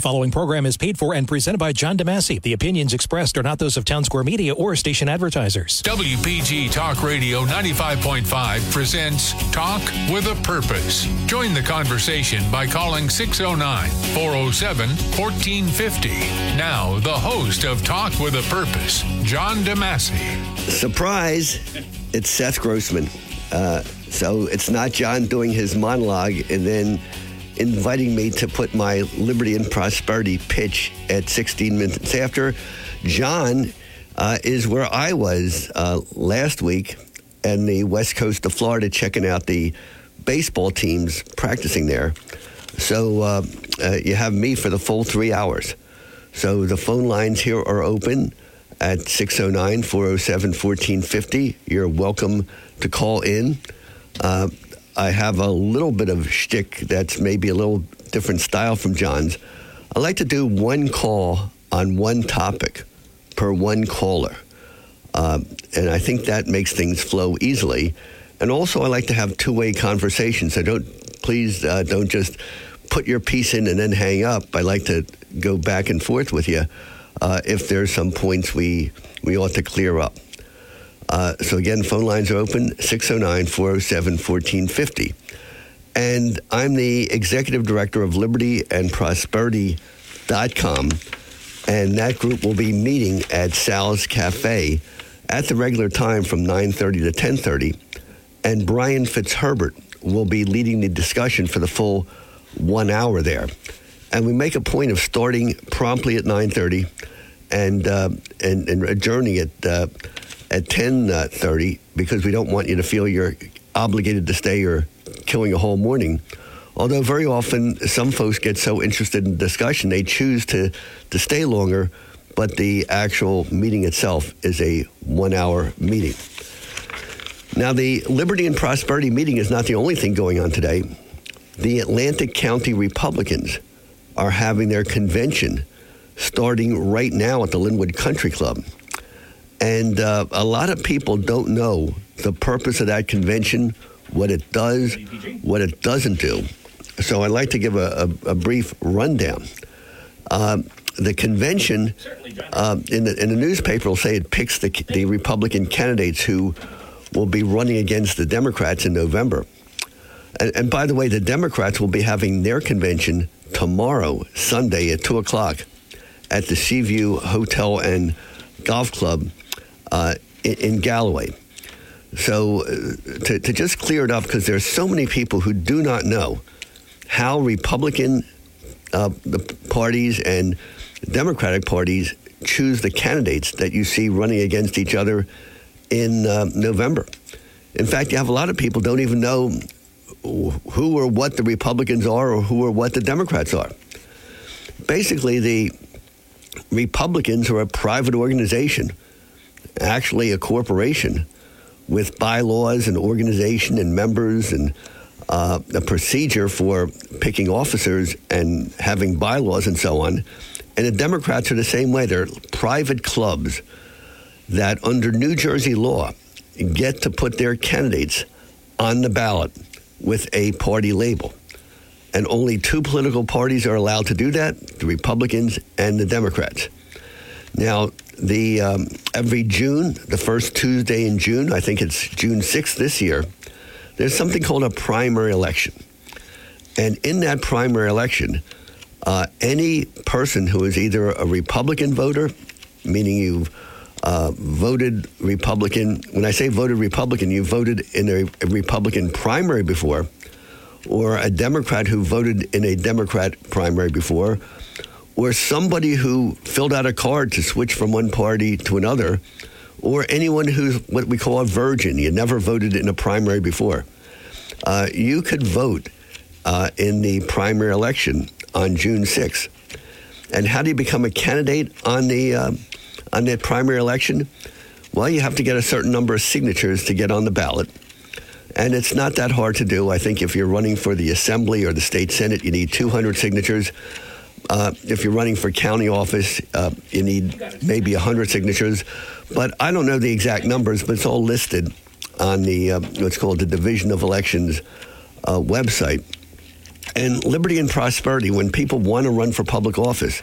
The following program is paid for and presented by John DeMasi. The opinions expressed are not those of Town Square Media or station advertisers. WPG Talk Radio 95.5 presents Talk with a Purpose. Join the conversation by calling 609 407 1450. Now, the host of Talk with a Purpose, John DeMasi. Surprise! It's Seth Grossman. Uh, so it's not John doing his monologue and then inviting me to put my Liberty and Prosperity pitch at 16 minutes after. John uh, is where I was uh, last week in the west coast of Florida checking out the baseball teams practicing there. So uh, uh you have me for the full three hours. So the phone lines here are open at 609 407 1450. You're welcome to call in. I have a little bit of shtick that's maybe a little different style from John's. I like to do one call on one topic per one caller. Uh, and I think that makes things flow easily. And also, I like to have two way conversations. So don't, please uh, don't just put your piece in and then hang up. I like to go back and forth with you uh, if there's some points we, we ought to clear up. Uh, so again, phone lines are open 609 407 1450. And I'm the executive director of Liberty and Prosperity.com. And that group will be meeting at Sal's Cafe at the regular time from 9.30 to 10.30. And Brian Fitzherbert will be leading the discussion for the full one hour there. And we make a point of starting promptly at 9.30 and, uh, and, and adjourning at uh, at 10:30 uh, because we don't want you to feel you're obligated to stay or killing a whole morning. Although very often some folks get so interested in discussion they choose to to stay longer, but the actual meeting itself is a one-hour meeting. Now, the Liberty and Prosperity meeting is not the only thing going on today. The Atlantic County Republicans are having their convention starting right now at the Linwood Country Club. And uh, a lot of people don't know the purpose of that convention, what it does, what it doesn't do. So I'd like to give a, a, a brief rundown. Uh, the convention uh, in, the, in the newspaper will say it picks the, the Republican candidates who will be running against the Democrats in November. And, and by the way, the Democrats will be having their convention tomorrow, Sunday at 2 o'clock at the Seaview Hotel and Golf Club uh, in, in, Galloway. So, uh, to, to just clear it up, because there's so many people who do not know how Republican uh, the parties and Democratic parties choose the candidates that you see running against each other in uh, November. In fact, you have a lot of people don't even know who or what the Republicans are or who or what the Democrats are. Basically, the Republicans are a private organization actually a corporation with bylaws and organization and members and uh, a procedure for picking officers and having bylaws and so on. And the Democrats are the same way. They're private clubs that, under New Jersey law, get to put their candidates on the ballot with a party label. And only two political parties are allowed to do that the Republicans and the Democrats. Now, the um, every June, the first Tuesday in June, I think it's June 6th this year, there's something called a primary election. And in that primary election, uh, any person who is either a Republican voter, meaning you've uh, voted Republican, when I say voted Republican, you voted in a Republican primary before, or a Democrat who voted in a Democrat primary before, or somebody who filled out a card to switch from one party to another, or anyone who's what we call a virgin, you never voted in a primary before, uh, you could vote uh, in the primary election on June 6th. And how do you become a candidate on the uh, on that primary election? Well, you have to get a certain number of signatures to get on the ballot. And it's not that hard to do. I think if you're running for the assembly or the state senate, you need 200 signatures. Uh, if you're running for county office, uh, you need maybe 100 signatures. But I don't know the exact numbers, but it's all listed on the uh, what's called the Division of Elections uh, website. And liberty and prosperity, when people want to run for public office,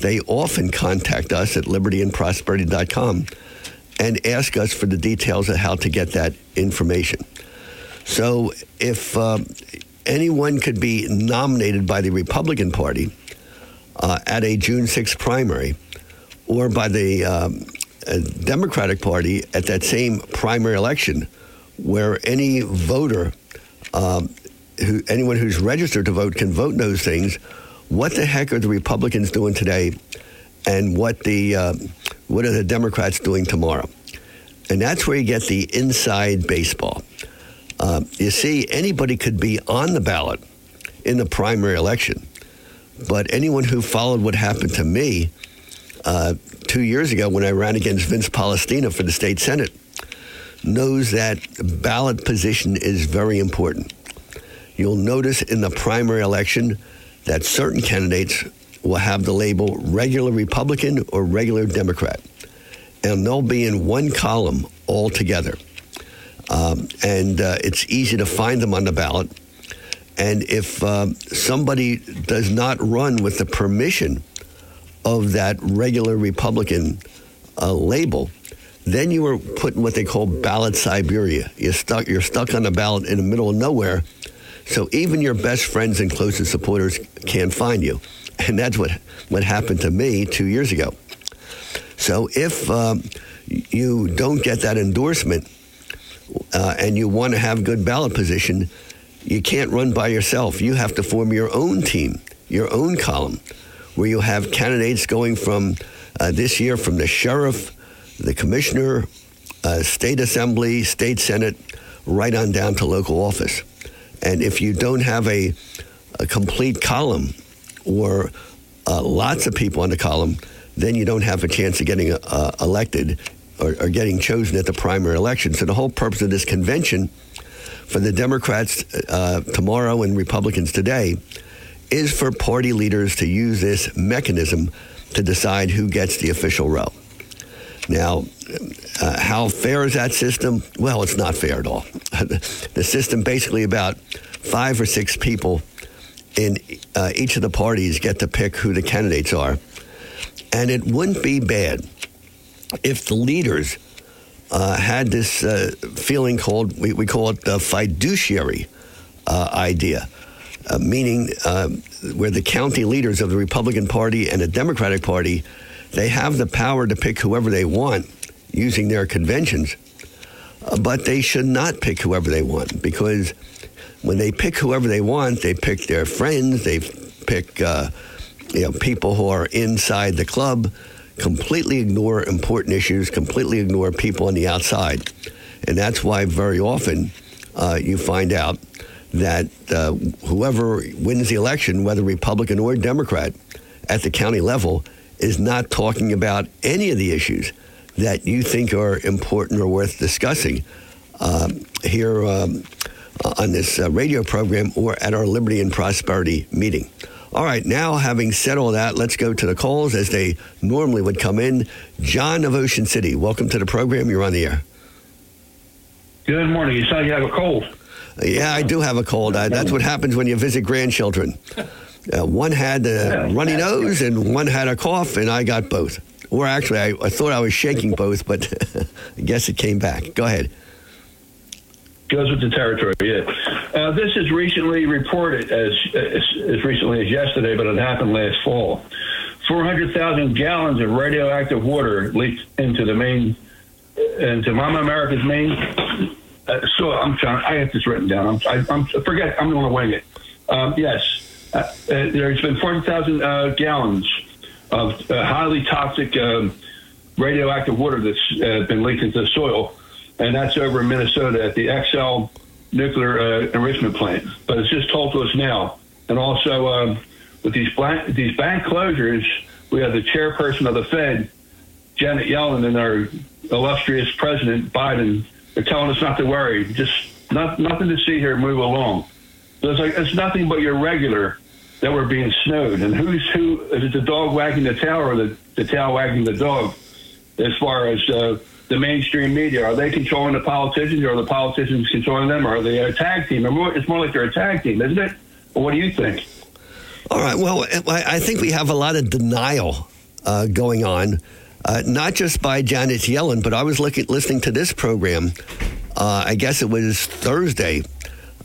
they often contact us at libertyandprosperity.com and ask us for the details of how to get that information. So if uh, anyone could be nominated by the Republican Party uh, at a June 6th primary or by the um, Democratic Party at that same primary election, where any voter, um, who, anyone who's registered to vote can vote those things, what the heck are the Republicans doing today and what the uh, what are the Democrats doing tomorrow? And that's where you get the inside baseball. Uh, you see, anybody could be on the ballot in the primary election, but anyone who followed what happened to me uh, two years ago when I ran against Vince Polistina for the state senate knows that ballot position is very important. You'll notice in the primary election that certain candidates will have the label regular Republican or regular Democrat, and they'll be in one column altogether. Um, and uh, it's easy to find them on the ballot. And if uh, somebody does not run with the permission of that regular Republican uh, label, then you are put in what they call ballot Siberia. You're stuck. You're stuck on a ballot in the middle of nowhere. So even your best friends and closest supporters can't find you, and that's what what happened to me two years ago. So if um, you don't get that endorsement uh, and you want to have good ballot position, you can't run by yourself. You have to form your own team, your own column, where you have candidates going from uh, this year from the sheriff, the commissioner, uh, state assembly, state senate, right on down to local office. And if you don't have a, a complete column or uh, lots of people on the column, then you don't have a chance of getting uh, elected or, or, getting chosen at the primary election. So the whole purpose of this convention for the Democrats uh, tomorrow and Republicans today is for party leaders to use this mechanism to decide who gets the official row. Now, uh, how fair is that system? Well, it's not fair at all. the system basically about five or six people in uh, each of the parties get to pick who the candidates are. And it wouldn't be bad if the leaders uh, had this uh, feeling called, we, we, call it the fiduciary uh, idea, uh, meaning uh, where the county leaders of the Republican Party and the Democratic Party, they have the power to pick whoever they want using their conventions, uh, but they should not pick whoever they want because when they pick whoever they want, they pick their friends, they pick you know, people who are inside the club completely ignore important issues, completely ignore people on the outside. And that's why very often uh, you find out that uh, whoever wins the election, whether Republican or Democrat, at the county level, is not talking about any of the issues that you think are important or worth discussing um, here um, on this uh, radio program or at our Liberty and Prosperity meeting. All right, now having said all that, let's go to the calls as they normally would come in. John of Ocean City, welcome to the program. You're on the air. Good morning. You sound like you have a cold. Yeah, I do have a cold. I, that's what happens when you visit grandchildren. Uh, one had a runny nose and one had a cough, and I got both. Or actually, I, I thought I was shaking both, but I guess it came back. Go ahead. Goes with the territory, yeah. Uh, this is recently reported as, as, as recently as yesterday, but it happened last fall. 400,000 gallons of radioactive water leaked into the main, into Mama America's main. Uh, so I'm trying. I have this written down. I'm, I, I'm forget. I'm going to wing it. Um, yes, uh, uh there's been 400,000 uh, gallons of uh, highly toxic um, radioactive water that's been leaked into the soil and that's over in Minnesota at the Xcel nuclear uh, enrichment plant. But it's just told to us now. And also um, with these blank, these bank closures, we have the chairperson of the Fed, Janet Yellen, and our illustrious President Biden. They're telling us not to worry. Just not, nothing to see here. Move along. So it's like it's nothing but your regular that we're being snowed. And who's who? Is it the dog wagging the tail or the, the tail wagging the dog? As far as uh, the mainstream media? Are they controlling the politicians, or are the politicians controlling them? Or are they a tag team? It's more like they're a tag team, isn't it? what do you think? All right. Well, I think we have a lot of denial uh, going on, uh, not just by Janet Yellen, but I was looking, listening to this program. Uh, I guess it was Thursday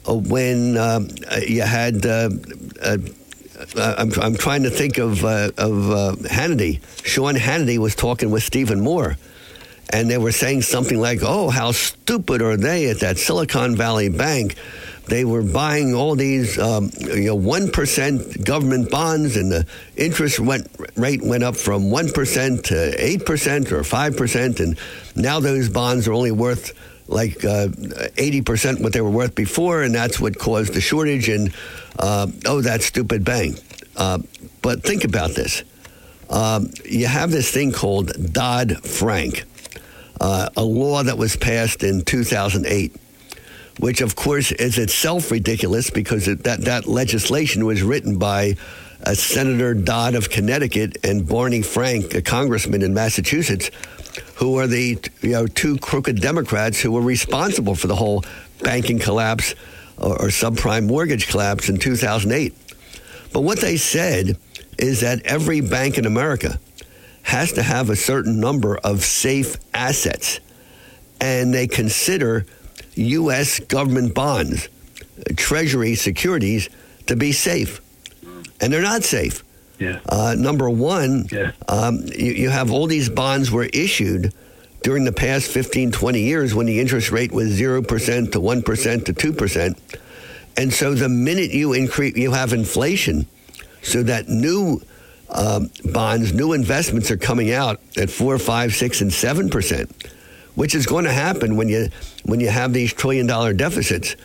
uh, when um, you had. Uh, uh, I'm, I'm, trying to think of of Hannity. Sean Hannity was talking with Stephen Moore, and they were saying something like, "Oh, how stupid are they at that Silicon Valley bank?" They were buying all these, um, you know, one percent government bonds, and the interest went, rate went up from one percent to eight percent or five percent, and now those bonds are only worth like uh, eighty percent what they were worth before, and that's what caused the shortage. And uh, oh, that stupid bank. Uh, but think about this: um, you have this thing called Dodd Frank, uh, a law that was passed in two thousand eight which of course is itself ridiculous because it, that, that legislation was written by uh, Senator Dodd of Connecticut and Barney Frank, a congressman in Massachusetts, who are the you know two crooked Democrats who were responsible for the whole banking collapse or, or subprime mortgage collapse in 2008. But what they said is that every bank in America has to have a certain number of safe assets, and they consider U.S. government bonds, Treasury securities, to be safe. And they're not safe. Yeah. Uh, number one, yeah. um, you, you, have all these bonds were issued during the past 15, 20 years when the interest rate was 0% to 1% to 2%. And so the minute you increase, you have inflation, so that new um, bonds, new investments are coming out at 4, 5, 6, and 7% which is going to happen when you when you have these trillion dollar deficits.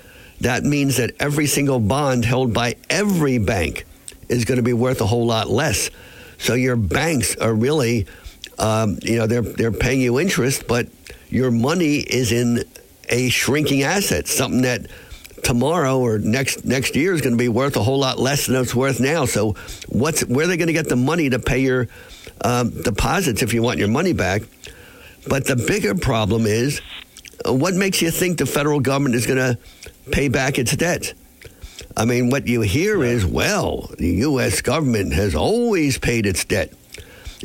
That means that every single bond held by every bank is going to be worth a whole lot less. So your banks are really, um, you know, they're they're paying you interest, but your money is in a shrinking asset, something that tomorrow or next next year is going to be worth a whole lot less than it's worth now. So, what's where are they going to get the money to pay your um, deposits if you want your money back? But the bigger problem is uh, what makes you think the federal government is going to pay back its debt? I mean, what you hear is, well, the U.S. government has always paid its debt.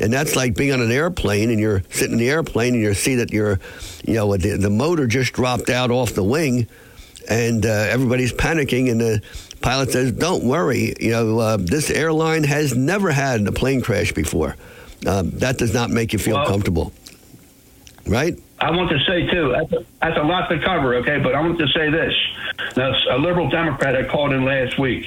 And that's like being on an airplane and you're sitting in the airplane and you see that you're, you know, the, the motor just dropped out off the wing and uh, everybody's panicking and the pilot says, don't worry, you know, uh, this airline has never had a plane crash before. Um, that does not make you feel well, comfortable right? I want to say too, that's a, that's a lot to cover, okay? But I want to say this. Now, a liberal Democrat I called in last week,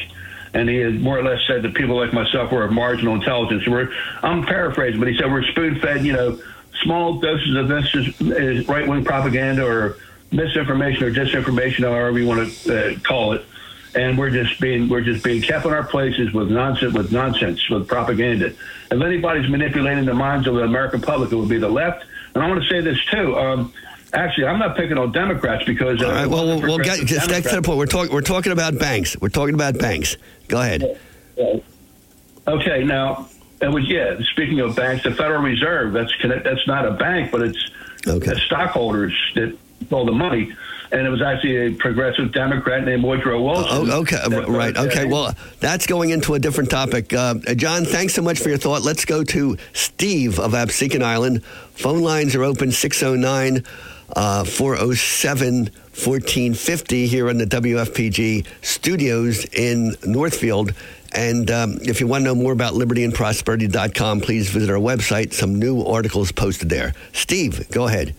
and he had more or less said that people like myself were of marginal intelligence. We're, I'm paraphrasing, but he said we're spoon-fed, you know, small doses of this is, is right-wing propaganda or misinformation or disinformation, however you want to uh, call it. And we're just being we're just being kept in our places with nonsense with nonsense with propaganda. If anybody's manipulating the minds of the American public, it would be the left and I want to say this too. Um, actually, I'm not picking on Democrats because. Uh, right. Well, we'll, we'll get just next to the point. We're talking. We're talking about banks. We're talking about banks. Go ahead. Okay. Now, it was yeah. Speaking of banks, the Federal Reserve. That's that's not a bank, but it's okay. stockholders that hold the money and it was actually a progressive Democrat named Woodrow Wilson. Oh, okay, right. Okay, well, that's going into a different topic. Uh, John, thanks so much for your thought. Let's go to Steve of Absecon Island. Phone lines are open 609 uh, 407 1450 here in the WFPG studios in Northfield. And um, if you want to know more about libertyandprosperity.com, please visit our website. Some new articles posted there. Steve, go ahead.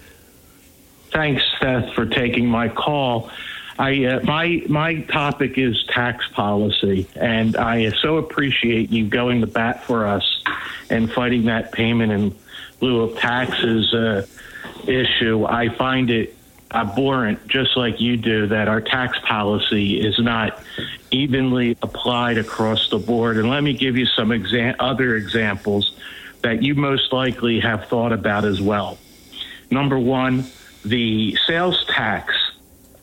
Thanks, Seth, for taking my call. I uh, my my topic is tax policy, and I so appreciate you going to bat for us and fighting that payment in lieu of taxes uh, issue. I find it abhorrent, just like you do, that our tax policy is not evenly applied across the board. And let me give you some exa- other examples that you most likely have thought about as well. Number one the sales tax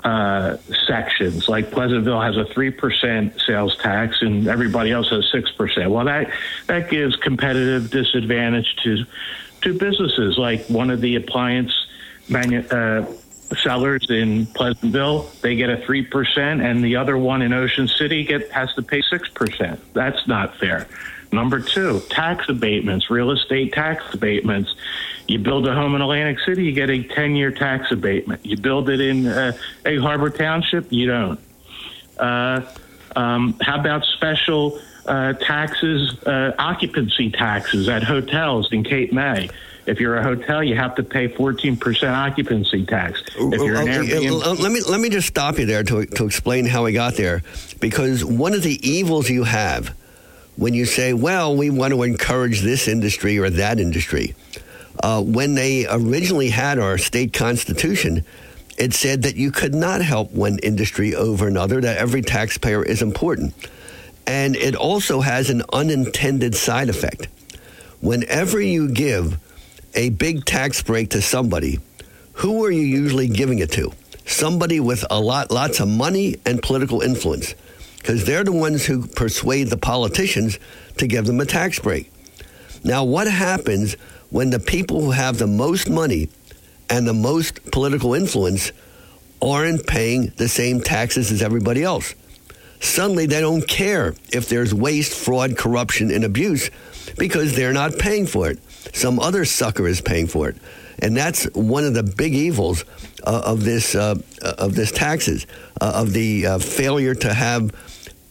uh, sections, like Pleasantville has a three percent sales tax, and everybody else has six percent. Well, that that gives competitive disadvantage to to businesses like one of the appliance manu- uh, sellers in Pleasantville, they get a 3%, and the other one in Ocean City get, has to pay 6%. That's not fair. Number two, tax abatements, real estate tax abatements. You build a home in Atlantic City, you get a 10 year tax abatement. You build it in uh, Egg Harbor Township, you don't. Uh, um, how about special uh, taxes, uh, occupancy taxes at hotels in Cape May? If you're a hotel, you have to pay 14% occupancy tax. If you're an Airbnb, let me let me just stop you there to to explain how we got there, because one of the evils you have when you say, "Well, we want to encourage this industry or that industry," uh, when they originally had our state constitution, it said that you could not help one industry over another; that every taxpayer is important, and it also has an unintended side effect. Whenever you give a big tax break to somebody, who are you usually giving it to? Somebody with a lot, lots of money and political influence, because they're the ones who persuade the politicians to give them a tax break. Now, what happens when the people who have the most money and the most political influence aren't paying the same taxes as everybody else? Suddenly, they don't care if there's waste, fraud, corruption, and abuse because they're not paying for it. Some other sucker is paying for it, and that's one of the big evils uh, of this uh, of this taxes uh, of the uh, failure to have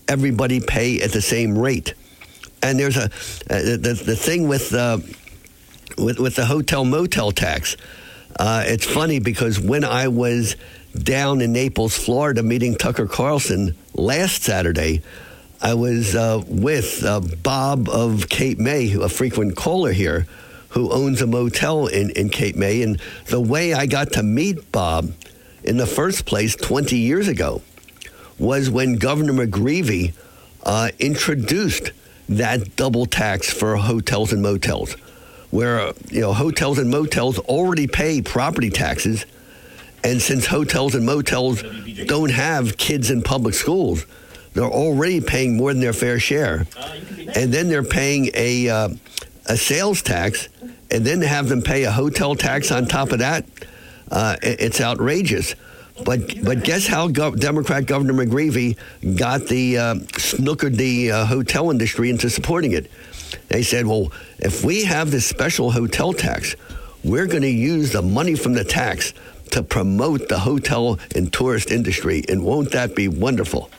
everybody pay at the same rate. And there's a uh, the, the thing with uh, with with the hotel motel tax. it's funny because when I was down in Naples, Florida, meeting Tucker Carlson last Saturday. I was uh, with uh, Bob of Cape May, a frequent caller here, who owns a motel in, in Cape May. And the way I got to meet Bob in the first place 20 years ago was when Governor McGreevey uh, introduced that double tax for hotels and motels, where you know hotels and motels already pay property taxes, and since hotels and motels don't have kids in public schools, they're already paying more than their fair share, and then they're paying a uh, a sales tax, and then to have them pay a hotel tax on top of that. Uh, it's outrageous. But but guess how Democrat Governor McGreevey got the uh, snookered the uh, hotel industry into supporting it. They said, well, if we have this special hotel tax, we're going to use the money from the tax to promote the hotel and tourist industry, and won't that be wonderful?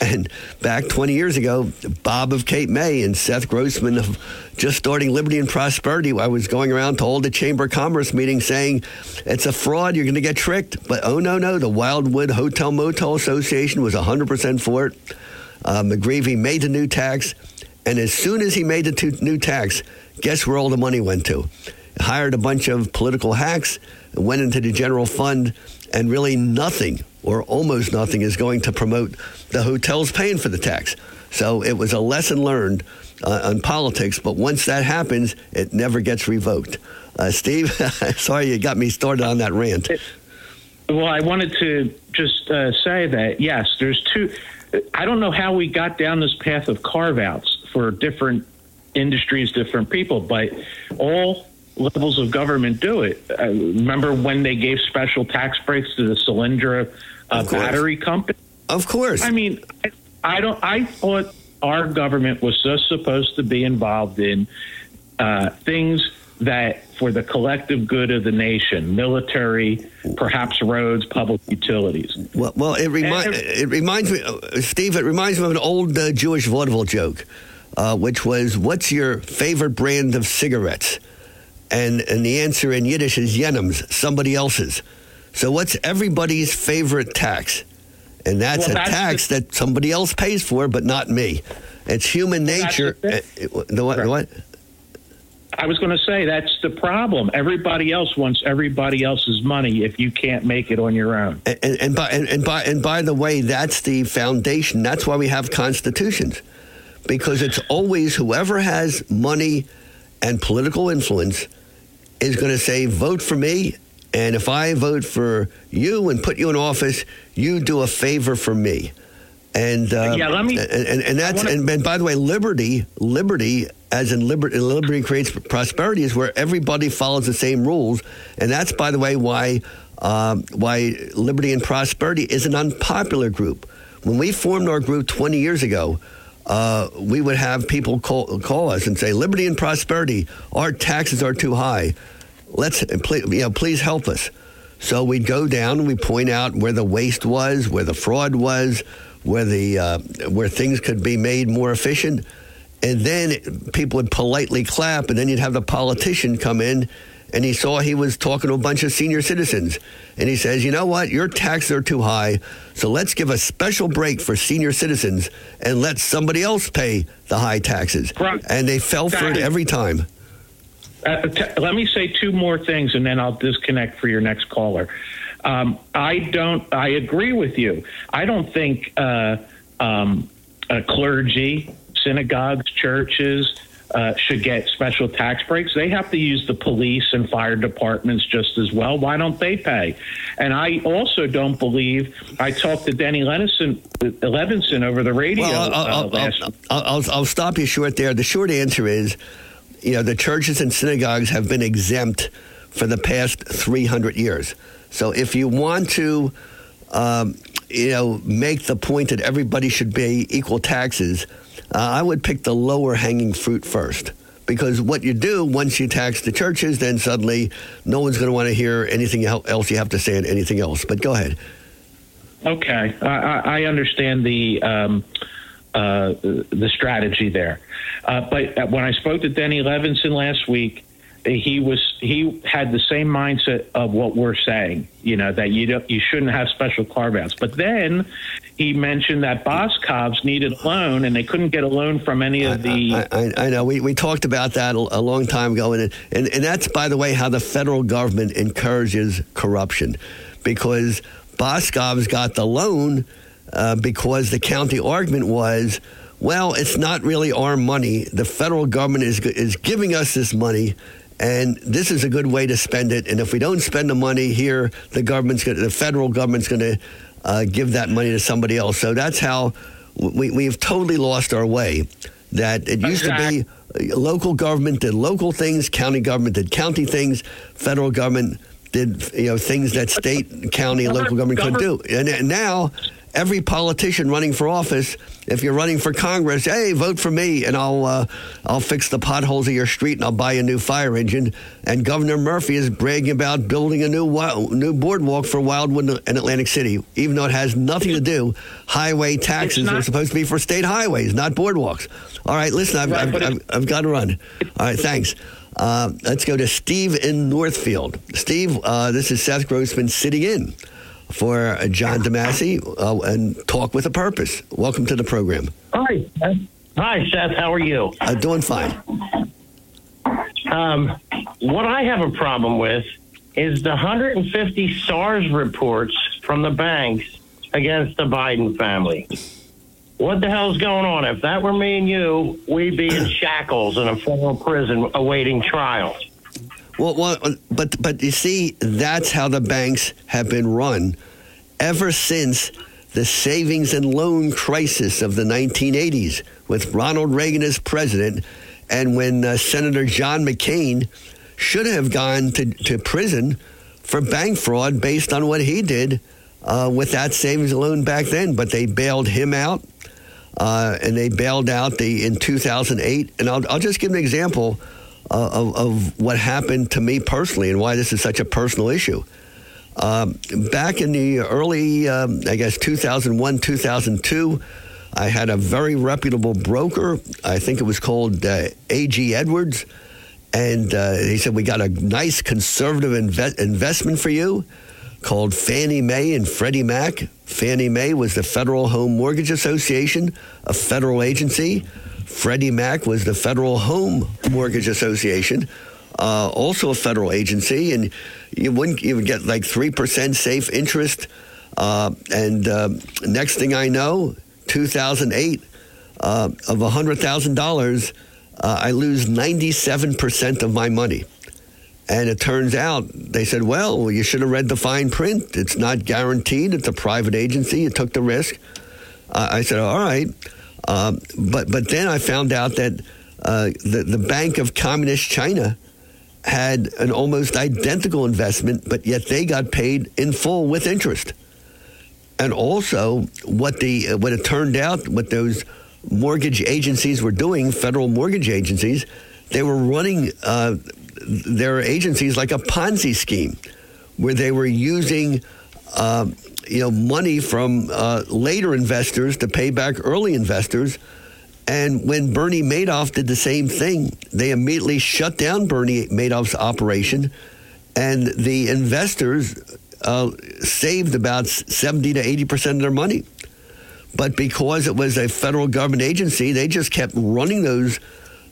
And back 20 years ago, Bob of Cape May and Seth Grossman of just starting Liberty and Prosperity, I was going around to all the Chamber of Commerce meetings saying it's a fraud, you're going to get tricked. But oh, no, no, the Wildwood Hotel Motel Association was 100% for it. Uh, McGreevey made the new tax. And as soon as he made the two, new tax, guess where all the money went to? Hired a bunch of political hacks, went into the general fund, and really nothing or almost nothing is going to promote the hotels paying for the tax. So it was a lesson learned uh, on politics, but once that happens, it never gets revoked. Uh, Steve, sorry you got me started on that rant. Well, I wanted to just uh, say that, yes, there's two. I don't know how we got down this path of carve outs for different industries, different people, but all levels of government do it. Uh, remember when they gave special tax breaks to the Solyndra uh, battery company? Of course. I mean, I, I, don't. I thought our government was just supposed to be involved in uh, things that for the collective good of the nation, military, perhaps roads, public utilities. Well, well it, remi- it reminds me, uh, Steve, it reminds me of an old uh, Jewish vaudeville joke, uh, which was, What's your favorite brand of cigarettes? And, and the answer in Yiddish is Yenim's, somebody else's. So what's everybody's favorite tax? And that's well, a that's tax the, that somebody else pays for, but not me. It's human nature. The, uh, the, what, the what? I was going to say that's the problem. Everybody else wants everybody else's money if you can't make it on your own. And, and, and by and, and, by and by the way, that's the foundation. That's why we have constitutions, because it's always whoever has money and political influence is going to say, "Vote for me," and if I vote for you and put you in office, you do a favor for me. And uh, yeah, let me. And, and, and that's wanna, and, and by the way, liberty, liberty as in liberty, liberty creates prosperity is where everybody follows the same rules, and that's by the way why um, why liberty and prosperity is an unpopular group. When we formed our group 20 years ago, uh, we would have people call, call us and say, "Liberty and prosperity, our taxes are too high. Let's please, you know, please help us." So we'd go down and we point out where the waste was, where the fraud was, where the uh, where things could be made more efficient, and then people would politely clap, and then you'd have the politician come in, and he saw he was talking to a bunch of senior citizens, and he says, "You know what? Your taxes are too high, so let's give a special break for senior citizens and let somebody else pay the high taxes." Right. And they fell for it every time. Uh, t- let me say two more things, and then I'll disconnect for your next caller. Um, I don't. I agree with you. I don't think uh, um, uh, clergy, synagogues, churches uh, should get special tax breaks. They have to use the police and fire departments just as well. Why don't they pay? And I also don't believe. I talked to Denny Levinson, Levinson over the radio Well, I'll, uh, I'll, last. I'll, I'll, I'll, I'll stop you short there. The short answer is, you know, the churches and synagogues have been exempt for the past 300 years. So if you want to, um, you know, make the point that everybody should pay equal taxes, uh, I would pick the lower hanging fruit first. Because what you do once you tax the churches, then suddenly no one's going to want to hear anything else you have to say and anything else. But go ahead. Okay, I, I understand the um, uh, the strategy there, uh, but when I spoke to Denny Levinson last week, he was he had the same mindset of what we're saying. You know that you don't, you shouldn't have special carve outs. But then he mentioned that Boscov's needed a loan and they couldn't get a loan from any of the. I, I, I know. We, we talked about that a, a long time ago. And, and, and that's, by the way, how the federal government encourages corruption. Because Boscov's got the loan uh, because the county argument was, well, it's not really our money. The federal government is, is giving us this money. And this is a good way to spend it. And if we don't spend the money here, the government's going the federal government's going to uh, give that money to somebody else. So that's how we, we've totally lost our way. That it used to be local government did local things, county government did county things, federal government did you know things that state, county, and local government couldn't do. And, and now every politician running for office, if you're running for Congress, hey, vote for me, and I'll uh, I'll fix the potholes of your street, and I'll buy a new fire engine. And Governor Murphy is bragging about building a new new boardwalk for Wildwood and Atlantic City, even though it has nothing to do. Highway taxes not- are supposed to be for state highways, not boardwalks. All right, listen, I've, I've, I've, I've got to run. All right, thanks. Uh, let's go to Steve in Northfield. Steve, uh, this is Seth Grossman sitting in for John DeMasi uh, and Talk with a Purpose. Welcome to the program. Hi. Seth. Hi, Seth. How are you? Uh, doing fine. Um, what I have a problem with is the 150 SARS reports from the banks against the Biden family. What the hell's going on? If that were me and you, we'd be in shackles in a federal prison awaiting trial. Well, well, but but you see, that's how the banks have been run ever since the savings and loan crisis of the 1980s, with Ronald Reagan as president, and when uh, Senator John McCain should have gone to, to prison for bank fraud based on what he did uh, with that savings and loan back then, but they bailed him out. Uh, and they bailed out the in 2008. And I'll, I'll just give an example uh, of, of what happened to me personally and why this is such a personal issue. Um, back in the early, um, I guess, 2001, 2002, I had a very reputable broker. I think it was called uh, A.G. Edwards. And uh, he said, We got a nice conservative inve- investment for you called Fannie Mae and Freddie Mac. Fannie Mae was the Federal Home Mortgage Association, a federal agency. Freddie Mac was the Federal Home Mortgage Association, uh, also a federal agency, and you wouldn't you would get like three percent safe interest. Uh, and uh, next thing I know, 2008, uh, of hundred thousand dollars, uh, I lose 97 percent of my money. And it turns out they said, well, you should have read the fine print. It's not guaranteed. It's a private agency. You took the risk. Uh, I said, all right. Um, but but then I found out that uh, the, the Bank of Communist China had an almost identical investment, but yet they got paid in full with interest. And also, what the what it turned out, what those mortgage agencies were doing, federal mortgage agencies, they were running uh, their agencies like a Ponzi scheme, where they were using. You know, money from uh, later investors to pay back early investors. And when Bernie Madoff did the same thing, they immediately shut down Bernie Madoff's operation, and the investors uh, saved about 70 to 80 percent of their money. But because it was a federal government agency, they just kept running those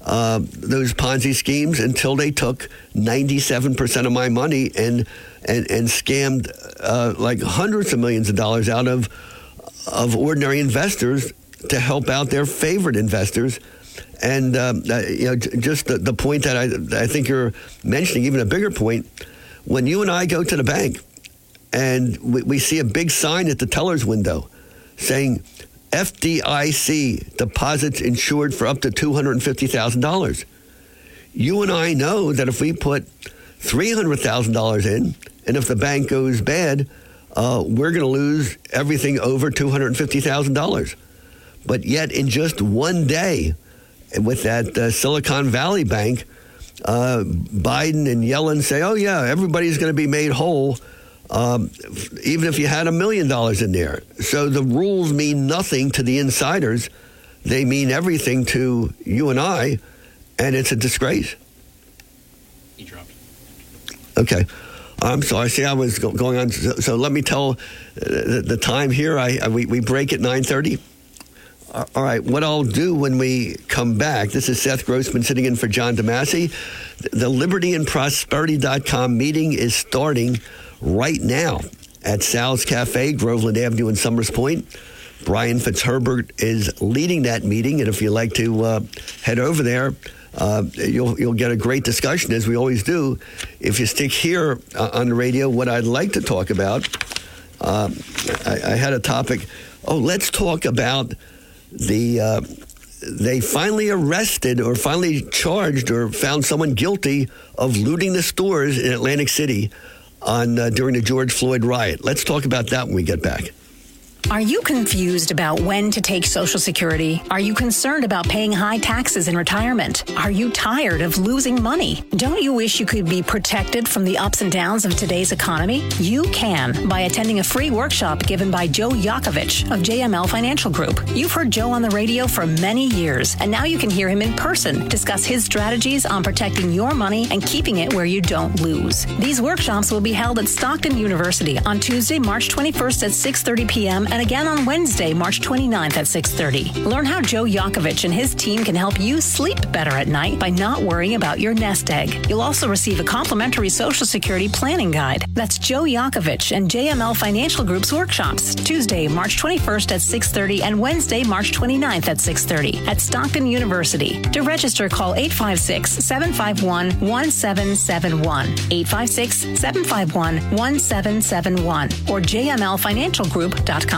uh, those Ponzi schemes until they took 97 percent of my money and and, and scammed uh, like hundreds of millions of dollars out of of ordinary investors to help out their favorite investors. And um, uh, you know, just the, the point that I, I think you're mentioning, even a bigger point, when you and I go to the bank and we, we see a big sign at the teller's window saying FDIC deposits insured for up to $250,000. You and I know that if we put $300,000 in, and if the bank goes bad, uh, we're going to lose everything over $250,000. But yet, in just one day, with that uh, Silicon Valley Bank, uh, Biden and Yellen say, oh, yeah, everybody's going to be made whole, um, even if you had a million dollars in there. So the rules mean nothing to the insiders, they mean everything to you and I, and it's a disgrace. He dropped. Okay. I'm sorry. See, I was go- going on. So, so let me tell uh, the, the time here. I, I we, we break at 9:30. All right. What I'll do when we come back. This is Seth Grossman sitting in for John DeMasi. The Liberty and LibertyandProsperity.com meeting is starting right now at Sal's Cafe, Groveland Avenue in Somers Point. Brian Fitzherbert is leading that meeting, and if you'd like to uh, head over there, uh, you'll you'll get a great discussion as we always do. If you stick here uh, on the radio, what I'd like to talk about, um, I, I, had a topic. Oh, let's talk about the. Uh, they finally arrested or finally charged or found someone guilty of looting the stores in Atlantic City on uh, during the George Floyd riot. Let's talk about that when we get back. Are you confused about when to take Social Security? Are you concerned about paying high taxes in retirement? Are you tired of losing money? Don't you wish you could be protected from the ups and downs of today's economy? You can by attending a free workshop given by Joe Yakovich of JML Financial Group. You've heard Joe on the radio for many years, and now you can hear him in person discuss his strategies on protecting your money and keeping it where you don't lose. These workshops will be held at Stockton University on Tuesday, March 21st at 6:30 p.m. and again on Wednesday, March 29th at 6:30. Learn how Joe Yakovich and his team can help you sleep better at night by not worrying about your nest egg. You'll also receive a complimentary Social Security planning guide. That's Joe Yakovich and JML Financial Group's workshops, Tuesday, March 21st at 6:30 and Wednesday, March 29th at 6:30 at Stockton University. To register, call 856-751-1771, 856-751-1771 or jmlfinancialgroup.com.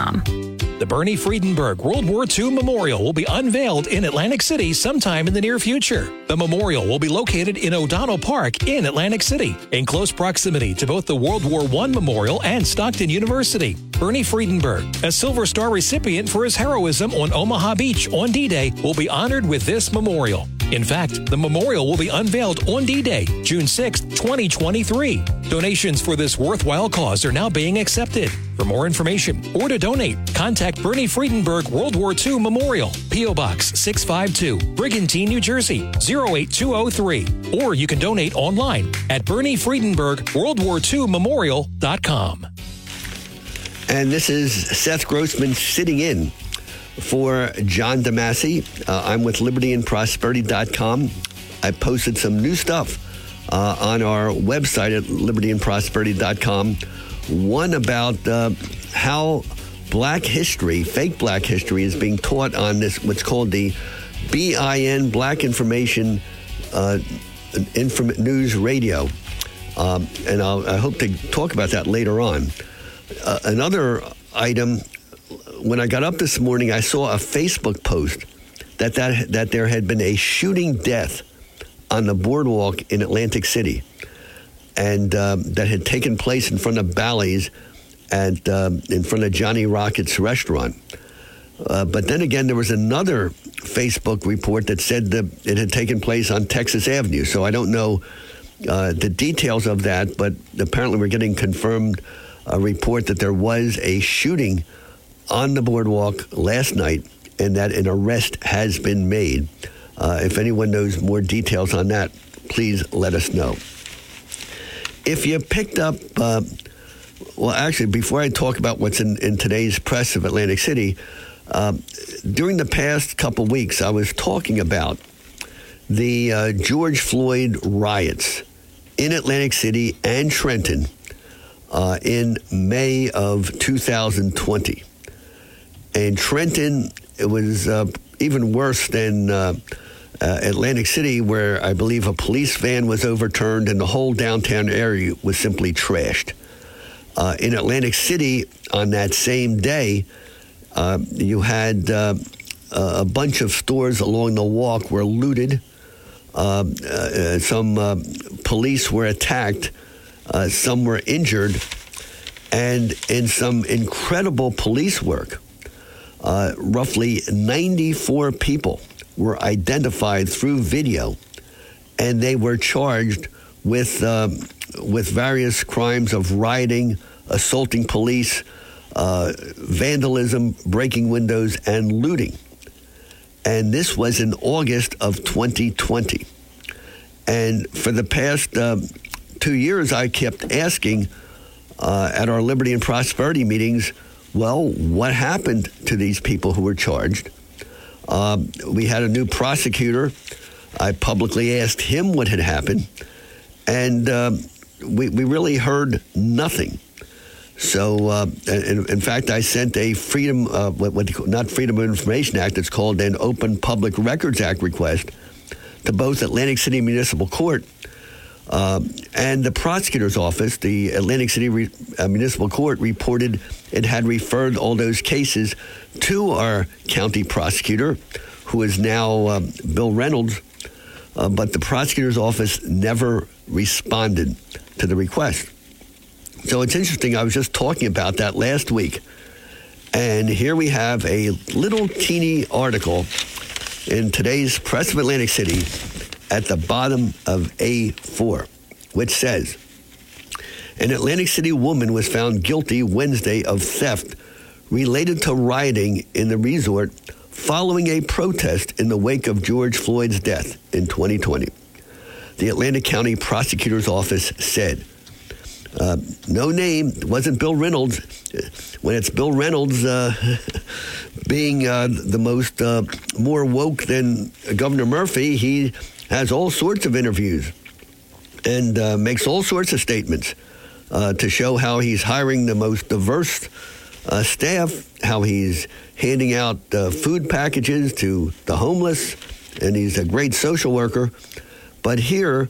The Bernie Friedenberg World War II Memorial will be unveiled in Atlantic City sometime in the near future. The memorial will be located in O'Donnell Park in Atlantic City, in close proximity to both the World War I Memorial and Stockton University. Bernie Friedenberg, a Silver Star recipient for his heroism on Omaha Beach on D Day, will be honored with this memorial. In fact, the memorial will be unveiled on D Day, June 6, 2023. Donations for this worthwhile cause are now being accepted. For more information or to donate, contact Bernie Friedenberg World War II Memorial, P.O. Box 652, Brigantine, New Jersey 08203. Or you can donate online at Bernie Friedenberg World War II Memorial.com. And this is Seth Grossman sitting in for John DeMasi. Uh, I'm with Liberty and libertyandprosperity.com. I posted some new stuff uh, on our website at libertyandprosperity.com. One about uh, how black history, fake black history, is being taught on this, what's called the BIN, Black Information uh, Inform- News Radio. Um, and I'll, I hope to talk about that later on. Uh, another item when I got up this morning, I saw a Facebook post that, that, that there had been a shooting death on the boardwalk in Atlantic City and um, that had taken place in front of Bally's and um, in front of Johnny Rockets restaurant. Uh, but then again, there was another Facebook report that said that it had taken place on Texas Avenue. So I don't know uh, the details of that, but apparently we're getting confirmed a report that there was a shooting on the boardwalk last night and that an arrest has been made. Uh, if anyone knows more details on that, please let us know. If you picked up, uh, well, actually, before I talk about what's in, in today's press of Atlantic City, uh, during the past couple weeks, I was talking about the uh, George Floyd riots in Atlantic City and Trenton uh, in May of 2020. And Trenton, it was uh, even worse than uh, uh, Atlantic City, where I believe a police van was overturned and the whole downtown area was simply trashed. Uh, in Atlantic City, on that same day, uh, you had uh, a bunch of stores along the walk were looted. Uh, uh, some police were attacked. some were injured. And in some incredible police work, roughly 94 people were identified through video, and they were charged with um, with various crimes of rioting, assaulting police, uh, vandalism, breaking windows, and looting. And this was in August of 2020. And for the past um, two years, I kept asking uh, at our Liberty and Prosperity meetings, well, what happened to these people who were charged? Um, we had a new prosecutor. I publicly asked him what had happened, and um, we, we really heard nothing. So, uh, in, in, fact, I sent a freedom, uh, what, what not Freedom of Information Act, it's called an Open Public Records Act request to both Atlantic City Municipal Court um, and the prosecutor's office, the Atlantic City Re- uh, Municipal Court, reported it had referred all those cases to our county prosecutor, who is now uh, Bill Reynolds. Uh, but the prosecutor's office never responded to the request. So it's interesting. I was just talking about that last week. And here we have a little teeny article in today's Press of Atlantic City at the bottom of A4, which says An Atlantic City woman was found guilty Wednesday of theft related to rioting in the resort following a protest in the wake of George Floyd's death in 2020. The Atlantic County Prosecutor's Office said. Uh, no name, wasn't Bill Reynolds. When it's Bill Reynolds uh, being uh, the most uh, more woke than Governor Murphy, he has all sorts of interviews and uh, makes all sorts of statements uh, to show how he's hiring the most diverse staff, how he's handing out food packages to the homeless, and he's a great social worker. But here,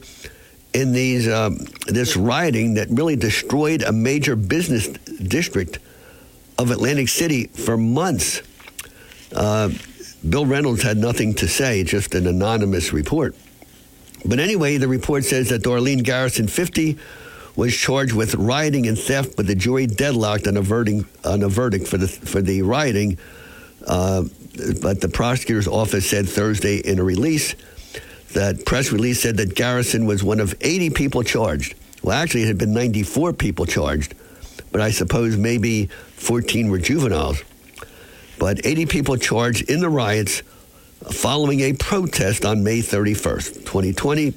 in these um, this rioting that really destroyed a major business district of Atlantic City for months, uh, Bill Reynolds had nothing to say, just an anonymous report. But anyway, the report says that Darlene Garrison, 50, was charged with rioting and theft, but the jury deadlocked on a verdict, on a verdict for the for the rioting. Uh, but the prosecutor's office said Thursday in a release that press release said that Garrison was one of 80 people charged. Well, actually, it had been 94 people charged, but I suppose maybe 14 were juveniles. But 80 people charged in the riots following a protest on May 31st, 2020,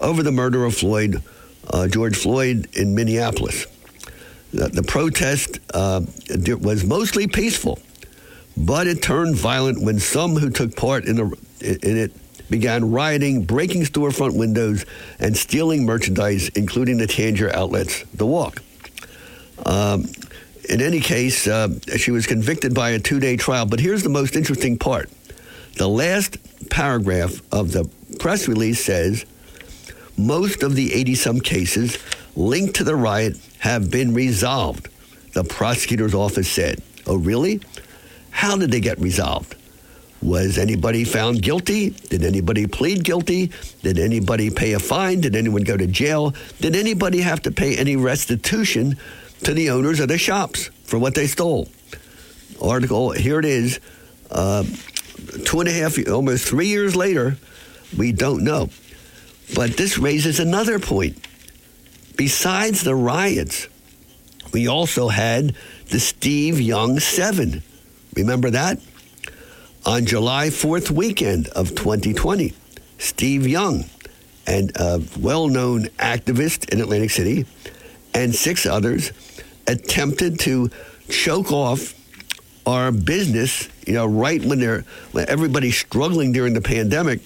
over the murder of Floyd, uh, George Floyd in Minneapolis. The, the protest uh, was mostly peaceful, but it turned violent when some who took part in, the, in it began rioting, breaking storefront windows, and stealing merchandise, including the Tanger outlets, The Walk. Um, in any case, uh, she was convicted by a two day trial. But here's the most interesting part the last paragraph of the press release says most of the 80 some cases linked to the riot have been resolved, the prosecutor's office said. Oh, really? How did they get resolved? Was anybody found guilty? Did anybody plead guilty? Did anybody pay a fine? Did anyone go to jail? Did anybody have to pay any restitution to the owners of the shops for what they stole? Article, here it is. Uh, two and a half, almost three years later, we don't know. But this raises another point. Besides the riots, we also had the Steve Young Seven. Remember that? On July 4th weekend of 2020, Steve Young, and a well known activist in Atlantic City, and six others attempted to choke off our business, you know, right when they're when everybody's struggling during the pandemic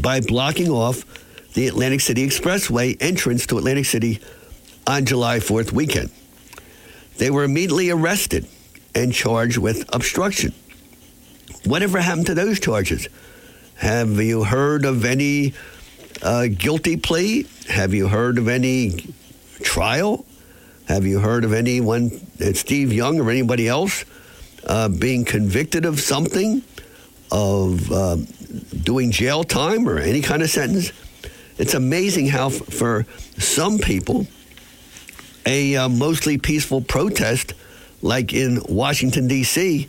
by blocking off the Atlantic City Expressway entrance to Atlantic City on July 4th weekend. They were immediately arrested and charged with obstruction. Whatever happened to those charges? Have you heard of any uh, guilty plea? Have you heard of any trial? Have you heard of anyone, uh, Steve Young or anybody else, uh, being convicted of something, of uh, doing jail time or any kind of sentence? It's amazing how, f- for some people, a uh, mostly peaceful protest, like in Washington, D.C.,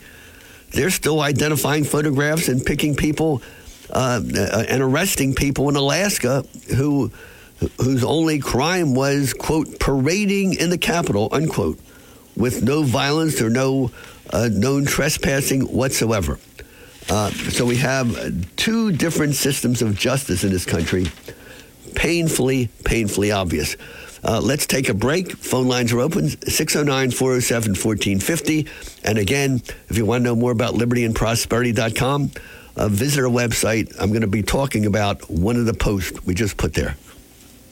they're still identifying photographs and picking people uh, and arresting people in Alaska who whose only crime was quote parading in the Capitol unquote with no violence or no uh, known trespassing whatsoever. Uh, so we have two different systems of justice in this country, painfully, painfully obvious. Uh, let's take a break. Phone lines are open 609 407 1450. And again, if you want to know more about libertyandprosperity.com, uh, visit our website. I'm going to be talking about one of the posts we just put there.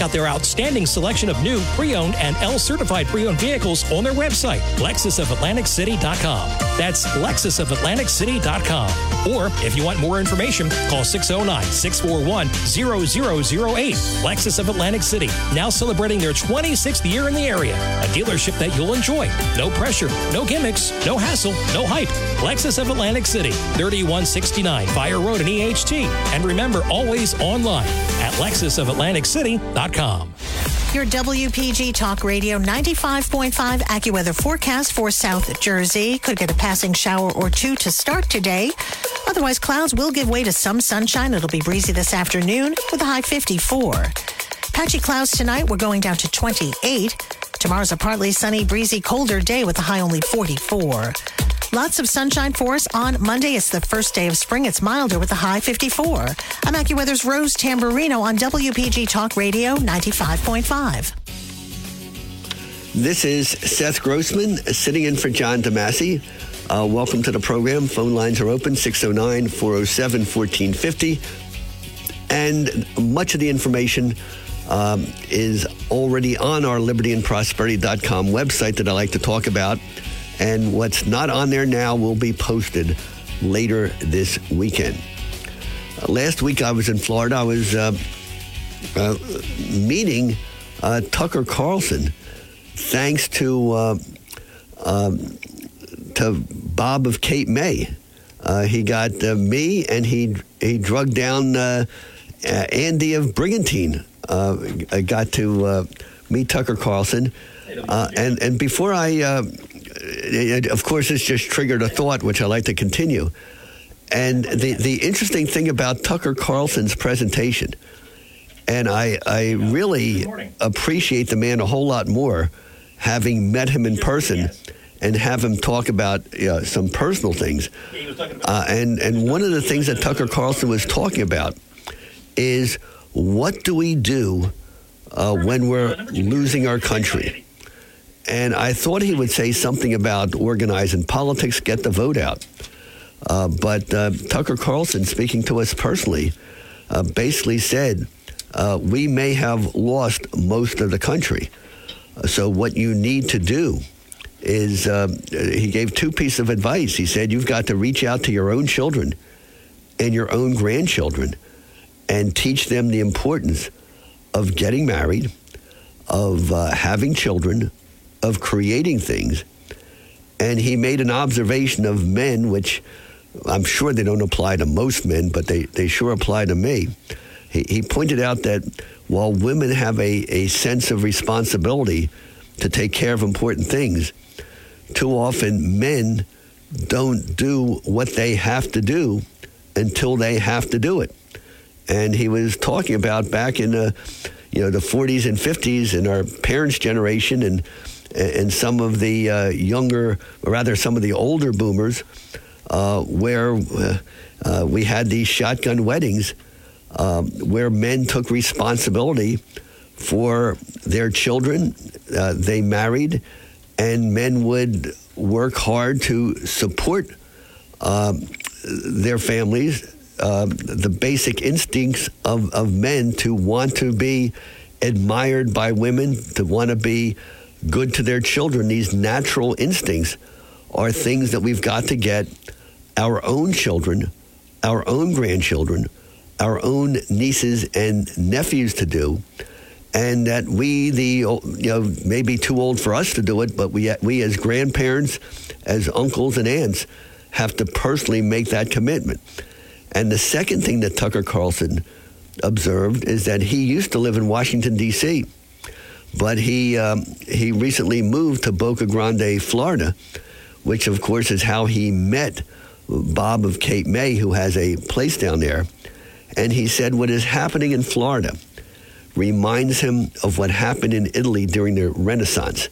out their outstanding selection of new, pre-owned, and L-certified pre-owned vehicles on their website, lexusofatlanticcity.com. That's lexusofatlanticcity.com. Or if you want more information, call 609-641-0008. Lexus of Atlantic City, now celebrating their 26th year in the area. A dealership that you'll enjoy. No pressure, no gimmicks, no hassle, no hype. Lexus of Atlantic City, 3169 Fire Road in EHT. And remember, always online at lexusofatlanticcity.com. Your WPG Talk Radio 95.5 AccuWeather forecast for South Jersey. Could get a passing shower or two to start today. Otherwise, clouds will give way to some sunshine. It'll be breezy this afternoon with a high 54. Patchy clouds tonight. We're going down to 28. Tomorrow's a partly sunny, breezy, colder day with a high only 44. Lots of sunshine for us on Monday. It's the first day of spring. It's milder with a high 54. I'm AccuWeather's Rose Tamburino on WPG Talk Radio 95.5. This is Seth Grossman sitting in for John DeMasi. Uh, welcome to the program. Phone lines are open 609 407 1450. And much of the information um, is already on our libertyandprosperity.com website that I like to talk about. And what's not on there now will be posted later this weekend. Uh, last week I was in Florida. I was uh, uh, meeting uh, Tucker Carlson, thanks to uh, um, to Bob of Cape May. Uh, he got me, and he he drugged down Andy of Brigantine. I got to meet Tucker Carlson, and and before I it, of course, it's just triggered a thought, which I like to continue. And the, the interesting thing about Tucker Carlson's presentation, and I, I really appreciate the man a whole lot more having met him in person and have him talk about uh, some personal things. Uh, and, and one of the things that Tucker Carlson was talking about is what do we do uh, when we're losing our country? And I thought he would say something about organizing politics, get the vote out. Uh, but uh, Tucker Carlson, speaking to us personally, uh, basically said, uh, We may have lost most of the country. So, what you need to do is uh, he gave two pieces of advice. He said, You've got to reach out to your own children and your own grandchildren and teach them the importance of getting married, of uh, having children, of creating things. And he made an observation of men, which I'm sure they don't apply to most men, but they, they sure apply to me. He, he pointed out that while women have a, a sense of responsibility to take care of important things, too often men don't do what they have to do until they have to do it. And he was talking about back in the, you know, the 40s and 50s and our parents' generation and and some of the uh, younger, or rather some of the older boomers, uh, where uh, uh we had these shotgun weddings, um, where men took responsibility for their children. Uh, they married, and men would work hard to support um, their families. Uh, the basic instincts of, of men to want to be admired by women, to want to be good to their children, these natural instincts are things that we've got to get our own children, our own grandchildren, our own nieces and nephews to do and that we, the you know, maybe too old for us to do it, but we we as grandparents, as uncles and aunts, have to personally make that commitment. And the second thing that Tucker Carlson observed is that he used to live in Washington D.C., but he um, he recently moved to Boca Grande, Florida, which of course is how he met Bob of Cape May, who has a place down there. And he said, "What is happening in Florida?" reminds him of what happened in Italy during the Renaissance,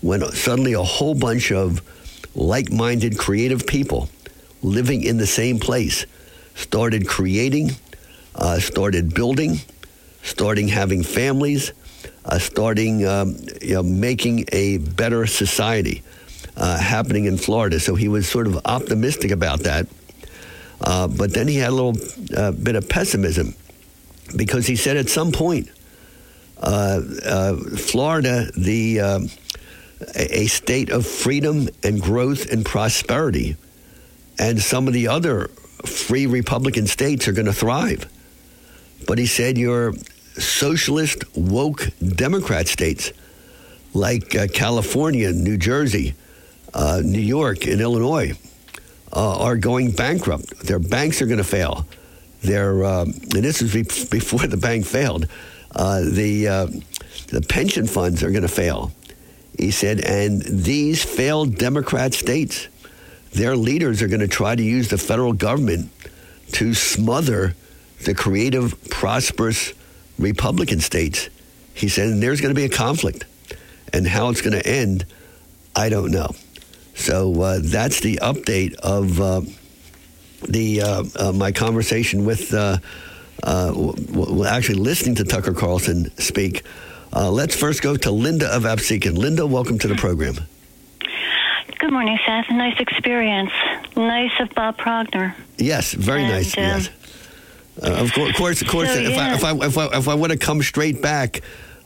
when suddenly a whole bunch of like minded creative people living in the same place started creating, uh, started building, starting having families, starting um, you know, making a better society uh, happening in Florida. So he was sort of optimistic about that. Uh, but then he had a little uh, bit of pessimism because he said at some point, uh, uh, Florida, the uh, a state of freedom and growth and prosperity, and some of the other free Republican states are going to thrive. But he said your socialist, woke Democrat states like uh, California, New Jersey, uh, New York, and Illinois uh, are going bankrupt. Their banks are going to fail. Their, um, and this is before the bank failed. Uh, the uh, the pension funds are going to fail. He said, and these failed Democrat states, their leaders are going to try to use the federal government to smother the creative, prosperous Republican states. He said, and there's going to be a conflict, and how it's going to end, I don't know. So uh, that's the update of uh, the uh, uh my conversation with uh, uh, actually listening to Tucker Carlson speak. Uh, let's first go to Linda of Absecon. Linda, welcome to the program. Good morning, Seth. Nice experience. Nice of Bob Progner. Yes, very and, nice. Uh, yes. Uh, of course, of course. So, if, yeah. I, if, I, if I if I would have come straight back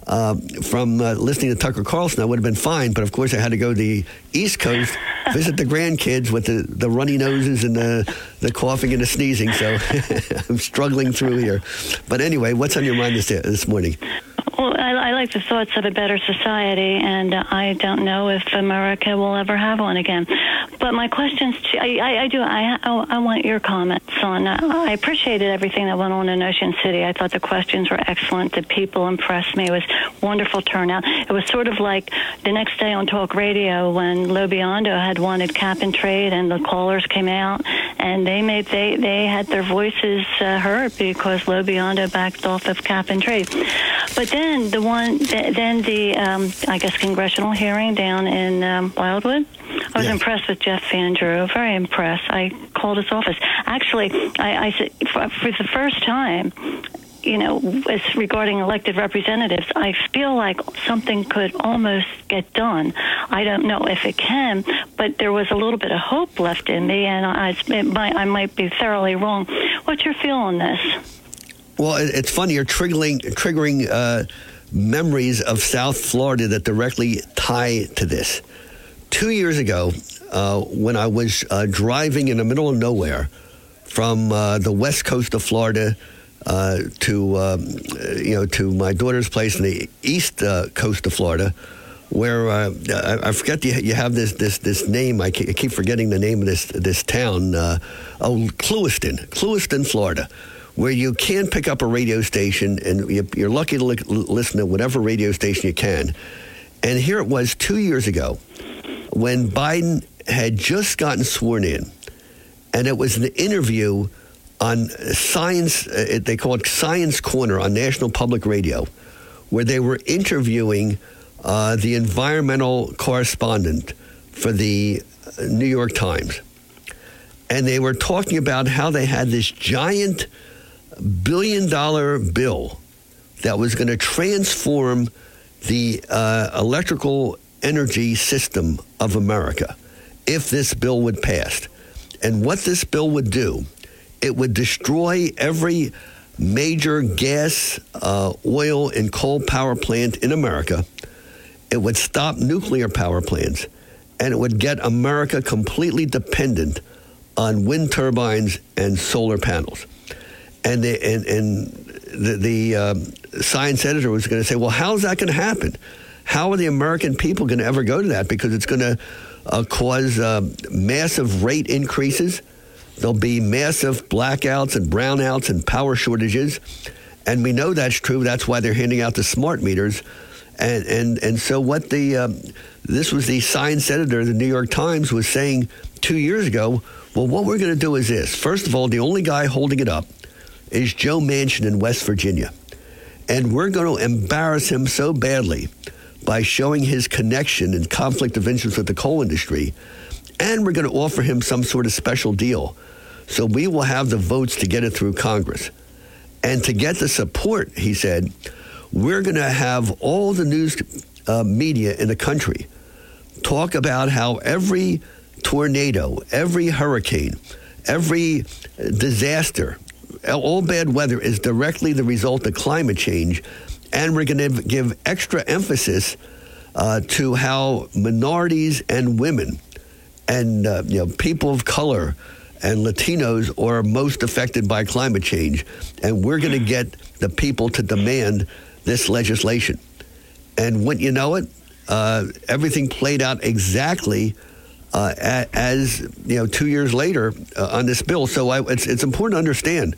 uh, from uh, listening to Tucker Carlson, I would have been fine. But of course, I had to go to the East Coast, visit the grandkids with the, the runny noses and the, the coughing and the sneezing. So I'm struggling through here. But anyway, what's on your mind this, this morning? Well, I, I like the thoughts of a better society, and uh, I don't know if America will ever have one again. But my questions, to, I, I, I do, I, I want your comments on. Uh, I appreciated everything that went on in Ocean City. I thought the questions were excellent. The people impressed me. It was wonderful turnout. It was sort of like the next day on talk radio when Lobiondo had wanted cap and trade, and the callers came out and they made they they had their voices uh, heard because Lobiondo backed off of cap and trade. But then then the one, then the, um, I guess, congressional hearing down in um, Wildwood. I was impressed with Jeff Van Drew. Very impressed. I called his office. Actually, I, I said for, for the first time you know, as regarding elected representatives, I feel like something could almost get done. I don't know if it can, but there was a little bit of hope left in me, and I, might, I might be thoroughly wrong. What's your feel on this? Well, it's funny. You're triggering, triggering uh, memories of South Florida that directly tie to this. Two years ago, uh, when I was uh, driving in the middle of nowhere from uh, the west coast of Florida uh, to um, you know to my daughter's place in the east uh, coast of Florida, where I, I, forget you, you have this this this name. I keep forgetting the name of this this town. oh, Clewiston, Clewiston, Florida where you can pick up a radio station and you're lucky to listen to whatever radio station you can. And here it was two years ago when Biden had just gotten sworn in, and it was an interview on Science, uh, they call it Science Corner on National Public Radio, where they were interviewing uh, the environmental correspondent for the uh, New York Times. And they were talking about how they had this giant billion dollar bill that was going to transform the uh, electrical energy system of America if this bill would pass. And what this bill would do, it would destroy every major gas, uh, oil, and coal power plant in America. It would stop nuclear power plants, and it would get America completely dependent on wind turbines and solar panels. And the, and, and the, the um, science editor was going to say, well, how's that going to happen? How are the American people going to ever go to that? Because it's going to uh, cause uh, massive rate increases. There'll be massive blackouts and brownouts and power shortages. And we know that's true. That's why they're handing out the smart meters. And, and, and so what the, um, this was the science editor of the New York Times was saying two years ago, well, what we're going to do is this. First of all, the only guy holding it up is Joe Manchin in West Virginia. And we're going to embarrass him so badly by showing his connection and conflict of interest with the coal industry. And we're going to offer him some sort of special deal. So we will have the votes to get it through Congress. And to get the support, he said, we're going to have all the news uh, media in the country talk about how every tornado, every hurricane, every disaster, all bad weather is directly the result of climate change and we're going to give extra emphasis uh, to how minorities and women and uh, you know people of color and Latinos are most affected by climate change, and we're going to get the people to demand this legislation. And when you know it, uh, everything played out exactly uh, as you know two years later uh, on this bill. So I, it's it's important to understand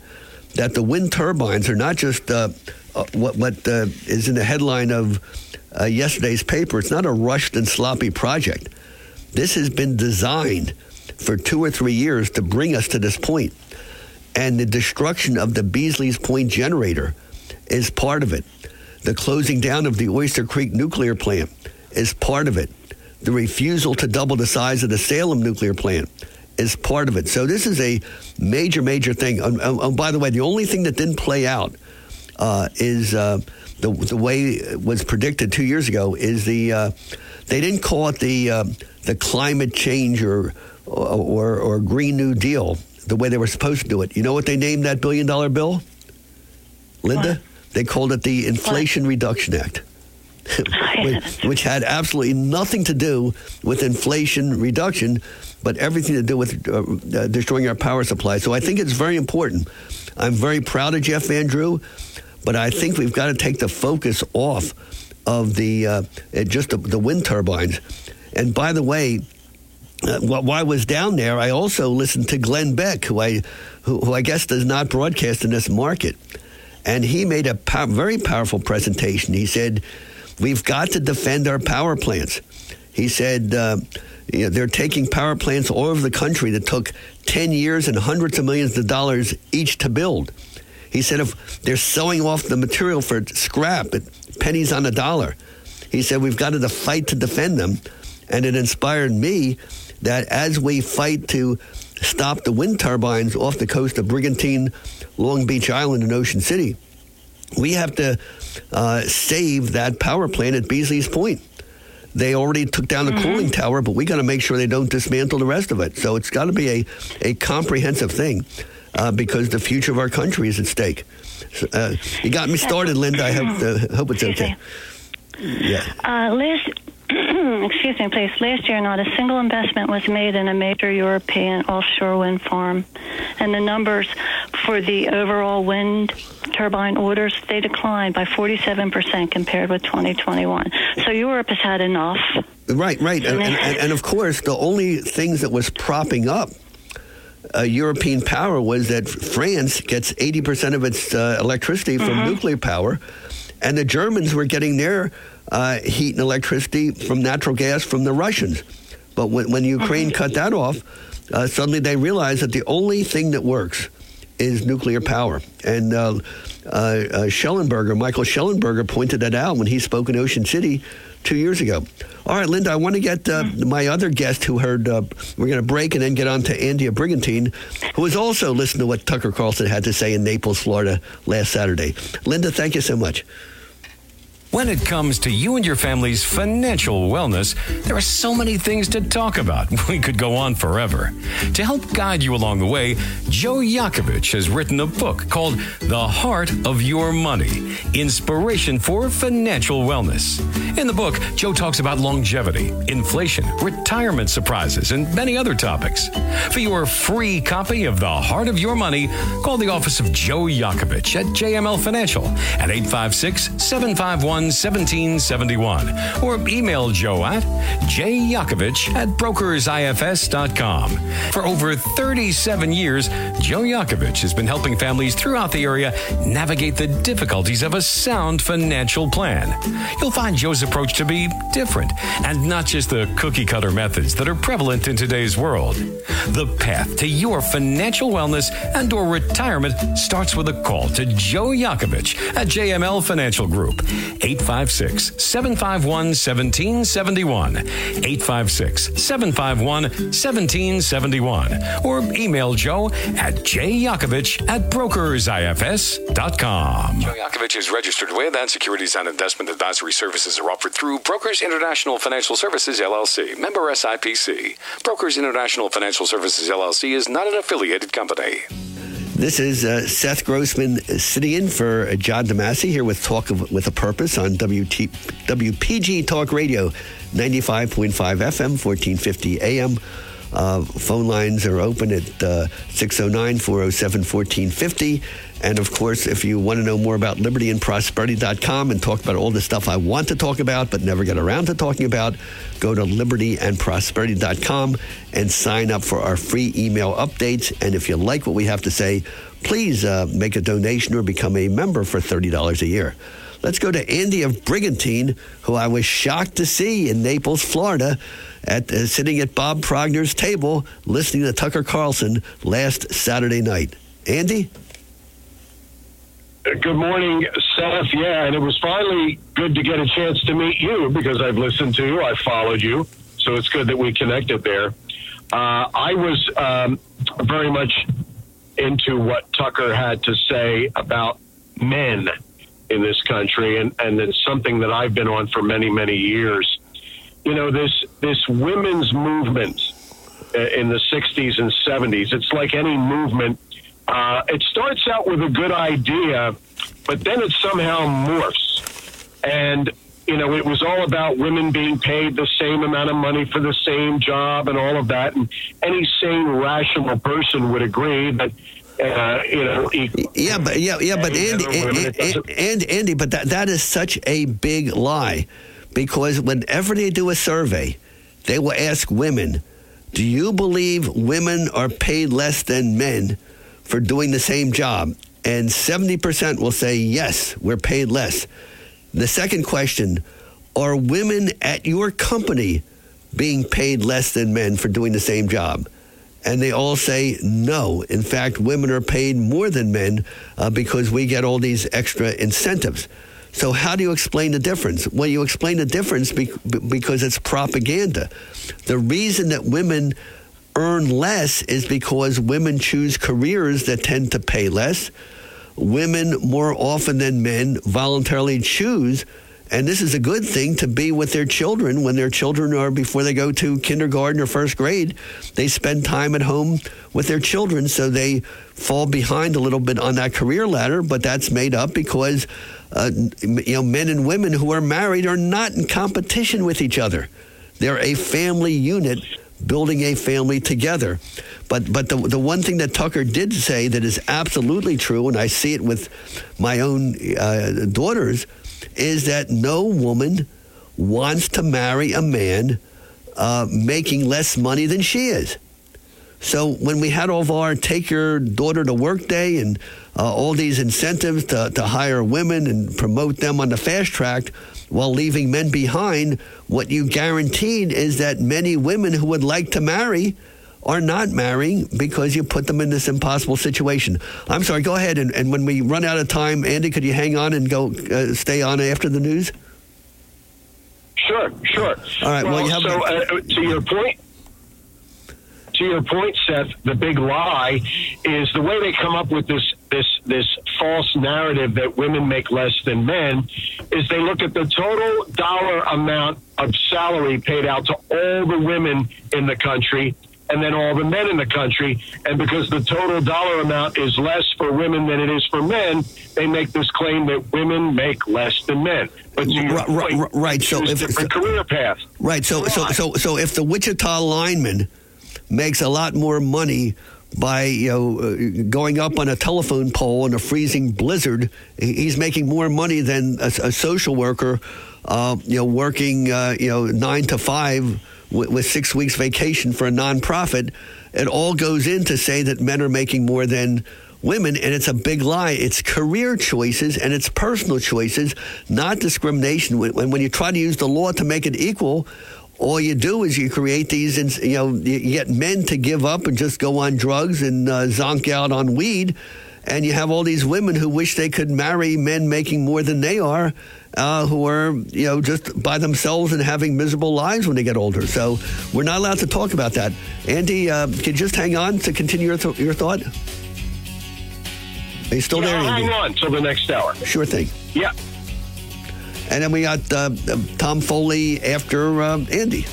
that the wind turbines are not just uh, uh, what what uh, is in the headline of uh, yesterday's paper. It's not a rushed and sloppy project. This has been designed for two or three years to bring us to this point, and the destruction of the Beesley's Point generator is part of it. The closing down of the Oyster Creek nuclear plant is part of it. The refusal to double the size of the Salem nuclear plant is part of it. So this is a major, major thing. And, and by the way, the only thing that didn't play out uh, is uh, the the way it was predicted two years ago is the uh, they didn't call it the uh, the climate change or, or or Green New Deal the way they were supposed to do it. You know what they named that billion dollar bill, Linda? What? They called it the Inflation what? Reduction Act. which, had absolutely nothing to do with inflation reduction, but everything to do with uh, uh, destroying our power supply. So I think it's very important. I'm very proud of Jeff Van Drew. But I think we've got to take the focus off of the uh, just the, the, wind turbines. And by the way, uh, while I was down there, I also listened to Glenn Beck, who I who, who I guess does not broadcast in this market, and he made a pow- very powerful presentation. He said, "We've got to defend our power plants." He said. Uh, you know, they're taking power plants all over the country that took 10 years and hundreds of millions of dollars each to build. He said if they're selling off the material for scrap at pennies on a dollar, he said we've got to fight to defend them. And it inspired me that as we fight to stop the wind turbines off the coast of Brigantine, Long Beach Island, and Ocean City, we have to uh, save that power plant at Beesley's Point. They already took down the mm-hmm. cooling tower, but we got to make sure they don't dismantle the rest of it. So it's got to be a, a comprehensive thing uh, because the future of our country is at stake. Uh, you got me started, Linda. I hope, hope it's okay. Yeah. Uh, last, excuse me, please. Last year, not a single investment was made in a major European offshore wind farm, and the numbers for the overall wind turbine orders they declined by 47 percent compared with 2021. So Europe has had enough. Right, right, and, and, and, and of course, the only things that was propping up uh, European power was that France gets 80% of its uh, electricity from mm-hmm. nuclear power, and the Germans were getting their uh, heat and electricity from natural gas from the Russians. But when, when Ukraine cut that off, uh, suddenly they realized that the only thing that works is nuclear power. And uh, uh, Shellenberger, Michael Shellenberger, pointed that out when he spoke in Ocean City two years ago. All right, Linda, I want to get uh, my other guest who heard, uh, we're going to break and then get on to Andy Brigantine, who was also listening to what Tucker Carlson had to say in Naples, Florida last Saturday. Linda, thank you so much. When it comes to you and your family's financial wellness, there are so many things to talk about. We could go on forever. To help guide you along the way, Joe Yakovich has written a book called The Heart of Your Money Inspiration for Financial Wellness. In the book, Joe talks about longevity, inflation, retirement surprises, and many other topics. For your free copy of The Heart of Your Money, call the office of Joe Yakovich at JML Financial at 856 751 1771 or email Joe at jyakovich at brokersifs.com. For over 37 years, Joe Yakovich has been helping families throughout the area navigate the difficulties of a sound financial plan. You'll find Joe's approach to be different and not just the cookie cutter methods that are prevalent in today's world. The path to your financial wellness and or retirement starts with a call to Joe Yakovich at JML Financial Group. 856 751 1771. 856 751 1771. Or email Joe at jyakovich at brokersifs.com. Joe Yakovich is registered with and securities and investment advisory services are offered through Brokers International Financial Services LLC, member SIPC. Brokers International Financial Services LLC is not an affiliated company. This is uh, Seth Grossman sitting in for John DeMasi here with Talk of, with a Purpose on WT, WPG Talk Radio, 95.5 FM, 1450 AM. Uh, phone lines are open at uh, 609 407 1450. And of course, if you want to know more about libertyandprosperity.com and talk about all the stuff I want to talk about but never get around to talking about, go to libertyandprosperity.com and sign up for our free email updates. And if you like what we have to say, please uh, make a donation or become a member for $30 a year. Let's go to Andy of Brigantine, who I was shocked to see in Naples, Florida, at uh, sitting at Bob Progner's table listening to Tucker Carlson last Saturday night. Andy? Good morning, Seth. Yeah, and it was finally good to get a chance to meet you because I've listened to you, I followed you, so it's good that we connected there. Uh, I was um, very much into what Tucker had to say about men in this country, and, and it's something that I've been on for many, many years. You know, this this women's movement uh, in the 60s and 70s, it's like any movement uh, it starts out with a good idea, but then it somehow morphs. And, you know, it was all about women being paid the same amount of money for the same job and all of that. And any sane, rational person would agree that uh, you know, yeah, but yeah, yeah, but Andy, and, and, Andy, but that that is such a big lie, because whenever they do a survey, they will ask women, "Do you believe women are paid less than men?" for doing the same job. And 70% will say, yes, we're paid less. The second question Are women at your company being paid less than men for doing the same job? And they all say no. In fact, women are paid more than men uh, because we get all these extra incentives. So, how do you explain the difference? Well, you explain the difference be- because it's propaganda. The reason that women earn less is because women choose careers that tend to pay less. women more often than men voluntarily choose and this is a good thing to be with their children when their children are before they go to kindergarten or first grade. They spend time at home with their children, so they fall behind a little bit on that career ladder. But that's made up because uh, you know men and women who are married are not in competition with each other. They're a family unit building a family together. But but the the one thing that Tucker did say that is absolutely true, and I see it with my own uh, daughters is that no woman wants to marry a man uh, making less money than she is. So when we had all of our take your daughter to work day and uh, all these incentives to, to hire women and promote them on the fast track while leaving men behind, what you guaranteed is that many women who would like to marry are not marrying because you put them in this impossible situation. I'm sorry, go ahead. And, and when we run out of time, Andy, could you hang on and go uh, stay on after the news? Sure, sure. All right. Well, well you have so uh, to your point. To your point, Seth, the big lie is the way they come up with this this this false narrative that women make less than men is they look at the total dollar amount of salary paid out to all the women in the country and then all the men in the country. And because the total dollar amount is less for women than it is for men, they make this claim that women make less than men. But right, right, right. So if different so, career path. Right. So so so so if the Wichita lineman makes a lot more money by you know uh, going up on a telephone pole in a freezing blizzard, he's making more money than a, a social worker, uh, you know, working uh, you know nine to five with, with six weeks vacation for a nonprofit, it all goes in to say that men are making more than women, and it's a big lie. It's career choices and it's personal choices, not discrimination. When, when you try to use the law to make it equal, all you do is you create these, you know, you get men to give up and just go on drugs and uh, zonk out on weed and you have all these women who wish they could marry men making more than they are, uh, who are you know just by themselves and having miserable lives when they get older. So we're not allowed to talk about that. Andy, uh, can you just hang on to continue your, th- your thought? Are you still yeah, there? I'll Andy? hang on till the next hour. Sure thing. Yeah. And then we got uh, Tom Foley after uh, Andy.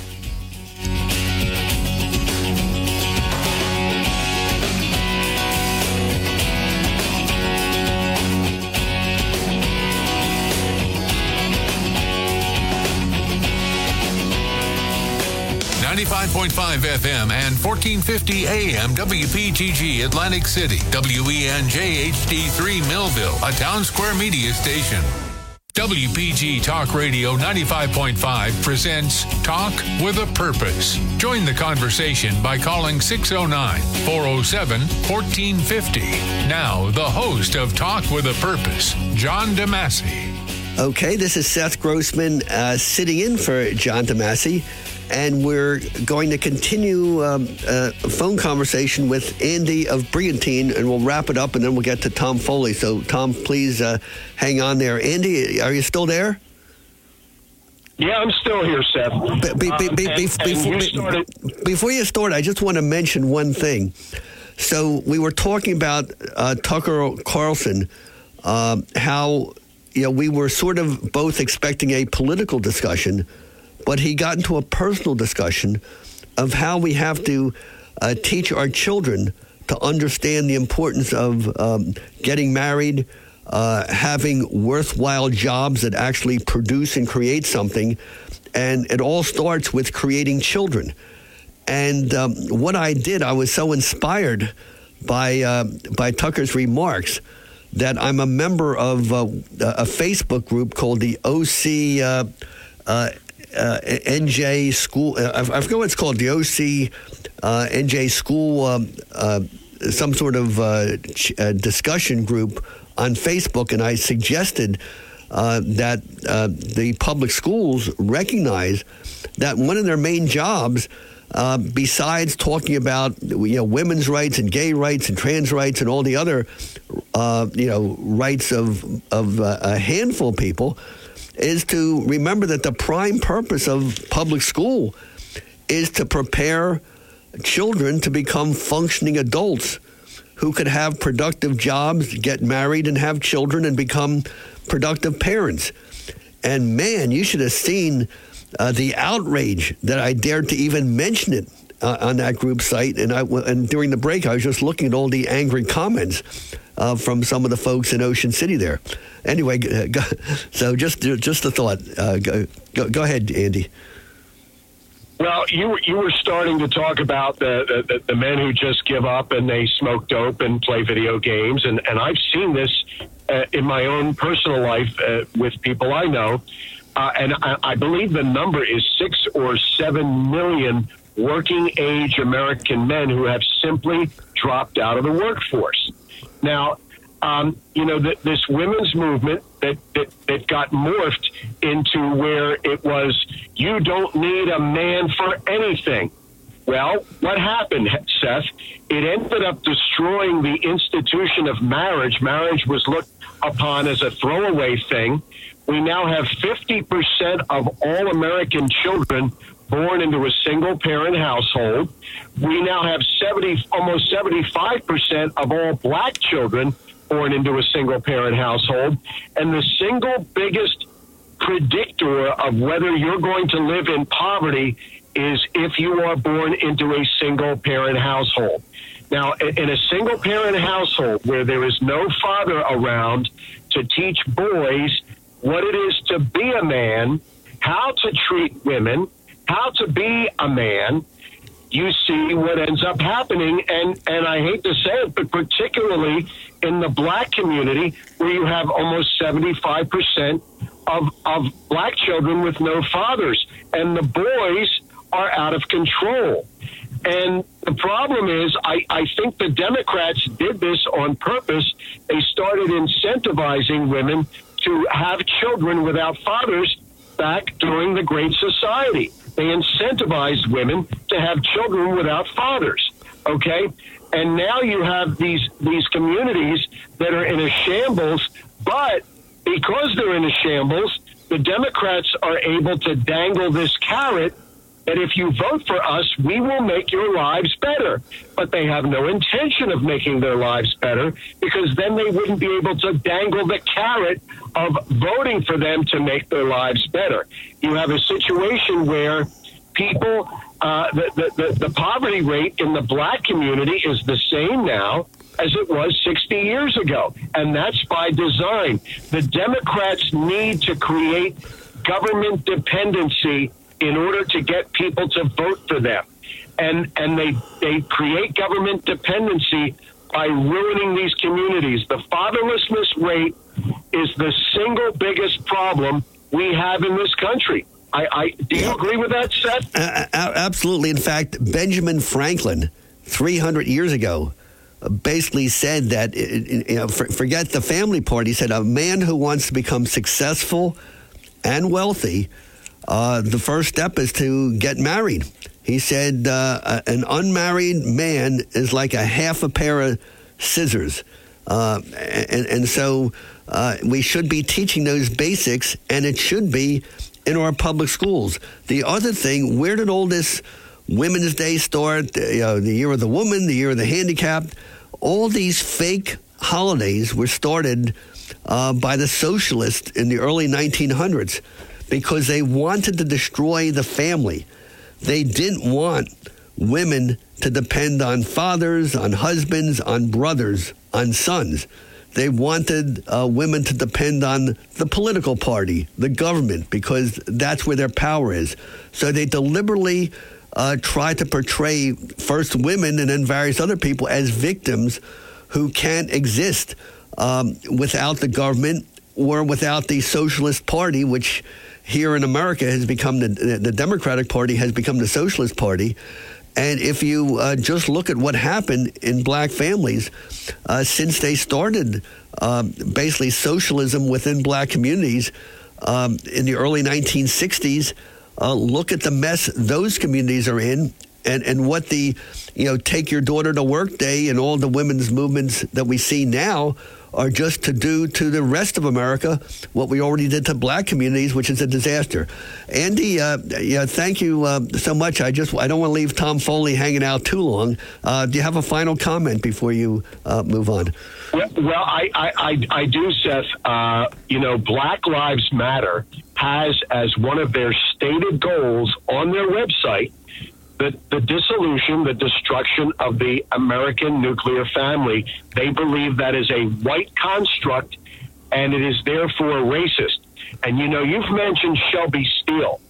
95.5 FM and 1450 AM WPTG Atlantic City, WENJ HD3 Millville, a town square media station. WPG Talk Radio 95.5 presents Talk with a Purpose. Join the conversation by calling 609 407 1450. Now, the host of Talk with a Purpose, John DeMasi. Okay, this is Seth Grossman uh, sitting in for John DeMasi and we're going to continue um, a phone conversation with Andy of Brigantine, and we'll wrap it up, and then we'll get to Tom Foley. So, Tom, please uh, hang on there. Andy, are you still there? Yeah, I'm still here, Seth. Be, be, be, before, you before you start, I just want to mention one thing. So we were talking about uh, Tucker Carlson, uh, how you know we were sort of both expecting a political discussion but he got into a personal discussion of how we have to uh, teach our children to understand the importance of um, getting married, uh, having worthwhile jobs that actually produce and create something. And it all starts with creating children. And um, what I did, I was so inspired by, uh, by Tucker's remarks that I'm a member of uh, a Facebook group called the OC uh, NJ School. Uh, I forget what it's called. The OC uh, NJ School, um, uh, some sort of uh, ch- discussion group on Facebook, and I suggested that the public schools recognize that one of their main jobs. Uh, besides talking about you know women's rights and gay rights and trans rights and all the other uh, you know rights of of uh, a handful of people, is to remember that the prime purpose of public school is to prepare children to become functioning adults who could have productive jobs, get married, and have children and become productive parents. And man, you should have seen uh, the outrage that I dared to even mention it uh, on that group site. And I and during the break, I was just looking at all the angry comments uh, from some of the folks in Ocean City there. Anyway, go, so just just a thought. Uh, go, go, go ahead, Andy. Well, you were you were starting to talk about the, the the men who just give up and they smoke dope and play video games, and and I've seen this uh, in my own personal life uh, with people I know, uh, and I, I believe the number is six or seven million working age American men who have simply dropped out of the workforce. Now, um, you know, this women's movement that, that, that got morphed into where it was, you don't need a man for anything. Well, what happened, Seth? It ended up destroying the institution of marriage. Marriage was looked upon as a throwaway thing. We now have 50% of all American children born into a single parent household. We now have 70, almost 75% of all black children born into a single parent household. And the single biggest predictor of whether you're going to live in poverty is if you are born into a single parent household. Now, in a single parent household where there is no father around to teach boys what it is to be a man, how to treat women, how to be a man, you see what ends up happening. And, and I hate to say it, but particularly in the black community where you have almost 75% of, of black children with no fathers. And the boys are out of control. And the problem is, I, I think the Democrats did this on purpose. They started incentivizing women to have children without fathers back during the Great Society. They incentivized women to have children without fathers. Okay? And now you have these these communities that are in a shambles, but because they're in a shambles, the Democrats are able to dangle this carrot that if you vote for us, we will make your lives better. But they have no intention of making their lives better because then they wouldn't be able to dangle the carrot of voting for them to make their lives better. You have a situation where people, uh, the, the, the, the poverty rate in the black community is the same now as it was 60 years ago. And that's by design. The Democrats need to create government dependency in order to get people to vote for them. And, and they, they create government dependency by ruining these communities. The fatherlessness rate is the single biggest problem we have in this country. I, I do you agree with that, Seth? Uh, absolutely. In fact, Benjamin Franklin, 300 years ago, basically said that you know, forget the family part. He said a man who wants to become successful and wealthy, uh, the first step is to get married. He said uh, an unmarried man is like a half a pair of scissors, uh, and, and so uh, we should be teaching those basics, and it should be in our public schools. The other thing, where did all this Women's Day start? You know, the year of the woman, the year of the handicapped. All these fake holidays were started uh, by the socialists in the early 1900s because they wanted to destroy the family. They didn't want women to depend on fathers, on husbands, on brothers, on sons. They wanted uh, women to depend on the political party, the government, because that's where their power is. So they deliberately uh, try to portray first women and then various other people as victims who can't exist um, without the government or without the Socialist Party, which here in America has become the, the Democratic Party has become the Socialist Party. And if you uh, just look at what happened in black families uh, since they started uh, basically socialism within black communities um, in the early 1960s, uh, look at the mess those communities are in. And, and what the, you know, take your daughter to work day and all the women's movements that we see now are just to do to the rest of America what we already did to black communities, which is a disaster. Andy, uh, yeah, thank you uh, so much. I just I don't want to leave Tom Foley hanging out too long. Uh, do you have a final comment before you uh, move on? Well, I, I, I, I do, Seth. Uh, you know, Black Lives Matter has as one of their stated goals on their website the, the dissolution, the destruction of the American nuclear family. They believe that is a white construct and it is therefore racist. And you know, you've mentioned Shelby Steele.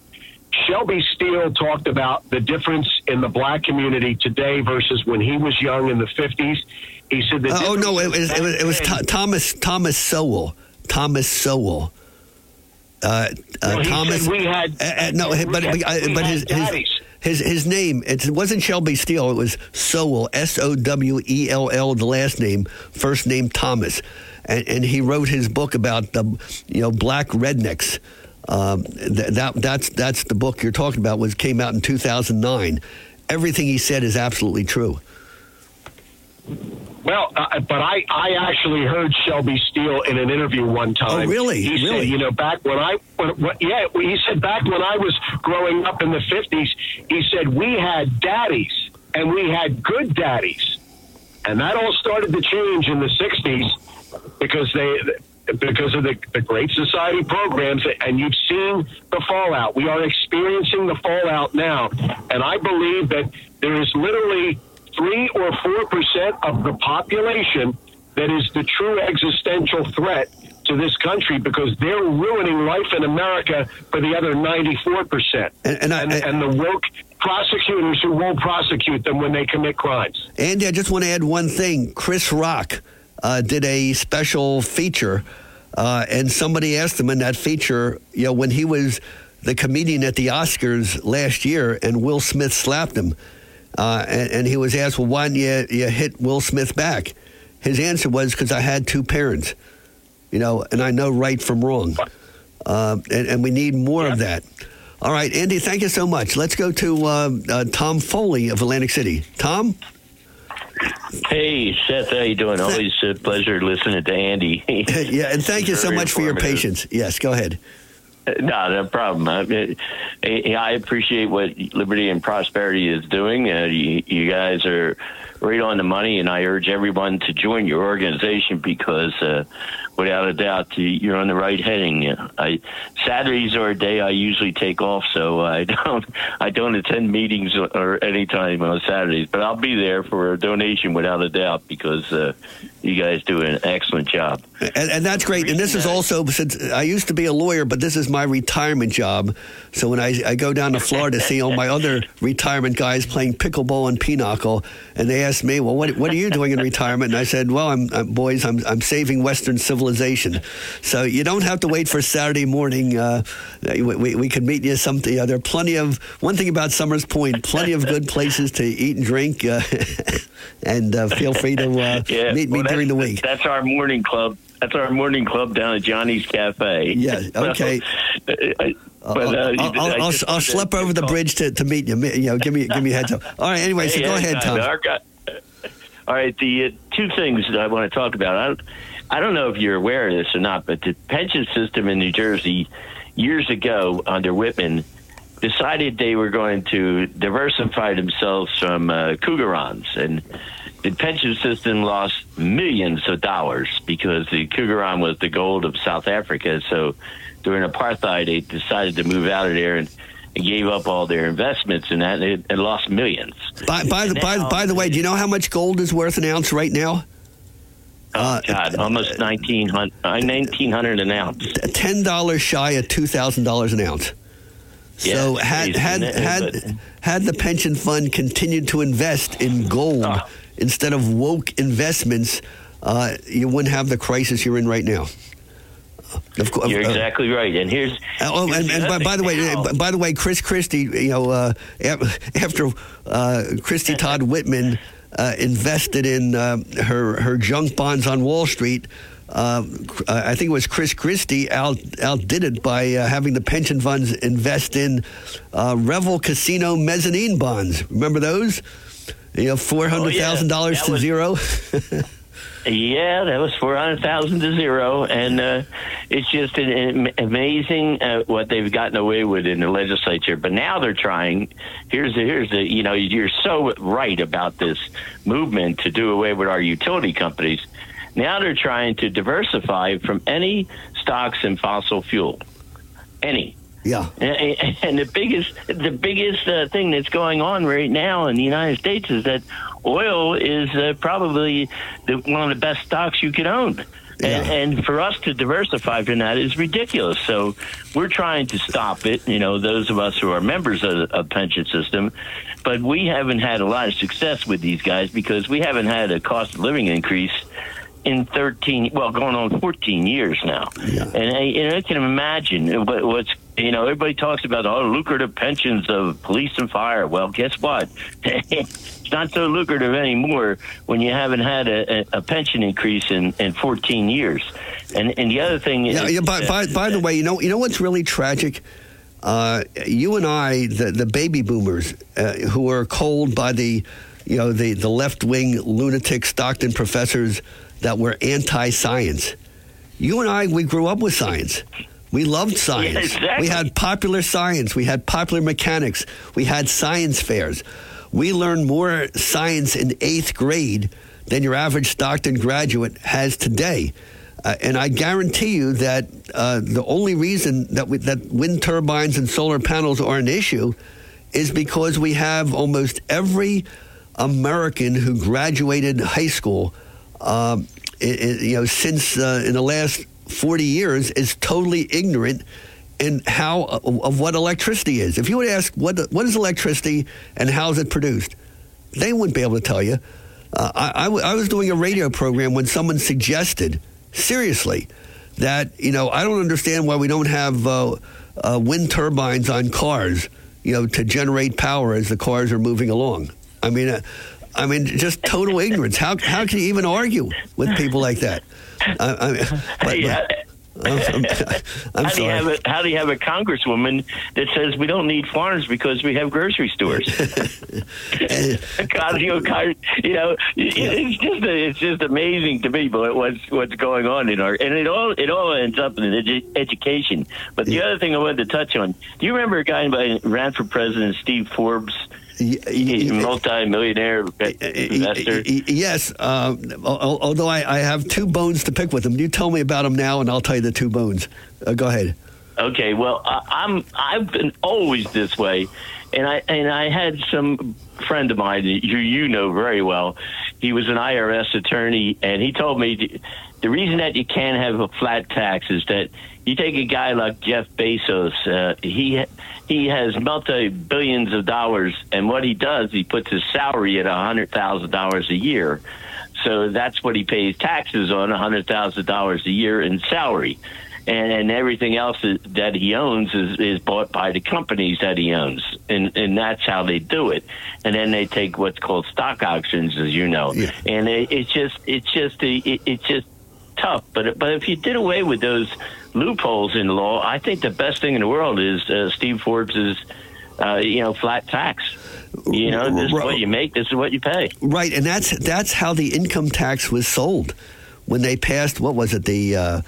Shelby Steele talked about the difference in the black community today versus when he was young in the 50s. He said that. Uh, oh no, it was it was, it was Th- Thomas Thomas Sowell. Thomas Sowell. Uh, uh, Well, Thomas. we had- uh, uh, no, but had- but, uh, we but had his, his. His his name it wasn't Shelby Steele. It was Sowell. S O W E L L. The last name, first name Thomas, and and he wrote his book about the you know black rednecks. Um, th- that that's that's the book you're talking about. Was came out in 2009. Everything he said is absolutely true. Well, uh, but I, I actually heard Shelby Steele in an interview one time. Oh, really? He Really? said, you know, back when I, when, when, yeah, he said back when I was growing up in the 50s, he said we had daddies and we had good daddies. And that all started to change in the 60s because they, because of the, the Great Society programs, and you've seen the fallout. We are experiencing the fallout now, and I believe that there is literally three or four percent of the population that is the true existential threat to this country because they're ruining life in America for the other 94 percent, and, and, I, and the woke prosecutors who won't prosecute them when they commit crimes. Andy, I just want to add one thing. Chris Rock uh, did a special feature, uh, and somebody asked him in that feature, you know, when he was the comedian at the Oscars last year, and Will Smith slapped him, uh, and, and he was asked, "Well, why didn't you, you hit Will Smith back?" His answer was, "Because I had two parents, you know, and I know right from wrong, uh, and, and we need more of that." All right, Andy, thank you so much. Let's go to uh, uh, Tom Foley of Atlantic City. Tom. Hey, Seth, how you doing? Always a pleasure listening to Andy. yeah, and thank you so much for your patience. Yes, go ahead. No, no problem. I, I I appreciate what Liberty and Prosperity is doing. Uh, you, you guys are right on the money, and I urge everyone to join your organization because, uh, without a doubt, you- you're on the right heading. I Saturdays are a day I usually take off, so I don't I don't attend meetings or any time on Saturdays. But I'll be there for a donation without a doubt because uh, you guys do an excellent job. And, and that's great. And this is also since I used to be a lawyer, but this is my retirement job. So when I, I go down to Florida, see all my other retirement guys playing pickleball and pinochle, and they asked me, "Well, what, what are you doing in retirement?" And I said, "Well, I'm, I'm boys, I'm, I'm saving Western civilization." So you don't have to wait for Saturday morning. Uh, we, we, we could meet you something. Uh, there are plenty of one thing about Somers Point, plenty of good places to eat and drink, uh, and uh, feel free to uh, Yeah, meet me well, during the that's- week. That's our morning club. That's our morning club down at Johnny's Cafe. Yeah, okay. So, I- I'll, but, uh, I'll, I I'll, I'll, I'll slip over the bridge to, to meet you. You know, give me give me a heads up. All right. Anyway, so Hey, go ahead. Tom. All right. All right. The uh, two things that I want to talk about. I don't, I don't know if you're aware of this or not, but the pension system in New Jersey years ago under Whitman decided they were going to diversify themselves from uh, Krugerrands and the pension system lost millions of dollars because the Krugerrand was the gold of South Africa. So during apartheid, they decided to move out of there and, gave up all their investments in that. And lost millions. By, by the by, by the way, do you know how much gold is worth an ounce right now? Oh, God, almost 1900, uh, 1900 an ounce. Ten dollars shy of two thousand dollars an ounce. Yeah, so had had had had the pension fund continued to invest in gold Oh. Instead of woke investments, uh, you wouldn't have the crisis you're in right now. Of course, You're exactly right. And here's Oh, and, and by, by the way, uh, by the way, Chris Christie, you know, uh, after uh, Christie Todd Whitman uh, invested in uh, her her junk bonds on Wall Street. Uh, I think it was Chris Christie out outdid it by uh, having the pension funds invest in uh, Revel Casino mezzanine bonds. Remember those? You know, four hundred thousand dollars to was- zero. Yeah, that was four hundred thousand to zero, and uh, it's just an, an amazing uh, what they've gotten away with in the legislature. But now they're trying. Here's the here's the you know you're so right about this movement to do away with our utility companies. Now they're trying to diversify from any stocks in fossil fuel, any. Yeah. And, the biggest the biggest uh, thing that's going on right now in the United States is that oil is uh, probably the, one of the best stocks you could own. And, and for us to diversify from that is ridiculous. So we're trying to stop it. You know, those of us who are members of the pension system, but we haven't had a lot of success with these guys because we haven't had a cost of living increase in 13 well going on 14 years now yeah. and, I, and I can imagine what, what's you know everybody talks about oh lucrative pensions of police and fire well guess what it's not so lucrative anymore when you haven't had a, a, a pension increase in, in 14 years and and the other thing Yeah, is, yeah by, by, by the way, you know, you know what's really tragic? Uh, you and I, the, the baby boomers, uh, who are cold by the, you know, the, the left wing lunatic Stockton professors that were anti science. You and I, we grew up with science. We loved science. Yeah, exactly. We had popular science. We had popular mechanics. We had science fairs. We learned more science in eighth grade than your average Stockton graduate has today. Uh, and I guarantee you that uh, the only reason that we, that wind turbines and solar panels are an issue is because we have almost every American who graduated high school, um, i- i- you know, since uh, in the last forty years, is totally ignorant in how of what electricity is. If you would ask what what is electricity and how is it produced, they wouldn't be able to tell you. Uh, I, I w- I was doing a radio program when someone suggested, seriously, that you know I don't understand why we don't have uh, uh, wind turbines on cars, you know, to generate power as the cars are moving along. I mean, uh, I mean, just total ignorance. How how can you even argue with people like that? I, I, but, Yeah. Uh, I'm, I'm, I'm how do you have sorry. a how do you have a congresswoman that says we don't need farms because we have grocery stores? God, you know, God, you know, it's just it's just amazing to me, but what's what's going on in our and it all it all ends up in edu- education. But the other thing I wanted to touch on, do you remember a guy by ran for president, Steve Forbes? He's a multi-millionaire investor. Yes, uh, although I, I have two bones to pick with him. You tell me about him now, and I'll tell you the two bones. Uh, go ahead. Okay, well, I, I'm I've been always this way, and I and I had some friend of mine that you you know very well. He was an IRS attorney, and he told me the, the reason that you can't have a flat tax is that you take a guy like Jeff Bezos. Uh, he he has multi billions of dollars, and what he does, he puts his salary at a hundred thousand dollars a year. So that's what he pays taxes on, a hundred thousand dollars a year in salary, and, and everything else that- that he owns is, is bought by the companies that he owns, and and that's how they do it. And then they take what's called stock auctions, as you know, and it, it's just it's just a, it, it's just tough. But but if you did away with those loopholes in law, I think the best thing in the world is uh, Steve Forbes's. Uh, you know, flat tax. You know, this is what you make. This is what you pay. Right, and that's that's how the income tax was sold when they passed. What was it? The uh,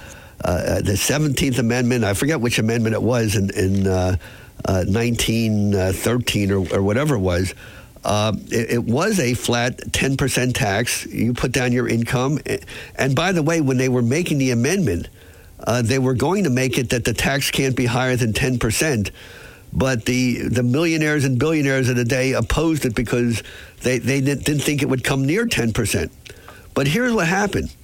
uh, the Seventeenth Amendment. I forget which amendment it was in in uh, uh, nineteen thirteen or, or whatever it was. Uh, it, it was a flat 10% tax. You put down your income. And by the way, when they were making the amendment, uh, they were going to make it that the tax can't be higher than 10%. But the, the millionaires and billionaires of the day opposed it because they, they didn't, think it would come near 10%. But here's what happened.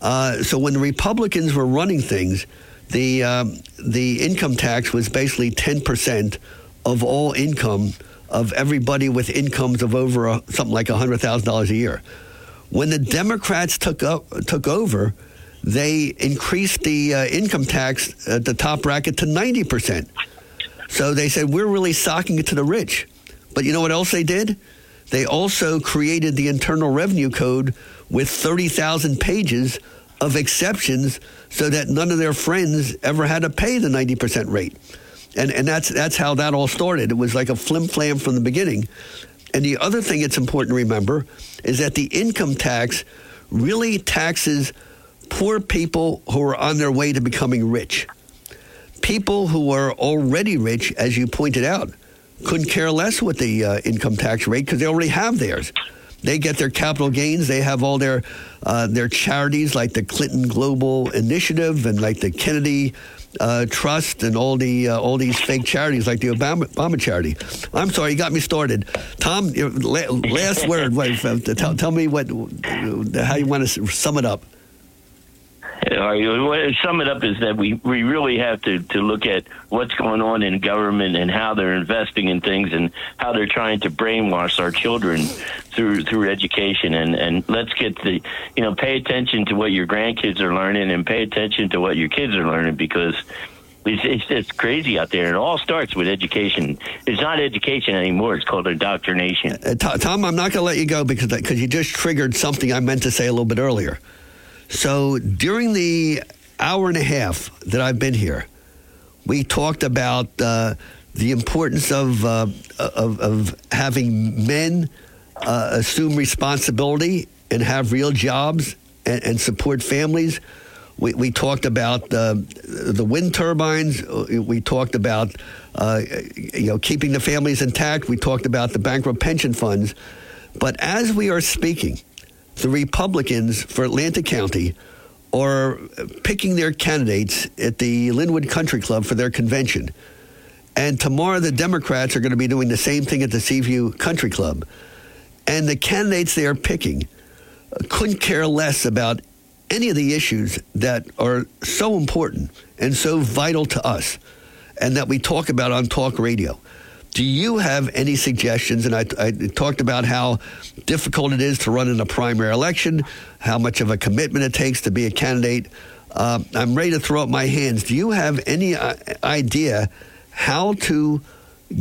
Uh, so when the Republicans were running things, the, um, the income tax was basically 10% of all income of everybody with incomes of over a, something like $100,000 a year. When the Democrats took, up, took over, they increased the uh, income tax at the top bracket to 90%. So they said, we're really socking it to the rich. But you know what else they did? They also created the Internal Revenue Code with 30,000 pages of exceptions so that none of their friends ever had to pay the 90% rate. And, and that's, that's how that all started. It was like a flim flam from the beginning. And the other thing it's important to remember is that the income tax really taxes poor people who are on their way to becoming rich. People who are already rich, as you pointed out, couldn't care less with the uh, income tax rate because they already have theirs. They get their capital gains. They have all their uh, their charities like the Clinton Global Initiative and like the Kennedy uh, Trust and all the uh, all these fake charities like the Obama, Obama charity. I'm sorry, you got me started. Tom, last word. Wait, uh, tell, tell me what how you want to sum it up. Sum it up is that we, we really have to, to look at what's going on in government and how they're investing in things and how they're trying to brainwash our children through through education and, and let's get the you know pay attention to what your grandkids are learning and pay attention to what your kids are learning because it's, it's, it's crazy out there. It all starts with education. It's not education anymore. It's called indoctrination. Uh, Tom, Tom, I'm not going to let you go because because you just triggered something I meant to say a little bit earlier. So during the hour and a half that I've been here, we talked about uh, the importance of, uh, of of having men uh, assume responsibility and have real jobs and, and support families. We, we talked about the wind turbines. We talked about uh, you know keeping the families intact. We talked about the bankrupt pension funds. But as we are speaking, the Republicans for Atlantic County are picking their candidates at the Linwood Country Club for their convention. And tomorrow, the Democrats are going to be doing the same thing at the Seaview Country Club. And the candidates they are picking uh, couldn't care less about any of the issues that are so important and so vital to us and that we talk about on talk radio. Do you have any suggestions? And I, I talked about how difficult it is to run in a primary election, how much of a commitment it takes to be a candidate. Uh, I'm ready to throw up my hands. Do you have any uh, idea how to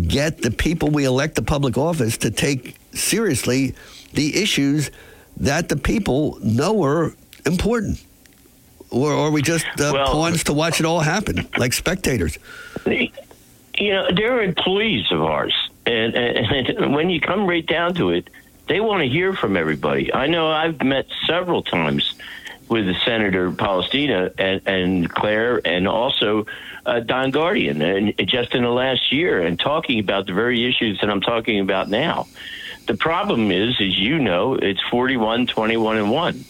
get the people we elect to public office to take seriously the issues that the people know are important? Or are we just uh, Well- pawns to watch it all happen, like spectators? you know, they're employees of ours, and, and, and when you come right down to it, they want to hear from everybody. I know I've met several times with the Senator Polistina and, and Claire, and also uh, Don Guardian, and just in the last year, and talking about the very issues that I'm talking about now. The problem is, as you know, it's 41, 21, and one.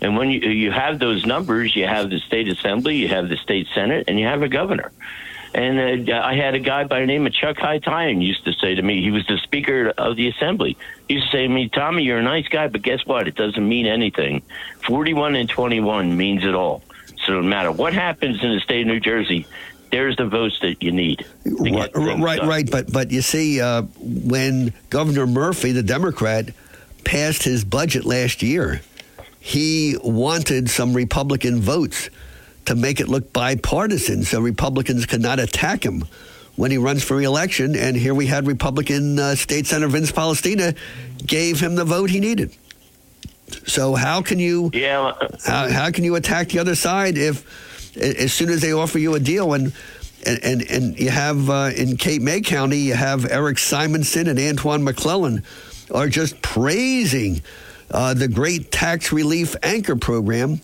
And when you, you have those numbers, you have the state assembly, you have the state senate, and you have a governor. And uh, I had a guy by the name of Chuck Haytaian used to say to me, he was the speaker of the assembly. He used to say to me, Tommy, you're a nice guy, but guess what? It doesn't mean anything. 41 and 21 means it all. So no matter what happens in the state of New Jersey, there's the votes that you need. Right, right, right. But but you see, uh, when Governor Murphy, the Democrat, passed his budget last year, he wanted some Republican votes to make it look bipartisan, so Republicans could not attack him when he runs for reelection. And here we had Republican uh, State Senator Vince Polistina gave him the vote he needed. So how can you? Yeah. How, how can you attack the other side if, as soon as they offer you a deal, and and and, and you have uh, in Cape May County, you have Erik Simonsen and Antwan McClellan are just praising uh, the great tax relief anchor program.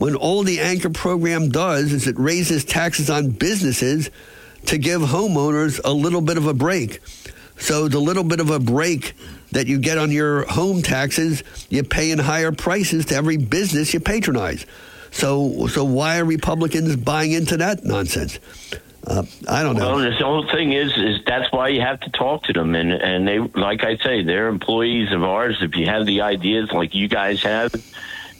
When all the anchor program does is it raises taxes on businesses to give homeowners a little bit of a break. So the little bit of a break that you get on your home taxes, you pay in higher prices to every business you patronize. So so why are Republicans buying into that nonsense? Uh, I don't know. Well, the whole thing is, is that's why you have to talk to them, and and they, like I say, they're employees of ours. If you have the ideas like you guys have,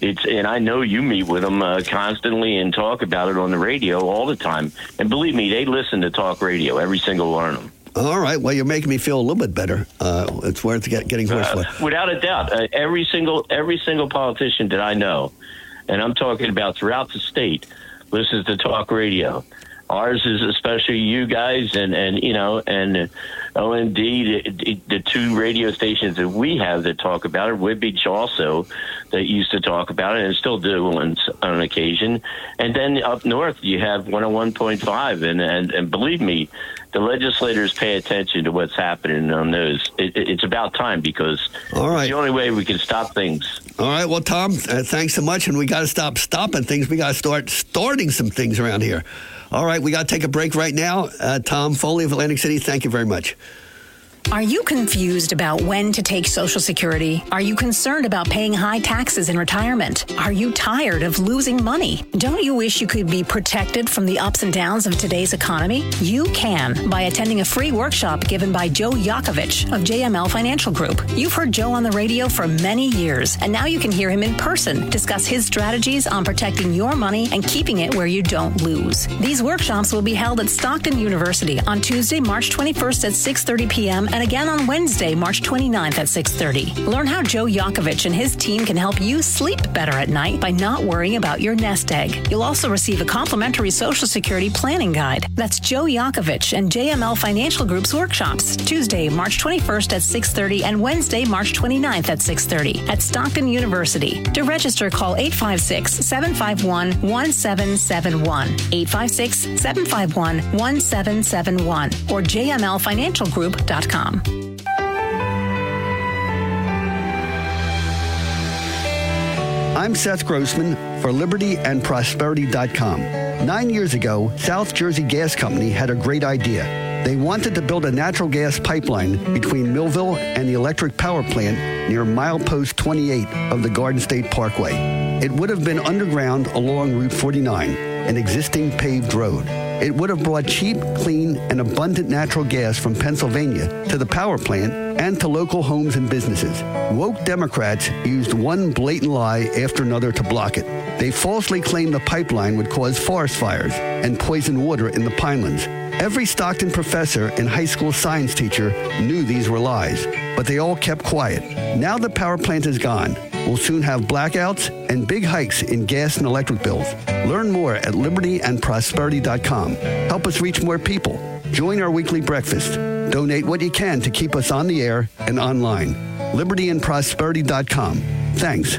it's and I know you meet with them uh, constantly and talk about it on the radio all the time. And believe me, they listen to talk radio, every single one of them. All right. Well, you're making me feel a little bit better. Uh, it's worth get, getting horsefly. Uh, without a doubt, uh, every single every single politician that I know, and I'm talking about throughout the state, listens to talk radio. Ours is especially you guys, and and you know, and OMD, the, the two radio stations that we have that talk about it. Woodbeach also that used to talk about it and still do on, on occasion. And then up north, you have 101.5, and and and believe me, the legislators pay attention to what's happening on those. It, it, it's about time because All right. it's the only way we can stop things. All right. Well, Tom, uh, thanks so much. And we got to stop stopping things. We got to start starting some things around here. All right. We got to take a break right now. Uh, Tom Foley of Atlantic City, thank you very much. Are you confused about when to take Social Security? Are you concerned about paying high taxes in retirement? Are you tired of losing money? Don't you wish you could be protected from the ups and downs of today's economy? You can by attending a free workshop given by Joe Yakovich of JML Financial Group. You've heard Joe on the radio for many years, and now you can hear him in person discuss his strategies on protecting your money and keeping it where you don't lose. These workshops will be held at Stockton University on Tuesday, March 21st at 6:30 p.m. and again on Wednesday, March 29th at 6:30. Learn how Joe Yakovich and his team can help you sleep better at night by not worrying about your nest egg. You'll also receive a complimentary Social Security planning guide. That's Joe Yakovich and JML Financial Group's workshops, Tuesday, March 21st at 6:30 and Wednesday, March 29th at 6:30 at Stockton University. To register, call 856-751-1771, 856-751-1771 or jmlfinancialgroup.com. I'm Seth Grossman for libertyandprosperity.com. Nine years ago, South Jersey Gas Company had a great idea. They wanted to build a natural gas pipeline between Millville and the electric power plant near milepost 28 of the Garden State Parkway. It would have been underground along Route 49, an existing paved road. It would have brought cheap, clean, and abundant natural gas from Pennsylvania to the power plant and to local homes and businesses. Woke Democrats used one blatant lie after another to block it. They falsely claimed the pipeline would cause forest fires and poison water in the pinelands. Every Stockton professor and high school science teacher knew these were lies, but they all kept quiet. Now the power plant is gone. We'll soon have blackouts and big hikes in gas and electric bills. Learn more at libertyandprosperity.com. Help us reach more people. Join our weekly breakfast. Donate what you can to keep us on the air and online. libertyandprosperity.com. Thanks.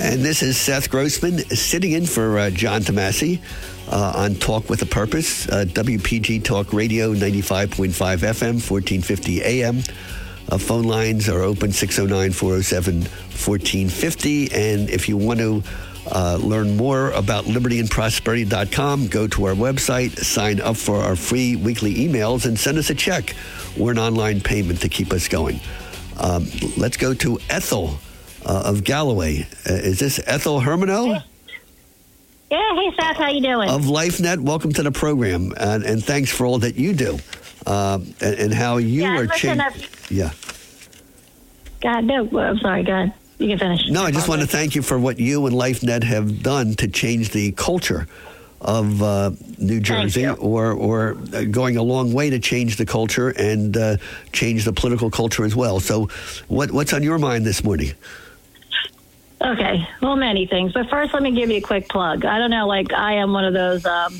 And this is Seth Grossman sitting in for uh, John Tomasi uh, on Talk with a Purpose, uh, WPG Talk Radio, 95.5 FM, 1450 AM. Uh, phone lines are open 609 407 1450. And if you want to uh, learn more about libertyandprosperity.com, go to our website, sign up for our free weekly emails, and send us a check or an online payment to keep us going. Um, let's go to Ethel uh, of Galloway. Uh, is this Ethel Hermano? Yeah, hey Seth, how you doing? Of LifeNet, welcome to the program, and, and thanks for all that you do, um, and, and how you Yeah, are changing. Yeah. God, no, I'm sorry. Go ahead. You can finish. No, I just want to thank you for what you and LifeNet have done to change the culture of uh, New Jersey, or or uh, going a long way to change the culture and uh, change the political culture as well. So, what what's on your mind this morning? Okay, well, many things, but first, let me give you a quick plug. I don't know, like I am one of those um,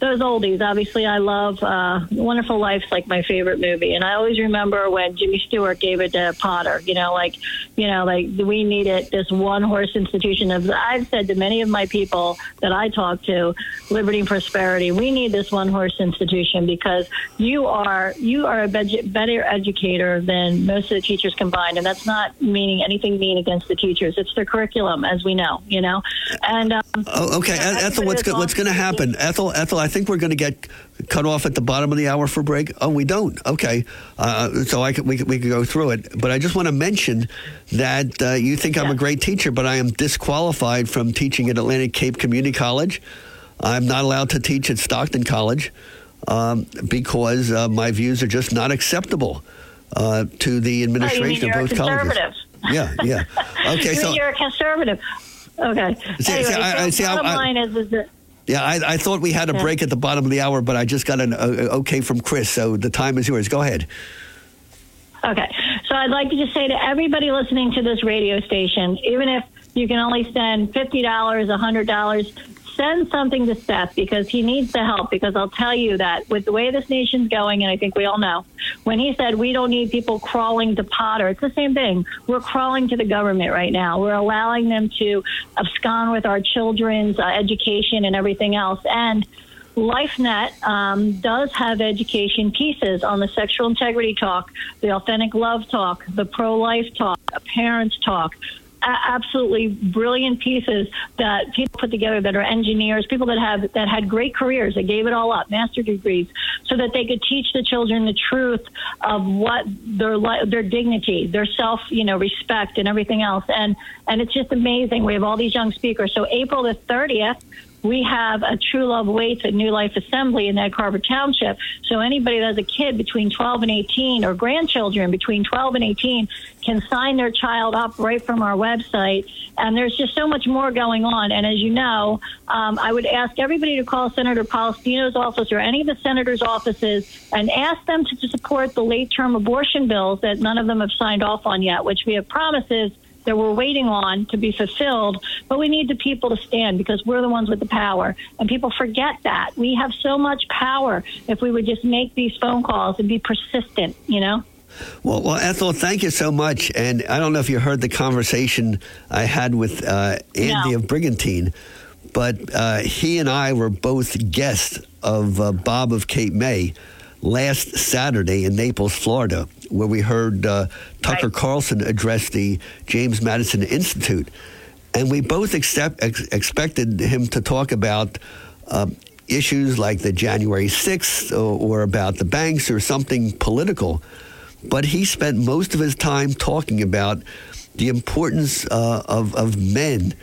those oldies. Obviously, I love uh, Wonderful Life's like my favorite movie, and I always remember when Jimmy Stewart gave it to Potter. You know, like you know, like we needed this one horse institution. Of I've said to many of my people that I talk to, Liberty and Prosperity, we need this one horse institution because you are you are a better educator than most of the teachers combined, and that's not meaning anything mean against the teachers. It's their curriculum, as we know. You know, and um, Oh, okay, Ethel, what's go, what's going to happen? Ethel, Ethel, I think we're going to get cut off at the bottom of the hour for break. Oh, we don't. Okay, uh, so I could, we could, we could go through it, but I just want to mention that uh, you think I'm a great teacher, but I am disqualified from teaching at Atlantic Cape Community College. I'm not allowed to teach at Stockton College um, because uh, my views are just not acceptable uh, to the oh, administration you're of a both colleges. Yeah, yeah. Okay, you so you're a conservative? Okay. See- anyway, see, I- I- so see, I- bottom I- line is, is that Yeah, I, I thought we had a break at the bottom of the hour, but I just got an uh, okay from Chris, so the time is yours. Go ahead. Okay. So I'd like to just say to everybody listening to this radio station, even if you can only send $50, $100, send something to Seth because he needs the help. Because I'll tell you that with the way this nation's going, and I think we all know, when he said we don't need people crawling to Potter, it's the same thing. We're crawling to the government right now. We're allowing them to abscond with our children's uh, education and everything else. And LifeNet um, does have education pieces on the sexual integrity talk, the authentic love talk, the pro life talk, a parents talk, absolutely brilliant pieces that people put together that are engineers, people that have that had great careers, that gave it all up, master degrees, so that they could teach the children the truth of what their their dignity, their self, you know, respect, and everything else. And and it's just amazing. We have all these young speakers. So April the thirtieth we have a True Love Waits at New Life Assembly in Egg Harbor Township. So anybody that has a kid between 12 and 18 or grandchildren between 12 and 18 can sign their child up right from our website. And there's just so much more going on. And as you know, um, I would ask everybody to call Senator Polistina's office or any of the senators' offices and ask them to, support the late term abortion bills that none of them have signed off on yet, which we have promises that we're waiting on to be fulfilled, but we need the people to stand because we're the ones with the power. And people forget that. We have so much power if we would just make these phone calls and be persistent, you know? Well, well, Ethel, thank you so much. And I don't know if you heard the conversation I had with uh, Andy no. of Brigantine, but uh, he and I were both guests of uh, Bob of Cape May last Saturday in Naples, Florida, where we heard uh, Tucker right. Carlson address the James Madison Institute. And we both accept, ex- expected him to talk about uh, issues like the January 6th or, or about the banks or something political. But he spent most of his time talking about the importance uh, of, of men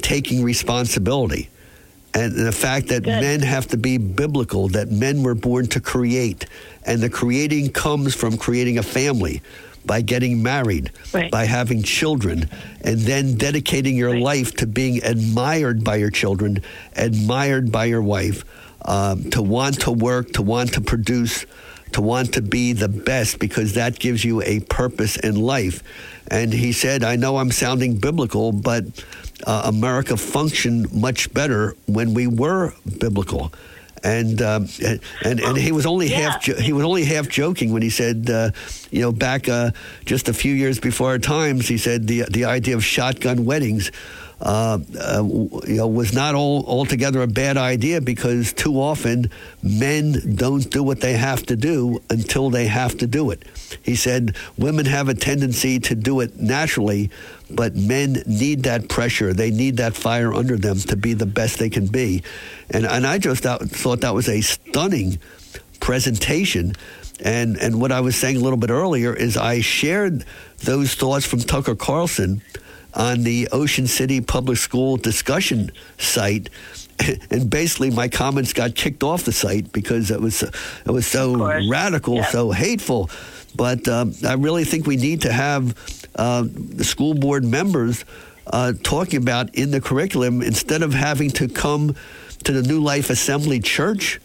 taking responsibility and the fact that Good. men have to be biblical, that men were born to create, and the creating comes from creating a family by getting married, right. by having children, and then dedicating your right. life to being admired by your children, admired by your wife, um, to want to work, to want to produce, to want to be the best, because that gives you a purpose in life. And he said, I know I'm sounding biblical, but uh, America functioned much better when we were biblical. And, um, and and he was only yeah. half he was only half joking when he said, uh, you know, back uh, just a few years before our times, he said the the idea of shotgun weddings uh, uh, you know, was not all, altogether a bad idea because too often men don't do what they have to do until they have to do it. He said women have a tendency to do it naturally, but men need that pressure. They need that fire under them to be the best they can be. And, and I just thought that was a stunning presentation. And, and what I was saying a little bit earlier is I shared those thoughts from Tucker Carlson on the Ocean City Public School discussion site. And basically, my comments got kicked off the site because it was it was so radical, yeah. so hateful. But um, I really think we need to have uh, the school board members uh, talking about in the curriculum instead of having to come to the New Life Assembly Church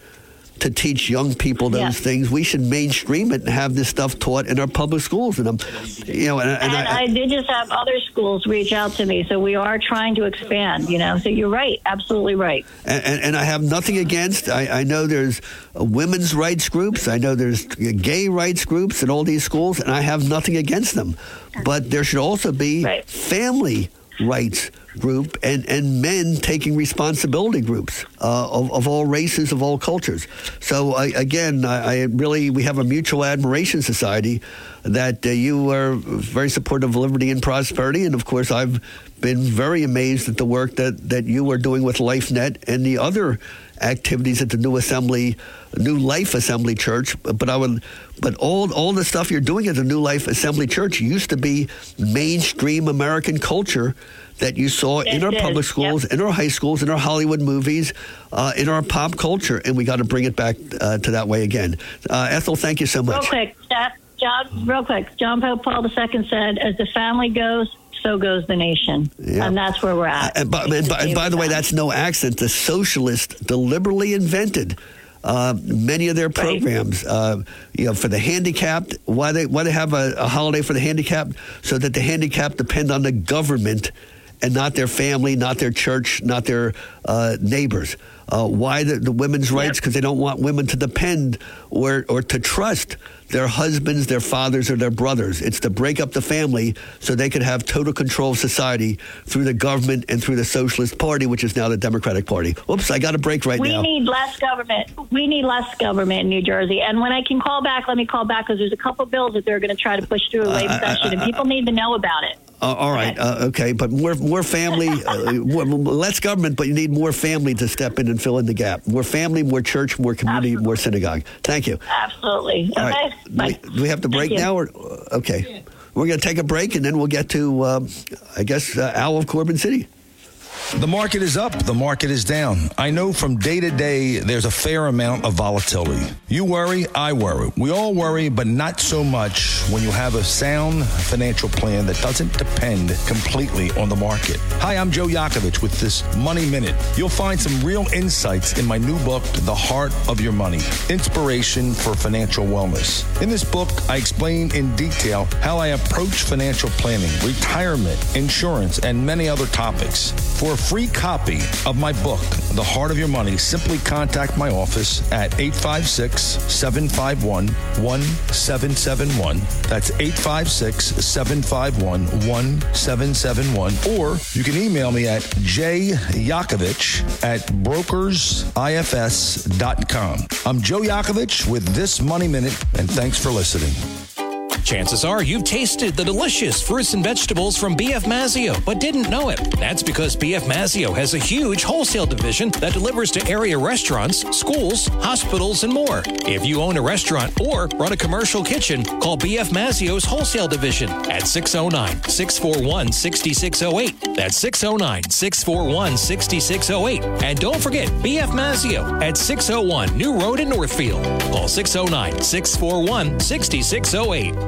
to teach young people those yeah. things. We should mainstream it and have this stuff taught in our public schools. And I'm, you know, and, and, and I, I, did just have other schools reach out to me, so we are trying to expand. You know, so you're right, absolutely right. And, and I have nothing against. I, I know there's women's rights groups. I know there's gay rights groups in all these schools, and I have nothing against them. But there should also be right. family rights group and, and men taking responsibility groups uh, of, of all races, of all cultures. So, I, again, I, I, really, we have a mutual admiration society that uh, you are very supportive of liberty and prosperity. And of course, I've been very amazed at the work that, that you are doing with LifeNet and the other activities at the New Assembly, New Life Assembly Church. But I would, but all all the stuff you're doing at the New Life Assembly Church used to be mainstream American culture that you saw in our public schools, yep. in our high schools, in our Hollywood movies, uh, in our pop culture, and we got to bring it back uh, to that way again. Uh, Ethel, thank you so much. Real quick, John, real quick. John Pope Paul II said, "As the family goes, so goes the nation. Yeah. And that's where we're at. And by, and by, by the way, that's no accident. The socialists deliberately invented uh, many of their programs. Uh, you know, for the handicapped, why they why they have a, a, holiday for the handicapped, so that the handicapped depend on the government and not their family, not their church, not their uh, neighbors. Uh, why the, the women's rights? Because they don't want women to depend or, or to trust their husbands, their fathers, or their brothers. It's to break up the family so they could have total control of society through the government and through the Socialist Party, which is now the Democratic Party. Oops, I got a break right we now. We need less government. We need less government in New Jersey. And when I can call back, let me call back because there's a couple bills that they're going to try to push through a uh, late uh, uh, session, and uh, people need to know about it. Uh, all right, uh, okay, but more more family, uh, less government, but you need more family to step in and fill in the gap. More family, more church, more community, more synagogue. Thank you. Absolutely. All Okay. right, Bye. do we have to break now, or okay? We're going to take a break, and then we'll get to, um, I guess, uh, Al of Corbin City. The market is up, the market is down. I know from day to day there's a fair amount of volatility. You worry, I worry. We all worry, but not so much when you have a sound financial plan that doesn't depend completely on the market. Hi, I'm Joe Yakovich with this Money Minute. You'll find some real insights in my new book, The Heart of Your Money Inspiration for Financial Wellness. In this book, I explain in detail how I approach financial planning, retirement, insurance, and many other topics. For a free copy of my book, The Heart of Your Money, simply contact my office at 856 751 1771. That's 856 751 1771. Or you can email me at jyakovich at brokersifs.com. I'm Joe Yakovich with this Money Minute, and thanks for listening. Chances are you've tasted the delicious fruits and vegetables from BF Mazzeo, but didn't know it. That's because BF Mazzeo has a huge wholesale division that delivers to area restaurants, schools, hospitals, and more. If you own a restaurant or run a commercial kitchen, call BF Mazzeo's wholesale division at 609 641 6608. That's 609 641 6608. And don't forget BF Mazzeo at 601 New Road in Northfield. Call 609 641 6608.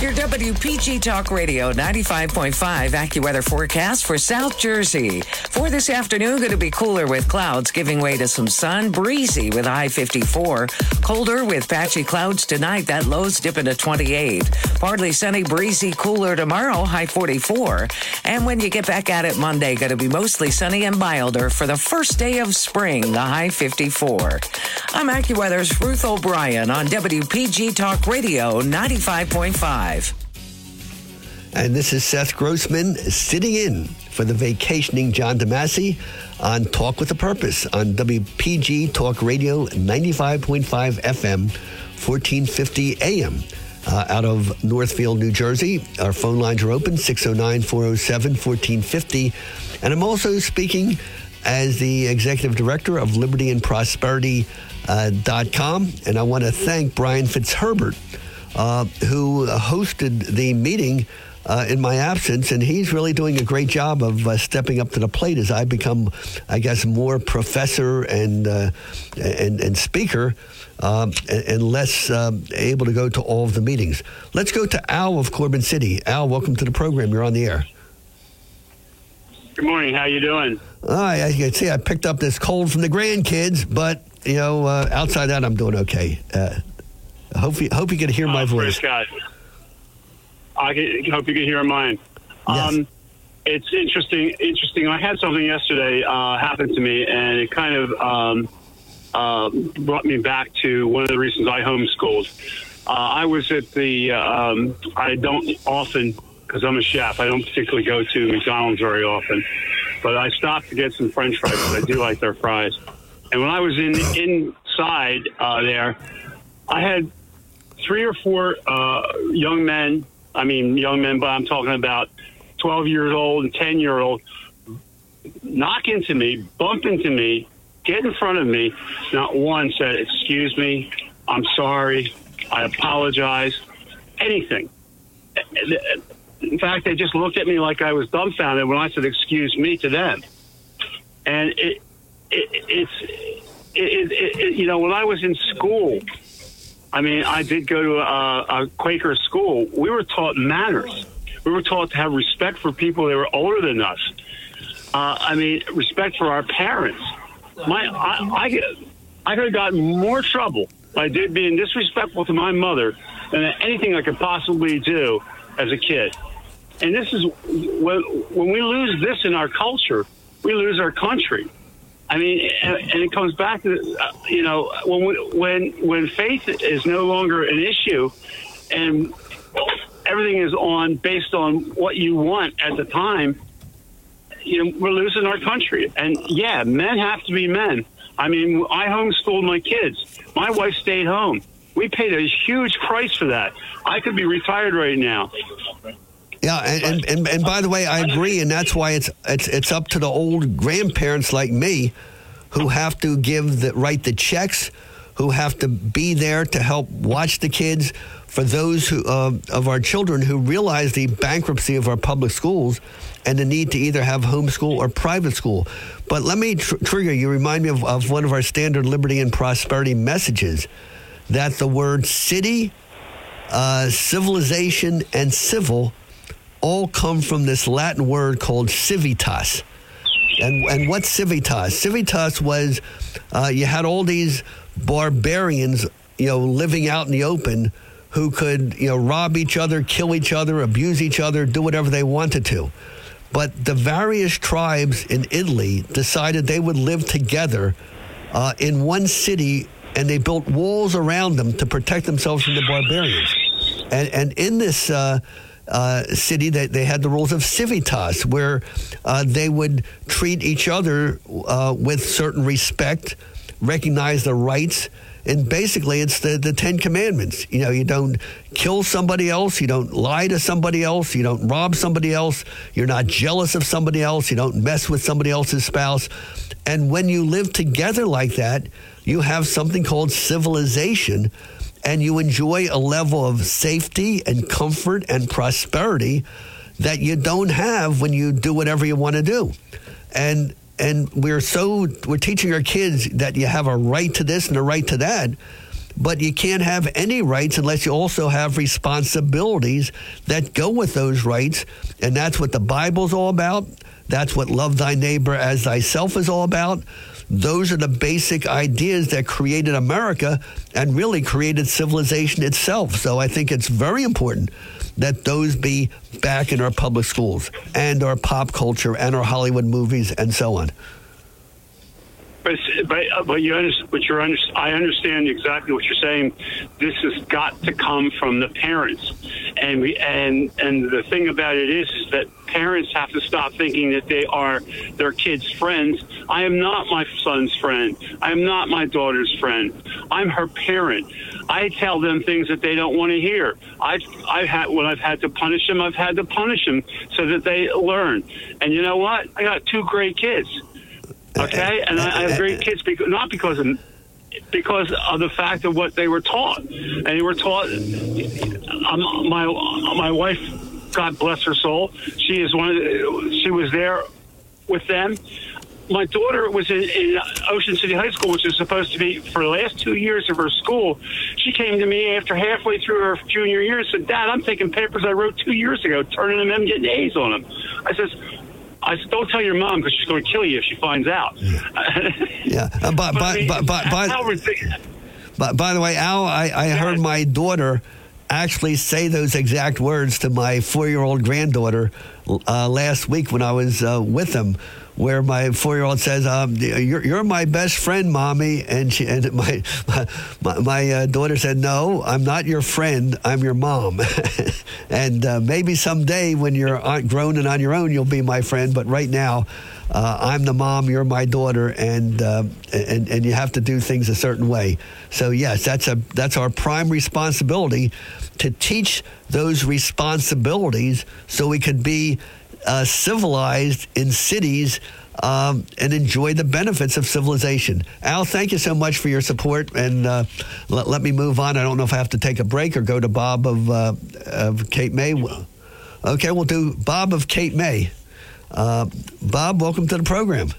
Your WPG Talk Radio 95.5 AccuWeather forecast for South Jersey. For this afternoon, going to be cooler with clouds giving way to some sun, breezy with high 54. Colder with patchy clouds tonight, that lows dip into 28. Partly sunny, breezy, cooler tomorrow, high 44. And when you get back at it Monday, going to be mostly sunny and milder for the first day of spring, the high 54. I'm AccuWeather's Ruth O'Brien on WPG Talk Radio 95.5. And this is Seth Grossman sitting in for the vacationing John DeMasi on Talk with a Purpose on WPG Talk Radio 95.5 FM, 1450 AM. Uh, out of Northfield, New Jersey. Our phone lines are open 609 407 1450. And I'm also speaking as the executive director of Liberty and Prosperity. Uh, and I want to thank Brian Fitzherbert, uh, who hosted the meeting uh, in my absence, and he's really doing a great job of uh, stepping up to the plate as I become, I guess, more professor and uh, and, and speaker, um, and, and less um, able to go to all of the meetings. Let's go to Al of Corbin City. Al, welcome to the program. You're on the air. Good morning. How you doing? I, as you can see, I picked up this cold from the grandkids, but you know, uh, outside that, I'm doing okay. Uh, hope you hope you can hear my Oh, voice. God. I can, hope you can hear mine. Um, it's interesting. Interesting. I had something yesterday uh, happen to me, and it kind of um, uh, brought me back to one of the reasons I homeschooled. Uh, I was at the. Um, I don't often, because I'm a chef. I don't particularly go to McDonald's very often, but I stopped to get some French fries. 'cause I do like their fries. And when I was in inside uh, there, I had three or four uh, young men. I mean, young men, but I'm talking about 12 years old and 10 year old knock into me, bump into me, get in front of me. Not one said, "Excuse me, I'm sorry, I apologize," anything. In fact, they just looked at me like I was dumbfounded when I said, "Excuse me" to them. And it, it it's it, it, you know when I was in school. I mean, I did go to a, a Quaker school. We were taught manners. We were taught to have respect for people that were older than us. Uh, I mean, respect for our parents. My, I, I, I could have gotten more trouble by being disrespectful to my mother than anything I could possibly do as a kid. And this is when, when we lose this in our culture, we lose our country. I mean, and, it comes back to uh, you know when we, when when faith is no longer an issue, and everything is on based on what you want at the time. You know, we're losing our country, and yeah, men have to be men. I mean, I homeschooled my kids. My wife stayed home. We paid a huge price for that. I could be retired right now. Yeah, and, and, and, and by the way, I agree, and that's why it's it's it's up to the old grandparents like me, who have to give the write the checks, who have to be there to help watch the kids. For those who uh, of our children who realize the bankruptcy of our public schools and the need to either have homeschool or private school. But let me tr- trigger you. Remind me of, of one of our standard liberty and prosperity messages that the word city, uh, civilization, and civil all come from this Latin word called civitas. And, and what's civitas? Civitas was uh, you had all these barbarians, you know, living out in the open who could, you know, rob each other, kill each other, abuse each other, do whatever they wanted to. But the various tribes in Italy decided they would live together uh, in one city and they built walls around them to protect themselves from the barbarians. And, and in this uh, uh, city, they, they had the rules of civitas, where uh, they would treat each other uh, with certain respect, recognize the rights. And basically, it's the, the Ten Commandments. You know, you don't kill somebody else, you don't lie to somebody else, you don't rob somebody else, you're not jealous of somebody else, you don't mess with somebody else's spouse. And when you live together like that, you have something called civilization and you enjoy a level of safety and comfort and prosperity that you don't have when you do whatever you want to do. And and we're so we're teaching our kids that you have a right to this and a right to that, but you can't have any rights unless you also have responsibilities that go with those rights, and that's what the Bible's all about. That's what love thy neighbor as thyself is all about. Those are the basic ideas that created America and really created civilization itself. So I think it's very important that those be back in our public schools and our pop culture and our Hollywood movies and so on. But but, but you understand, but you're under, I understand exactly what you're saying. This has got to come from the parents, and we and and the thing about it is, is that parents have to stop thinking that they are their kids' friends. I am not my son's friend. I am not my daughter's friend. I'm her parent. I tell them things that they don't want to hear. I've I've had when I've had to punish them, I've had to punish them so that they learn. And you know what? I got two great kids. Okay, and I, have great kids because not because of because of the fact of what they were taught, and they were taught. Um, my my wife, God bless her soul, she is one. Of the, she was there with them. My daughter was in, in Ocean City High School, which is supposed to be for the last two years of her school. She came to me after halfway through her junior year and said, "Dad, I'm taking papers I wrote two years ago, turning them in, getting A's on them." I says, I said, don't tell your mom because she's going to kill you if she finds out. Yeah. Uh, but, but, but, but, but, how ridiculous. But by the way, Al, I, I heard my daughter actually say those exact words to my four-year-old granddaughter uh, last week when I was uh, with them. Where my four-year-old says, um, "You're you're my best friend, mommy," and she and my my, my uh, daughter said, "No, I'm not your friend. I'm your mom." and uh, maybe someday when you're grown and on your own, you'll be my friend. But right now, uh, I'm the mom, you're my daughter, and uh, and and you have to do things a certain way. So yes, that's a that's our prime responsibility to teach those responsibilities so we could be uh, civilized in cities. Um, and enjoy the benefits of civilization. Al, thank you so much for your support. And uh, let, let me move on. I don't know if I have to take a break or go to Bob of, uh, of Cape May. Okay, we'll do Bob of Cape May. Uh, Bob, welcome to the program.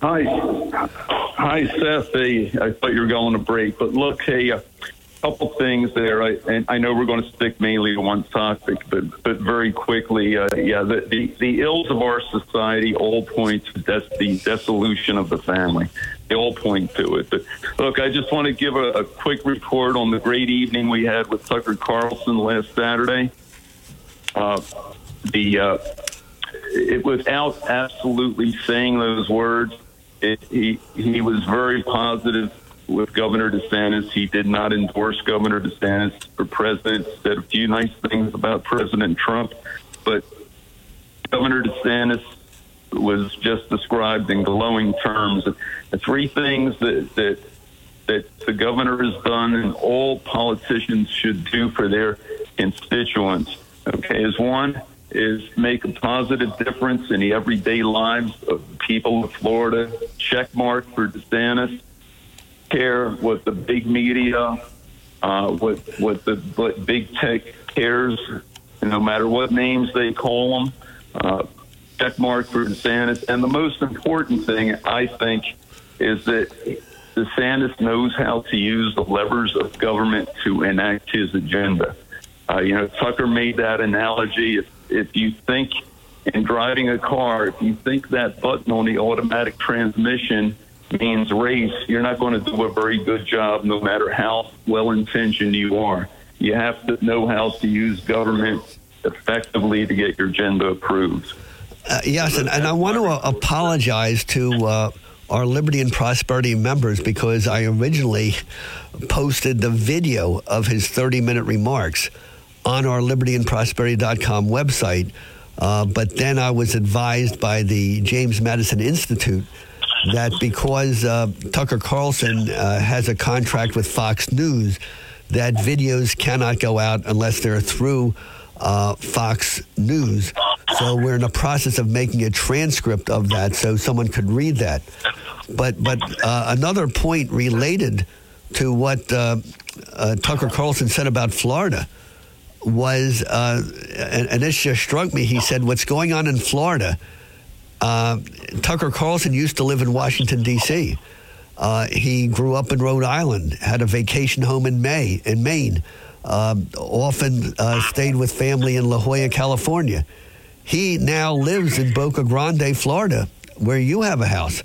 Hi. Hi, Seth. Hey, I thought you were going to break, but look, hey, a couple things there. I, and I know we're going to stick mainly to one topic, but but very quickly, uh, yeah, the, the the ills of our society all point to des- the dissolution of the family. They all point to it. But look, I just want to give a, a quick report on the great evening we had with Tucker Carlson last Saturday. Uh, the uh, it, without absolutely saying those words, it, he he was very positive with Governor DeSantis. He did not endorse Governor DeSantis for president. Said a few nice things about President Trump, but Governor DeSantis was just described in glowing terms. The three things that that that the governor has done and all politicians should do for their constituents. Okay, is one is make a positive difference in the everyday lives of the people of Florida. Check mark for DeSantis. Care what the big media, uh, what what the what big tech cares, no matter what names they call them. Uh, check mark for DeSantis. And the most important thing, I think, is that DeSantis knows how to use the levers of government to enact his agenda. Uh, you know, Tucker made that analogy. If, if you think in driving a car, if you think that button on the automatic transmission means race, you're not going to do a very good job no matter how well intentioned you are. You have to know how to use government effectively to get your agenda approved. Uh, yes, and, and I want to uh, apologize to uh, our Liberty and Prosperity members because I originally posted the video of his 30 minute remarks on our libertyandprosperity.com website. Uh, but then I was advised by the James Madison Institute that because uh, Tucker Carlson uh, has a contract with Fox News, that videos cannot go out unless they're through uh, Fox News. So we're in the process of making a transcript of that so someone could read that. But but uh, another point related to what uh, uh, Tucker Carlson said about Florida was, and, and, this just struck me. He said, "What's going on in Florida?" Uh, Tucker Carlson used to live in Washington D.C. Uh, he grew up in Rhode Island, had a vacation home in May in Maine. often stayed with family in La Jolla, California. He now lives in Boca Grande, Florida, where you have a house.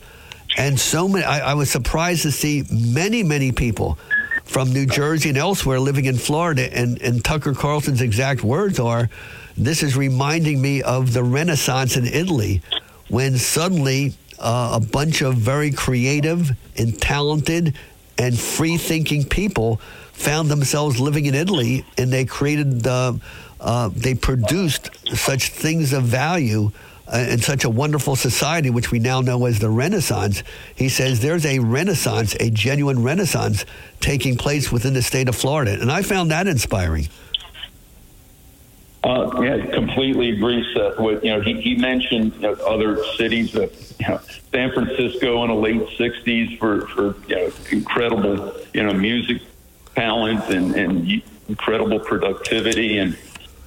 And so many, I, I was surprised to see many, many people from New Jersey and elsewhere living in Florida. And, and Tucker Carlson's exact words are this is reminding me of the Renaissance in Italy when suddenly uh, a bunch of very creative and talented and free thinking people found themselves living in Italy and they created, uh, uh, they produced such things of value uh, in such a wonderful society, which we now know as the Renaissance. He says there's a renaissance, a genuine renaissance taking place within the state of Florida. And I found that inspiring. Uh, yeah, completely agree, Seth. With you know, he, he mentioned you know, other cities, that, you know, San Francisco in the late '60s for for you know incredible you know music talent and, and incredible productivity and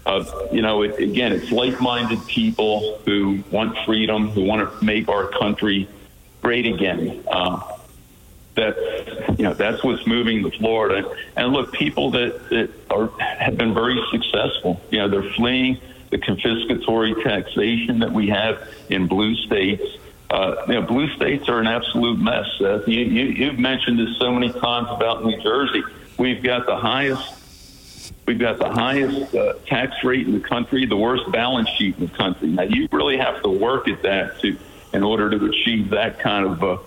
uh, you know, it, again, it's like-minded people who want freedom, who want to make our country great again. Uh, that you know, that's what's moving to Florida. And look, people that, that are have been very successful. You know, they're fleeing the confiscatory taxation that we have in blue states. Uh, you know, blue states are an absolute mess. Seth. You, you, you've mentioned this so many times about New Jersey. We've got the highest We've got the highest uh, tax rate in the country, the worst balance sheet in the country. Now, you really have to work at that to, in order to achieve that kind of uh,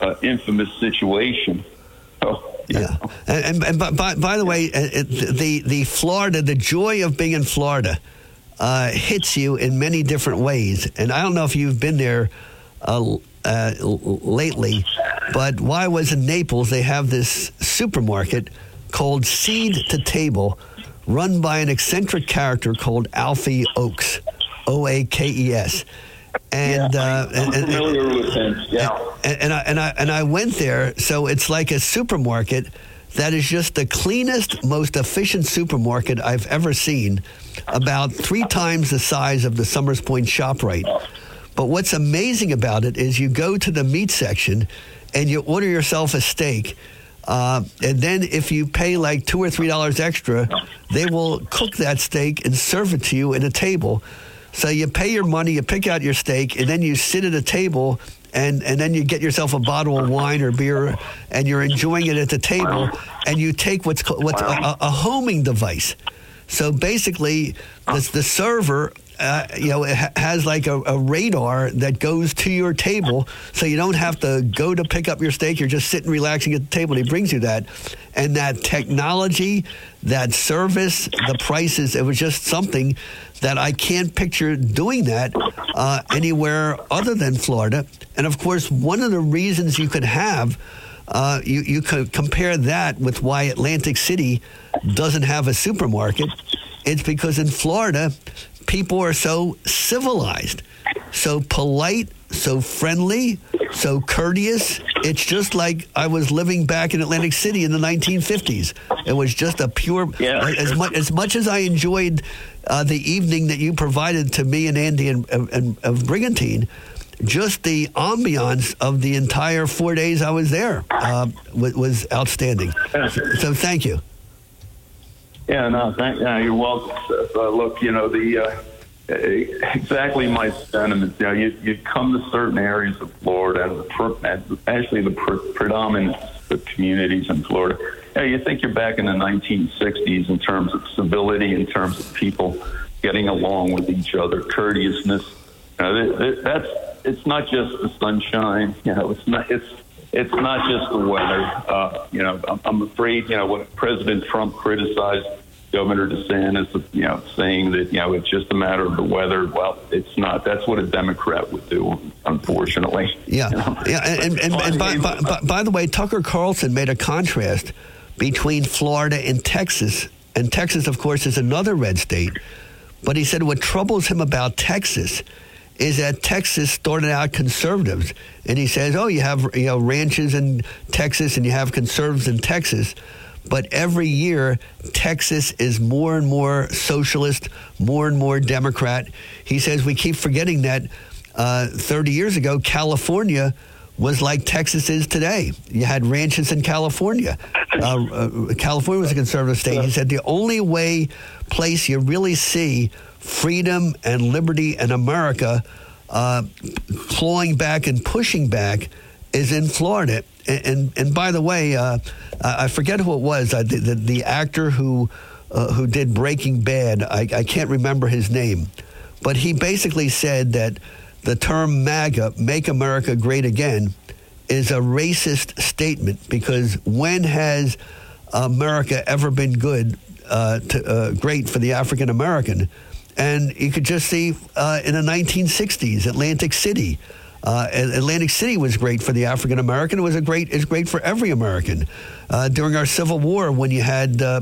uh, infamous situation. So, yeah, and, and, and by, by the way, uh, the the Florida, the joy of being in Florida, uh, hits you in many different ways. And I don't know if you've been there uh, uh, lately, but why was in Naples, they have this supermarket called Seed to Table run by an eccentric character called Alfie Oakes, O A K E S. And, yeah, uh, I'm and, familiar with him. Yeah. And, and, I and I and I went there, so it's like a supermarket that is just the cleanest, most efficient supermarket I've ever seen. About three times the size of the Somers Point Shoprite. But what's amazing about it is you go to the meat section and you order yourself a steak uh, and then if you pay like two or three dollars extra, they will cook that steak and serve it to you at a table. So you pay your money, you pick out your steak, and then you sit at a table and, and then you get yourself a bottle of wine or beer and you're enjoying it at the table and you take what's what's a, a homing device. So basically, the, the server uh, you know, it ha- has like a, a radar that goes to your table, so you don't have to go to pick up your steak. You're just sitting relaxing at the table, and he brings you that. And that technology, that service, the prices, it was just something that I can't picture doing that uh, anywhere other than Florida. And of course, one of the reasons you could have uh, you, you could compare that with why Atlantic City doesn't have a supermarket. It's because in Florida, people are so civilized, so polite, so friendly, so courteous. It's just like I was living back in Atlantic City in the 1950s. It was just a pure, as, much, as much as I enjoyed uh, the evening that you provided to me and Andy and, and, of Brigantine, just the ambiance of the entire four days I was there uh, was, was outstanding. So, so thank you. Yeah, no, thank, yeah, you're welcome. Uh, look, you know the uh, exactly my sentiments. You know, you, you come to certain areas of Florida, and, the per, actually the pre- predominant communities in Florida. You, know, you think you're back in the 1960s in terms of civility, in terms of people getting along with each other, courteousness. You know, that, that, that's it's not just the sunshine. You know, it's not it's it's not just the weather. Uh, you know, I'm, I'm afraid. You know, what President Trump criticized Governor DeSantis, you know, saying that you know it's just a matter of the weather. Well, it's not. That's what a Democrat would do, unfortunately. Yeah, You know? yeah. And, and, and, and by, by, by, by the way, Tucker Carlson made a contrast between Florida and Texas, and Texas, of course, is another red state. But he said what troubles him about Texas is that Texas started out conservatives, and he says, "Oh, you have you know ranches in Texas, and you have conservatives in Texas." But every year, Texas is more and more socialist, more and more Democrat. He says we keep forgetting that uh, 30 years ago, California was like Texas is today. You had ranches in California. Uh, uh, California was a conservative state. He said the only way, place you really see freedom and liberty in America uh, clawing back and pushing back is in Florida. And, and, by the way, uh, I forget who it was, uh, the, the, the actor who, uh, who did Breaking Bad. I, I can't remember his name. But he basically said that the term MAGA, Make America Great Again, is a racist statement because when has America ever been good, uh, to, uh, great for the African American? And you could just see uh, in the 1960s, Atlantic City. Uh, Atlantic City was great for the African American. It was a great. It's great for every American. Uh, during our Civil War, when you had uh,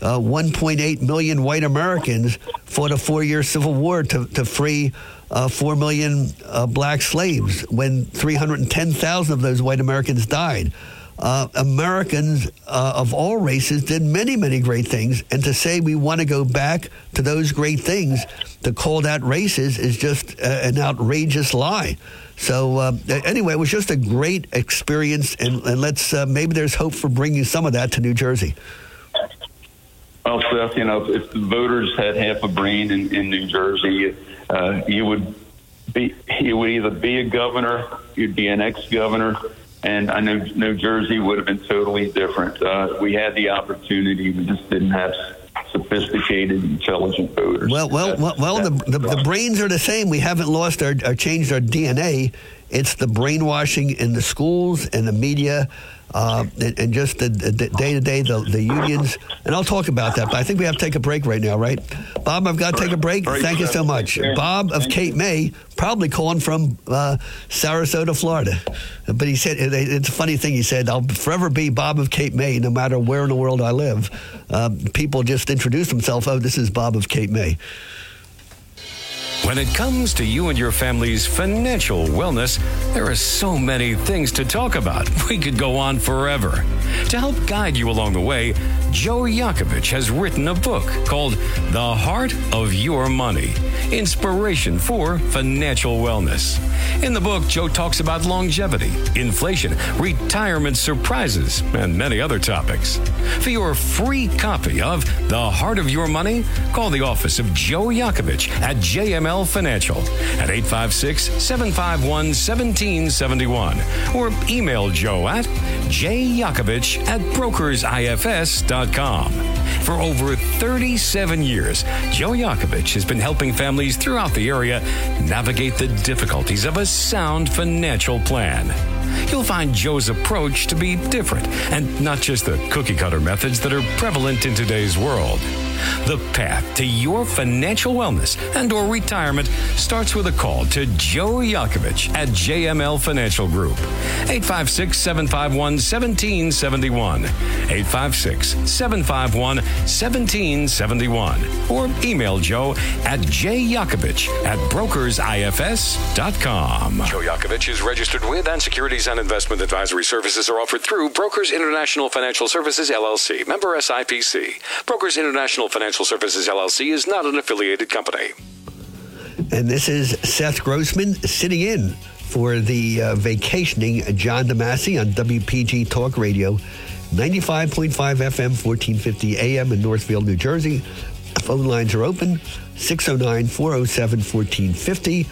1.8 million white Americans fought a four-year Civil War to, to free uh, four million uh, black slaves, when 310,000 of those white Americans died. Uh, Americans uh, of all races did many, many great things. And to say we want to go back to those great things, to call that racist, is just uh, an outrageous lie. So, uh, anyway, it was just a great experience. And, and let's uh, maybe there's hope for bringing some of that to New Jersey. Well, Seth, you know, if, the voters had half a brain in, in New Jersey, uh, you would be you would either be a governor, you'd be an ex-governor, and I know New Jersey would have been totally different. Uh, we had the opportunity, we just didn't have sophisticated, intelligent voters. Well, well, well, well the, the, the brains are the same. We haven't lost our, or changed our DNA. It's the brainwashing in the schools and the media. Uh, and, and, just the day to day, the the unions, and I'll talk about that. But I think we have to take a break right now, right? Bob, I've got to take a break. Thank you so much, Bob of Cape May, probably calling from uh, Sarasota, Florida. But he said it's a funny thing. He said, "I'll forever be Bob of Cape May, no matter where in the world I live." Uh, people just introduce themselves. Oh, this is Bob of Cape May. When it comes to you and your family's financial wellness, there are so many things to talk about. We could go on forever. To help guide you along the way, Joe Yakovich has written a book called The Heart of Your Money Inspiration for Financial Wellness. In the book, Joe talks about longevity, inflation, retirement surprises, and many other topics. For your free copy of The Heart of Your Money, call the office of Joe Yakovich at Financial at 856 751 1771 or email Joe at jyakovich Yakovich at brokersifs.com. For over 37 years, Joe Yakovich has been helping families throughout the area navigate the difficulties of a sound financial plan. You'll find Joe's approach to be different and not just the cookie cutter methods that are prevalent in today's world. The path to your financial wellness and or retirement starts with a call to Joe Yakovich at JML Financial Group. 856-751-1771. 856-751-1771. Or email Joe at jyakovich at brokersifs.com. Joe Yakovich is registered with and securities and investment advisory services are offered through Brokers International Financial Services LLC, member SIPC. Brokers International Financial Services LLC is not an affiliated company. And this is Seth Grossman sitting in for the uh, vacationing John DeMasi on WPG Talk Radio, 95.5 FM, 1450 AM in Northfield, New Jersey. Phone lines are open, 609 407 1450.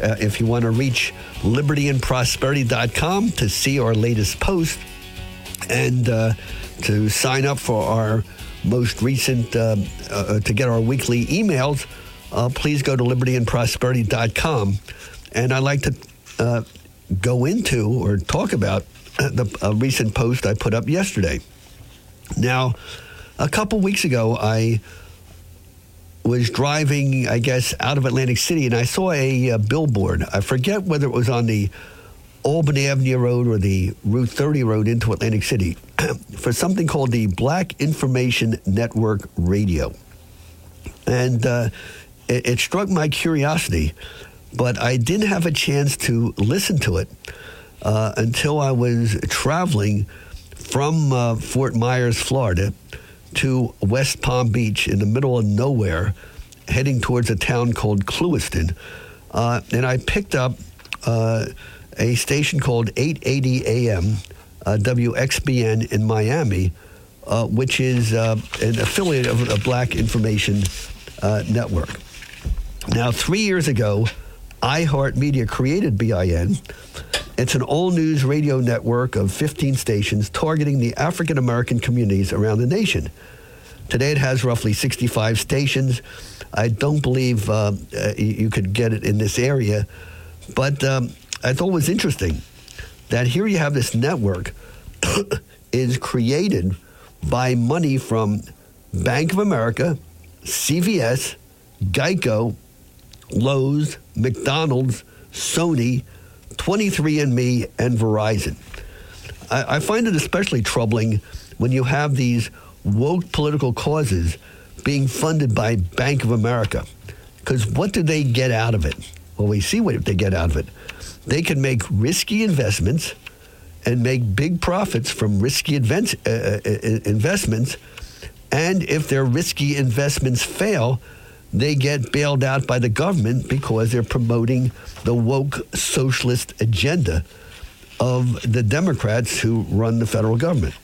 Uh, if you want to reach libertyandprosperity.com to see our latest post and uh, to sign up for our most recent, uh, uh, to get our weekly emails, uh, please go to libertyandprosperity.com. And I'd like to uh, go into or talk about the a recent post I put up yesterday. Now, a couple weeks ago, I was driving, I guess, out of Atlantic City, and I saw a, uh billboard. I forget whether it was on the Albany Avenue Road or the Route 30 Road into Atlantic City for something called the Black Information Network Radio. And uh, it, it struck my curiosity, but I didn't have a chance to listen to it uh, until I was traveling from uh, Fort Myers, Florida, to West Palm Beach in the middle of nowhere, heading towards a town called Clewiston. Uh, and I picked up uh, a station called 880 AM, uh, WXBN in Miami, uh, which is uh, an affiliate of a Black Information uh, Network. Now, three years ago, iHeartMedia created BIN. It's an all news radio network of 15 stations targeting the African American communities around the nation. Today it has roughly 65 stations. I don't believe uh, uh, you you could get it in this area, but um, I thought was interesting that here you have this network is created by money from Bank of America, CVS, Geico, Lowe's, McDonald's, Sony, 23andMe, and Verizon. I, I find it especially troubling when you have these woke political causes being funded by Bank of America. Because what do they get out of it? Well, we see what they get out of it. They can make risky investments and make big profits from risky uh, uh, uh, investments. And if their risky investments fail, they get bailed out by the government because they're promoting the woke socialist agenda of the Democrats who run the federal government.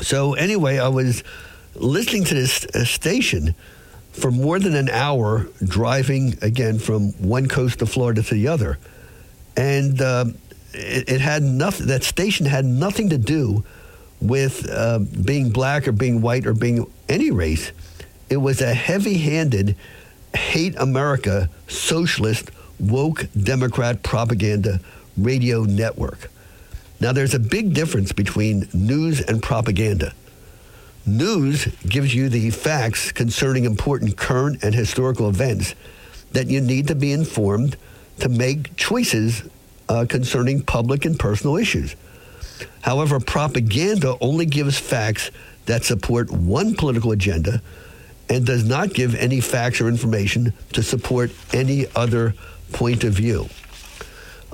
So, anyway, I was listening to this uh, station for more than an hour, driving again from one coast of Florida to the other. And uh, it, it had nothing, that station had nothing to do with uh, being black or being white or being any race. It was a heavy handed, hate America, socialist, woke Democrat propaganda radio network. Now, there's a big difference between news and propaganda. News gives you the facts concerning important current and historical events that you need to be informed to make choices uh, concerning public and personal issues. However, propaganda only gives facts that support one political agenda and does not give any facts or information to support any other point of view.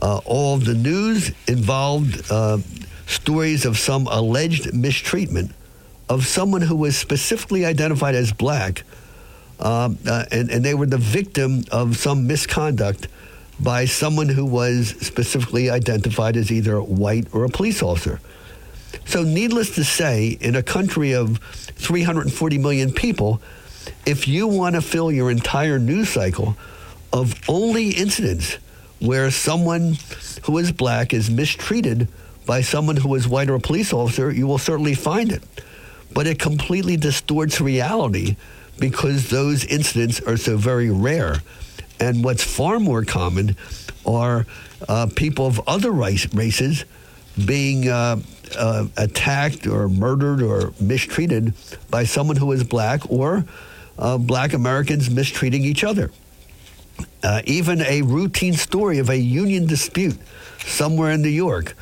Uh, all of the news involved uh, stories of some alleged mistreatment of someone who was specifically identified as black, um, uh, and, and they were the victim of some misconduct by someone who was specifically identified as either white or a police officer. So, needless to say, in a country of 340 million people, if you want to fill your entire news cycle of only incidents where someone who is black is mistreated by someone who is white or a police officer, you will certainly find it. But it completely distorts reality because those incidents are so very rare. And what's far more common are uh, people of other race, races being uh, uh, attacked or murdered or mistreated by someone who is black or uh, black Americans mistreating each other. Uh, even a routine story of a union dispute somewhere in New York.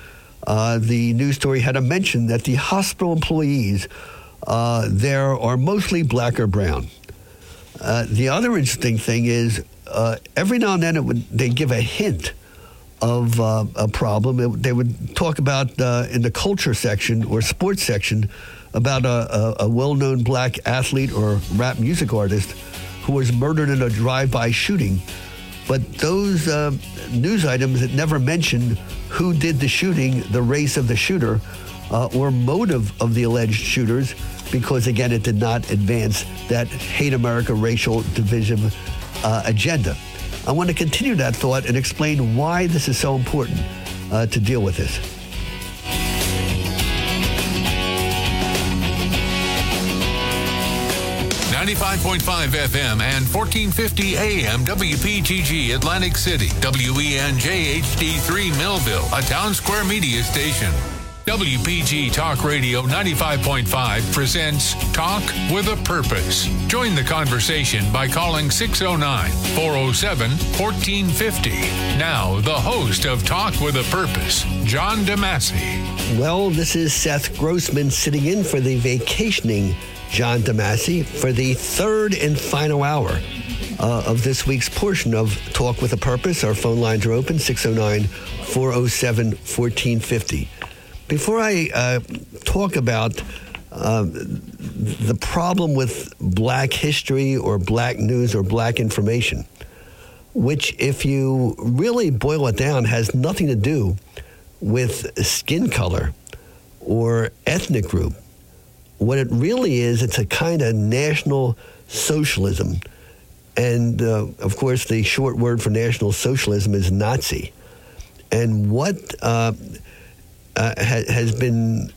Uh, the news story had a mention that the hospital employees there are mostly black or brown. the other interesting thing is uh, every now and then it would they give a hint of uh, a problem. It, they would talk about uh, in the culture section or sports section about a, a, a, well-known black athlete or rap music artist who was murdered in a drive-by shooting. But those uh, news items that never mentioned who did the shooting, the race of the shooter, uh, or motive of the alleged shooters, because again, it did not advance that hate America racial division uh, agenda. I want to continue that thought and explain why this is so important uh, to deal with this. Ninety-five point five FM and fourteen fifty AM WPGG Atlantic City WENJHD three Millville, a town square media station. WPG Talk Radio 95.5 presents Talk with a Purpose. Join the conversation by calling 609 407 1450. Now, the host of Talk with a Purpose, John DeMasi. Well, this is Seth Grossman sitting in for the vacationing John DeMasi for the third and final hour uh, of this week's portion of Talk with a Purpose. Our phone lines are open 609 407 1450. Before I uh, talk about uh, the problem with black history or black news or black information, which, if you really boil it down, has nothing to do with skin color or ethnic group. What it really is, it's a kind of national socialism. And uh, of course, the short word for national socialism is Nazi. And what uh, uh, ha- has been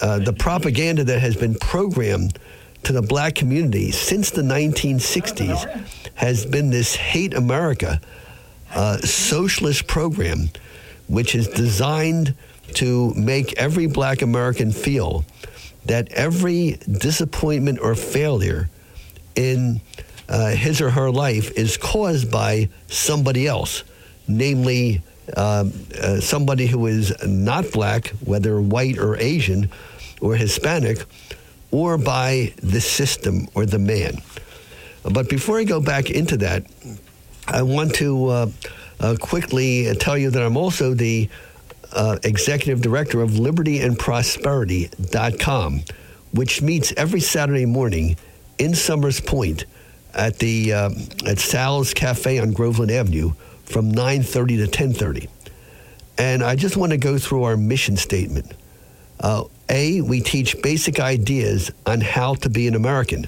uh, the propaganda that has been programmed to the black community since the 1960s has been this hate America uh, socialist program, which is designed to make every black American feel that every disappointment or failure in uh, his or her life is caused by somebody else, namely um, uh, somebody who is not black, whether white or Asian or Hispanic, or by the system or the man. But before I go back into that, I want to uh, uh, quickly tell you that I'm also the uh, executive director of libertyandprosperity.com, which meets every Saturday morning in Somers Point at the uh, at Sal's Cafe on Groveland Avenue from 9.30 to 10.30. And I just want to go through our mission statement. Uh, a, we teach basic ideas on how to be an American.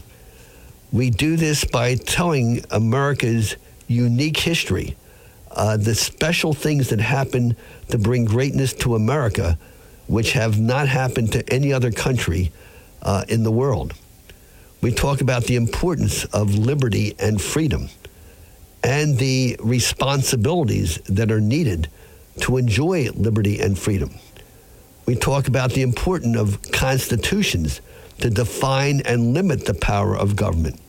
We do this by telling America's unique history, uh, the special things that happen to bring greatness to America, which have not happened to any other country uh, in the world. We talk about the importance of liberty and freedom and the responsibilities that are needed to enjoy liberty and freedom. We talk about the importance of constitutions to define and limit the power of government,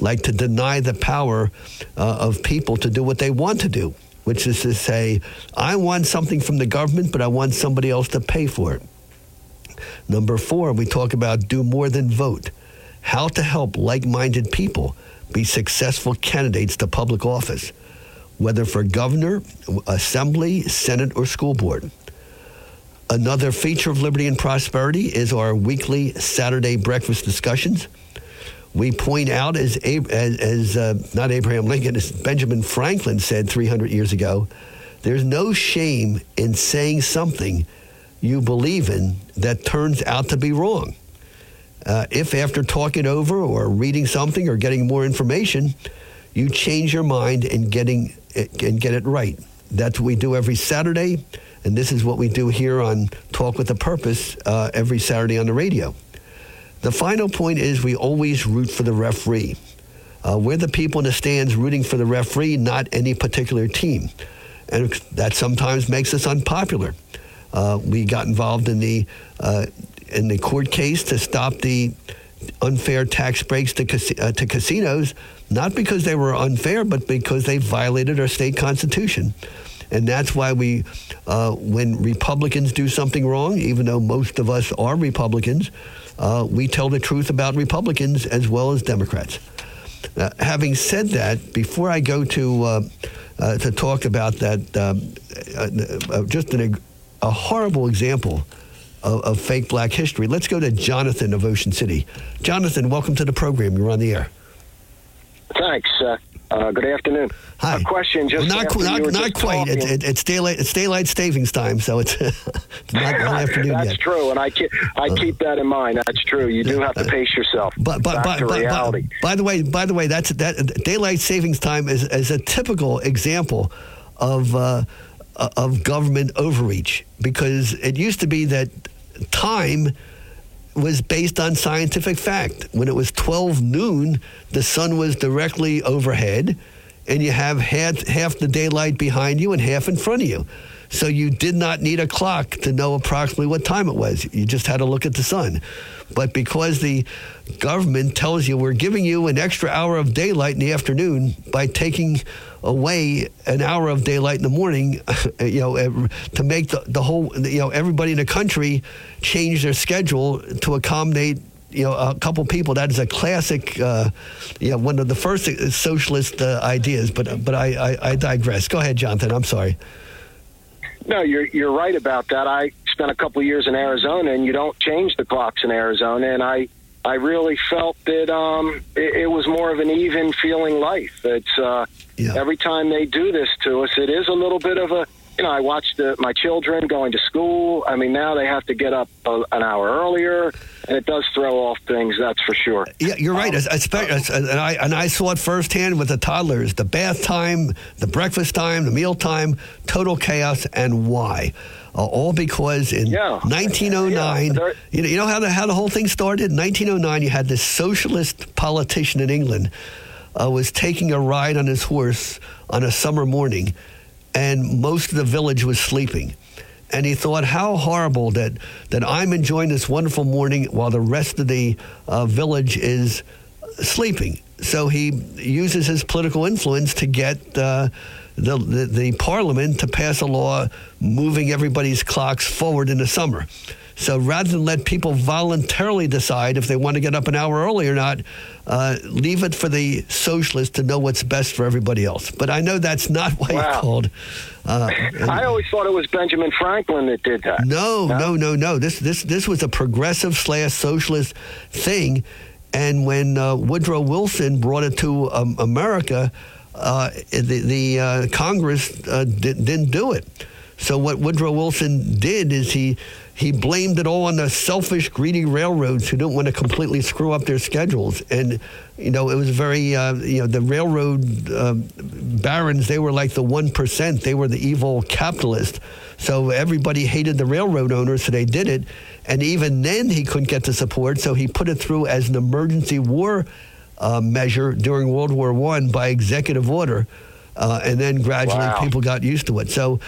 like to deny the power uh, of people to do what they want to do, which is to say, I want something from the government, but I want somebody else to pay for it. Number four, we talk about do more than vote, how to help like minded people be successful candidates to public office, whether for governor, assembly, senate, or school board. Another feature of Liberty and Prosperity is our weekly Saturday breakfast discussions. We point out, as, as, as uh, not Abraham Lincoln, as Benjamin Franklin said 300 years ago, there's no shame in saying something you believe in that turns out to be wrong. Uh, if after talking over or reading something or getting more information, you change your mind and getting and get it right. That's what we do every Saturday And this is what we do here on Talk with a Purpose uh, every Saturday on the radio. The final point is we always root for the referee. Uh, we're the people in the stands rooting for the referee, not any particular team. And that sometimes makes us unpopular. Uh, we got involved in the, uh, in the court case to stop the unfair tax breaks to, cas- uh, to casinos, not because they were unfair, but because they violated our state constitution. And that's why we, uh, when Republicans do something wrong, even though most of us are Republicans, uh, we tell the truth about Republicans as well as Democrats. Uh, having said that, before I go to uh, uh, to talk about that, um, uh, just an, a horrible example of, of, fake black history, let's go to Jonathan of Ocean City. Jonathan, welcome to the program. You're on the air. Thanks. Uh, good afternoon. Hi. A question just well, not, not, not quite. It's, it, it's daylight. It's daylight savings time, so it's, it's not, not afternoon That's yet. That's true, and I keep I Uh, keep that in mind. That's true. You do have to pace yourself. But but Back but, to but, reality. but by the way, by the way, that's that daylight savings time is, is a typical example of uh, of government overreach because it used to be that time was based on scientific fact. When it was 12 noon, the sun was directly overhead, and you have half, half the daylight behind you and half in front of you. So you did not need a clock to know approximately what time it was. You just had to look at the sun. But because the government tells you we're giving you an extra hour of daylight in the afternoon by taking away an hour of daylight in the morning, you know, to make the, the whole, you know, everybody in the country change their schedule to accommodate you know, a couple people. That is a classic, uh, you know, one of the first socialist uh, ideas. But but I, I, I digress. Go ahead, Jonathan. I'm sorry. No, you're you're right about that. I spent a couple years in Arizona, and you don't change the clocks in Arizona, and I I really felt that um, it, it was more of an even feeling life. It's uh, every time they do this to us, it is a little bit of a you know. I watched the, my children going to school. I mean, now they have to get up a, an hour earlier, and it does throw off things. That's for sure. Yeah, you're right. Um, and I and I saw it firsthand with the toddlers. The bath time, the breakfast time, the meal time, total chaos. And why? Uh, all because in 1909, you know, you know how the how the whole thing started. In 1909, you had this socialist politician in England uh, was taking a ride on his horse on a summer morning, and most of the village was sleeping. And he thought, how horrible that, that I'm enjoying this wonderful morning while the rest of the uh, village is sleeping. So he uses his political influence to get uh, the, the, the parliament to pass a law moving everybody's clocks forward in the summer. So rather than let people voluntarily decide if they want to get up an hour early or not, uh, leave it for the socialists to know what's best for everybody else. But I know that's not why Wow. it's called. Uh, I always thought it was Benjamin Franklin that did that. no, no, no, no. This this this was a progressive slash socialist thing, and when uh, Woodrow Wilson brought it to um, America, uh, the the uh, Congress uh, di- didn't do it. So what Woodrow Wilson did is he he blamed it all on the selfish, greedy railroads who don't want to completely screw up their schedules. And you know, it was very uh, you know the railroad uh, barons. They were like the one percent. They were the evil capitalists. So everybody hated the railroad owners, so they did it. And even then, he couldn't get the support, so he put it through as an emergency war uh, measure during World War One by executive order. Uh, and then gradually Wow. people got used to it. So,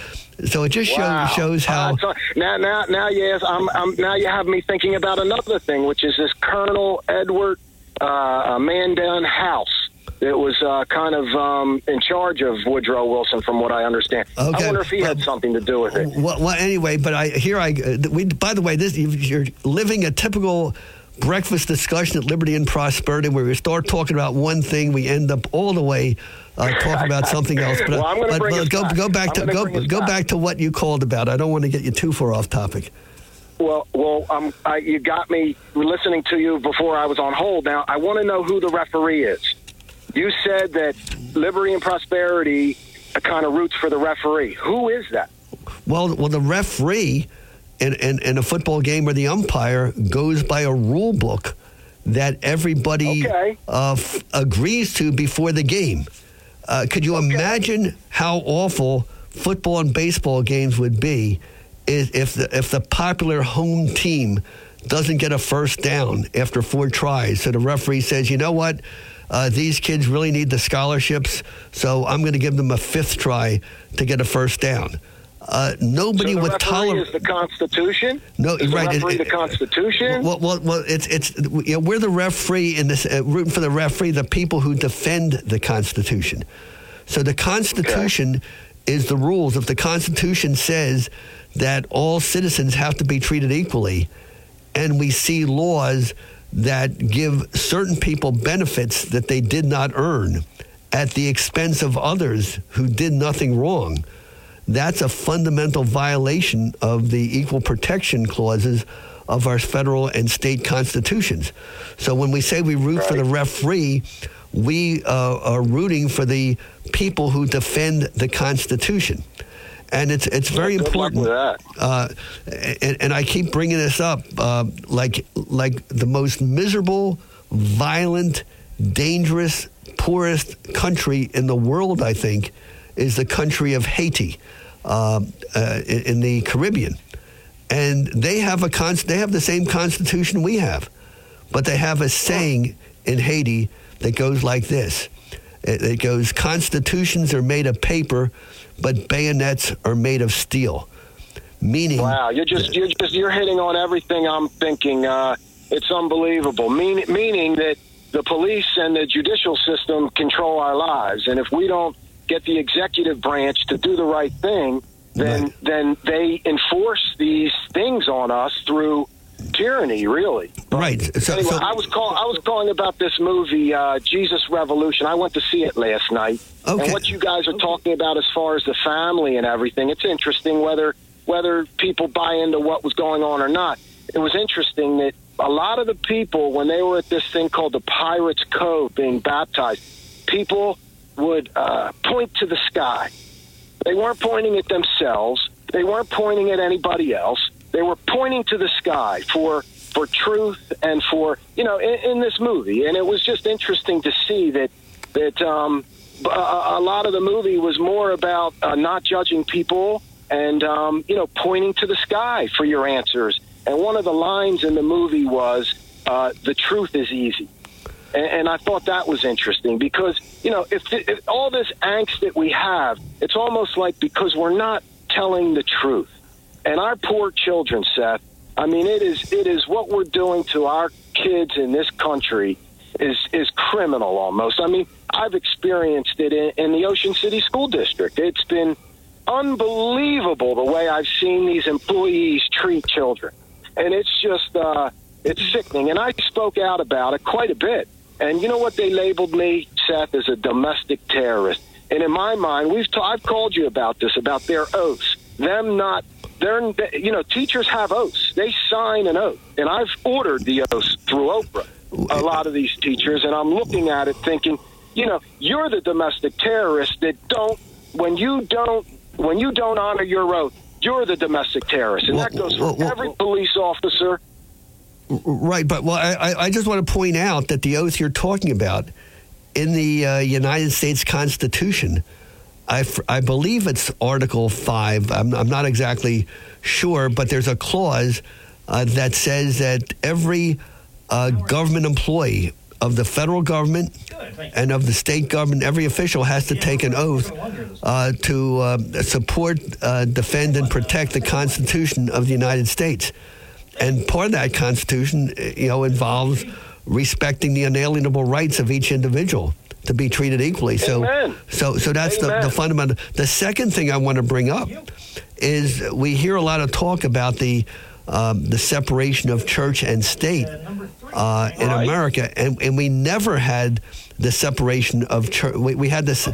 so it just Wow. shows shows how Uh, now, now, now, yes, I'm, I'm, now you have me thinking about another thing, which is this Colonel Edward uh, Mandell House. It was uh, kind of um, in charge of Woodrow Wilson, from what I understand. Okay. I wonder if he had something to do with it. Well, well, anyway, but I here I uh, we. By the way, this you're living a typical breakfast discussion at Liberty and Prosperity, where we start talking about one thing, we end up all the way uh, talking about something else. But, Well, I'm but, bring but go back. go back I'm to go back. back to what you called about. I don't want to get you too far off topic. Well, well, um, I, you got me listening to you before I was on hold. Now, I want to know who the referee is. You said that Liberty and Prosperity kind of roots for the referee. Who is that? Well, well, the referee in, in, in a football game where the umpire goes by a rule book that everybody uh, f- agrees to before the game. Uh, could you imagine how awful football and baseball games would be if the, if the popular home team doesn't get a first down after four tries. So the referee says, you know what? Uh, these kids really need the scholarships, so I'm going to give them a fifth try to get a first down. Uh, nobody so would tolerate. the Constitution. No, is right, The it- the Constitution. Well, well, well it's it's you know, we're the referee in this uh, rooting for the referee, the people who defend the Constitution. So the Constitution is the rules. If the Constitution says that all citizens have to be treated equally, and we see laws that give certain people benefits that they did not earn at the expense of others who did nothing wrong that's a fundamental violation of the equal protection clauses of our federal and state constitutions. So when we say we root for the referee, we uh, are rooting for the people who defend the Constitution. And it's it's very luck important. Uh, and, and I keep bringing this up, uh, like like the most miserable, violent, dangerous, poorest country in the world. I think is the country of Haiti uh, uh, in, the Caribbean, and they have a con- they have the same constitution we have, but they have a saying in Haiti that goes like this. It, it goes, "Constitutions are made of paper, but bayonets are made of steel." Meaning, Wow, you're just you're just you're hitting on everything I'm thinking. Uh, it's unbelievable. Mean, meaning that the police and the judicial system control our lives, and if we don't get the executive branch to do the right thing, then then they enforce these things on us through tyranny. Really. Right. So, anyway, so- I was call, I was calling about this movie, uh, Jesus Revolution. I went to see it last night, Okay. and what you guys are talking about as far as the family and everything, it's interesting whether whether people buy into what was going on or not. It was interesting that a lot of the people, when they were at this thing called the Pirates Cove being baptized, people would uh, point to the sky. They weren't pointing at themselves. They weren't pointing at anybody else. They were pointing to the sky for for truth and for you know in, in this movie. And it was just interesting to see that that um, a, a lot of the movie was more about uh, not judging people and um, you know pointing to the sky for your answers. And one of the lines in the movie was, uh, "The truth is easy." And, and I thought that was interesting because, you know, if, if all this angst that we have, it's almost like because we're not telling the truth. And our poor children, Seth, I mean, it is it is what we're doing to our kids in this country is is criminal almost. I mean, I've experienced it in, in the Ocean City School District. It's been unbelievable the way I've seen these employees treat children, and it's just uh, it's sickening. And I spoke out about it quite a bit. And you know what they labeled me, Seth, as a domestic terrorist. And in my mind, we've ta- I've called you about this about their oaths. Them not they're you know teachers have oaths. They sign an oath, and I've ordered the oaths through OPRA. A lot of these teachers, and I'm looking at it thinking, you know, you're the domestic terrorist that don't when you don't when you don't honor your oath, you're the domestic terrorist, and that goes for every police officer. Right, but well, I, I- just want to point out that the oath you're talking about in the uh, United States Constitution, I, f- I believe it's Article 5. I'm, I'm not exactly sure, but there's a clause uh, that says that every uh, government employee of the federal government and of the state government, every official has to take an oath uh, to uh, support, uh, defend, and protect the Constitution of the United States. And part of that Constitution, uh, you know, involves respecting the inalienable rights of each individual to be treated equally. So, Amen. so, so that's the, the fundamental. The second thing I want to bring up is we hear a lot of talk about the um, the separation of church and state uh, in America, and, and we never had the separation of church. We, we had this.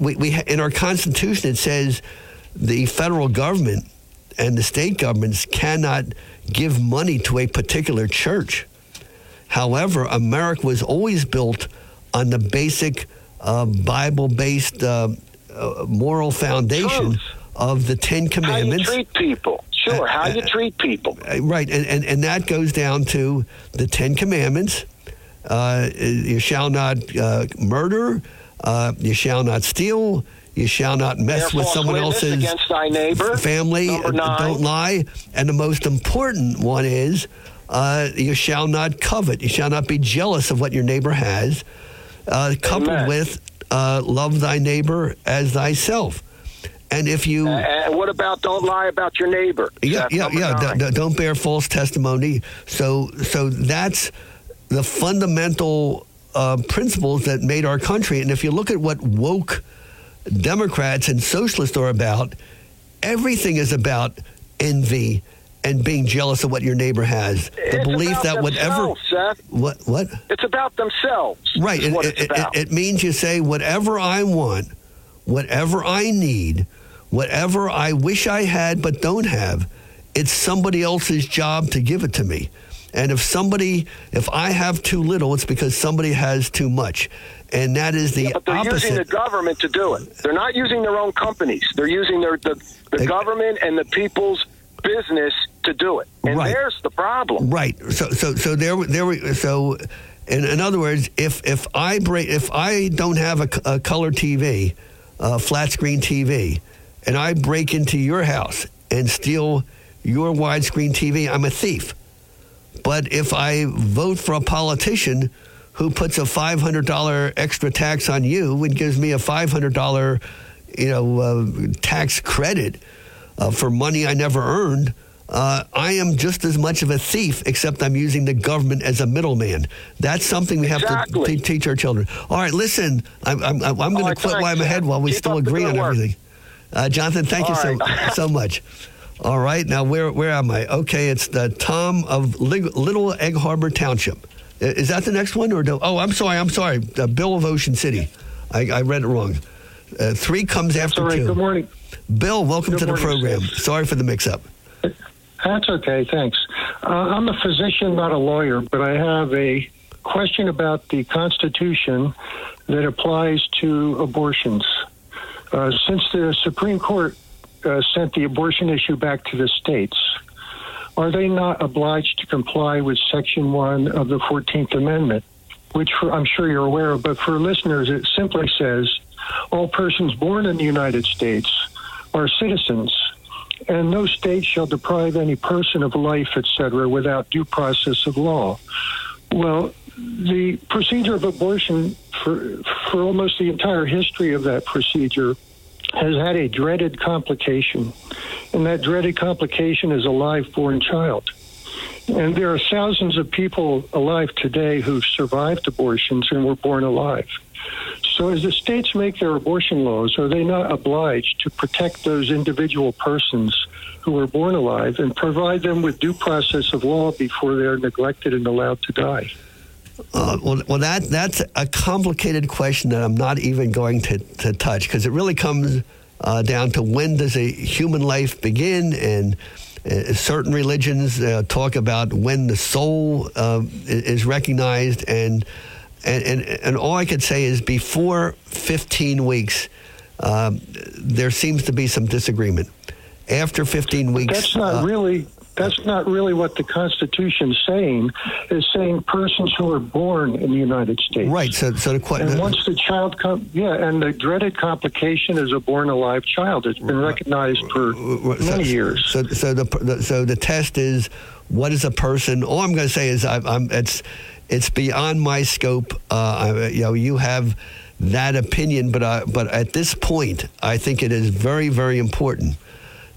We, we in our Constitution it says the federal government and the state governments cannot give money to a particular church. However, America was always built on the basic uh, Bible based uh, uh, moral foundation of the Ten Commandments. How you treat people, sure. How you treat people. Uh, Right, and, and, and that goes down to the Ten Commandments. Uh, you shall not uh, murder, uh, you shall not steal, you shall not mess Bear with someone else's against thy neighbor. family. Don't lie. And the most important one is uh, you shall not covet. You shall not be jealous of what your neighbor has. Uh, coupled Amen. with uh, love thy neighbor as thyself. And if you and what about don't lie about your neighbor? yeah, yeah, yeah. D- d- don't bear false testimony. So, so that's the fundamental uh, principles that made our country. And if you look at what woke Democrats and socialists are about, everything is about envy and being jealous of what your neighbor has. The It's belief that whatever Seth. what what It's about themselves. Right. It, it, about. it means you say, whatever I want, whatever I need, whatever I wish I had but don't have, it's somebody else's job to give it to me. And if somebody, if I have too little, it's because somebody has too much. And that is the but they're using the government to do it. They're not using their own companies. They're using their the, the government and the people's business to do it. And Right. there's the problem. Right. So so so there there we so in, in other words, if if I break if I don't have a color TV, a flat screen TV, and I break into your house and steal your widescreen TV, I'm a thief. But if I vote for a politician who puts a $500 extra tax on you and gives me a $500 you know uh, tax credit uh, for money I never earned, uh, I am just as much of a thief, except I'm using the government as a middleman. That's something we have to Exactly. te- teach our children. All right, listen, I'm, I'm, I'm going All to right, quit while I'm ahead while we Keep still agree on work. everything. Uh, Jonathan, thank you so, so much. All right, now where where am I? Okay, it's the Tom of Lig- Little Egg Harbor Township. Is that the next one or no? Oh, I'm sorry, I'm sorry. Uh, Bill of Ocean City. I, I read it wrong. Uh, three comes after all right. two. Good morning. Bill, welcome Good to the morning, program. Sorry for the mix-up. That's okay, thanks. Uh, I'm a physician, not a lawyer, but I have a question about the Constitution that applies to abortions. Uh, since the Supreme Court uh, sent the abortion issue back to the states, are they not obliged to comply with Section 1 of the 14th Amendment, which for, I'm sure you're aware of, but for listeners, it simply says all persons born in the United States are citizens and no state shall deprive any person of life, etc., without due process of law. Well, the procedure of abortion for for almost the entire history of that procedure has had a dreaded complication, and that dreaded complication is a live born child. And there are thousands of people alive today who've survived abortions and were born alive. So, as the states make their abortion laws, are they not obliged to protect those individual persons who were born alive and provide them with due process of law before they're neglected and allowed to die? Uh, well, well, that that's a complicated question that I'm not even going to, to touch because it really comes uh, down to when does a human life begin, and uh, certain religions uh, talk about when the soul uh, is recognized, and, and and and all I could say is before 15 weeks, um, there seems to be some disagreement. After 15 weeks, That's not uh, really. That's not really what the Constitution's saying. It's saying persons who are born in the United States. Right. So, so the question. And once the child come, yeah, and the dreaded complication is a born alive child. It's been recognized for many years. So, so the, the so the test is what is a person? All I'm going to say is I, I'm it's it's beyond my scope. Uh, I, you know, you have that opinion, but uh, but at this point, I think it is very very important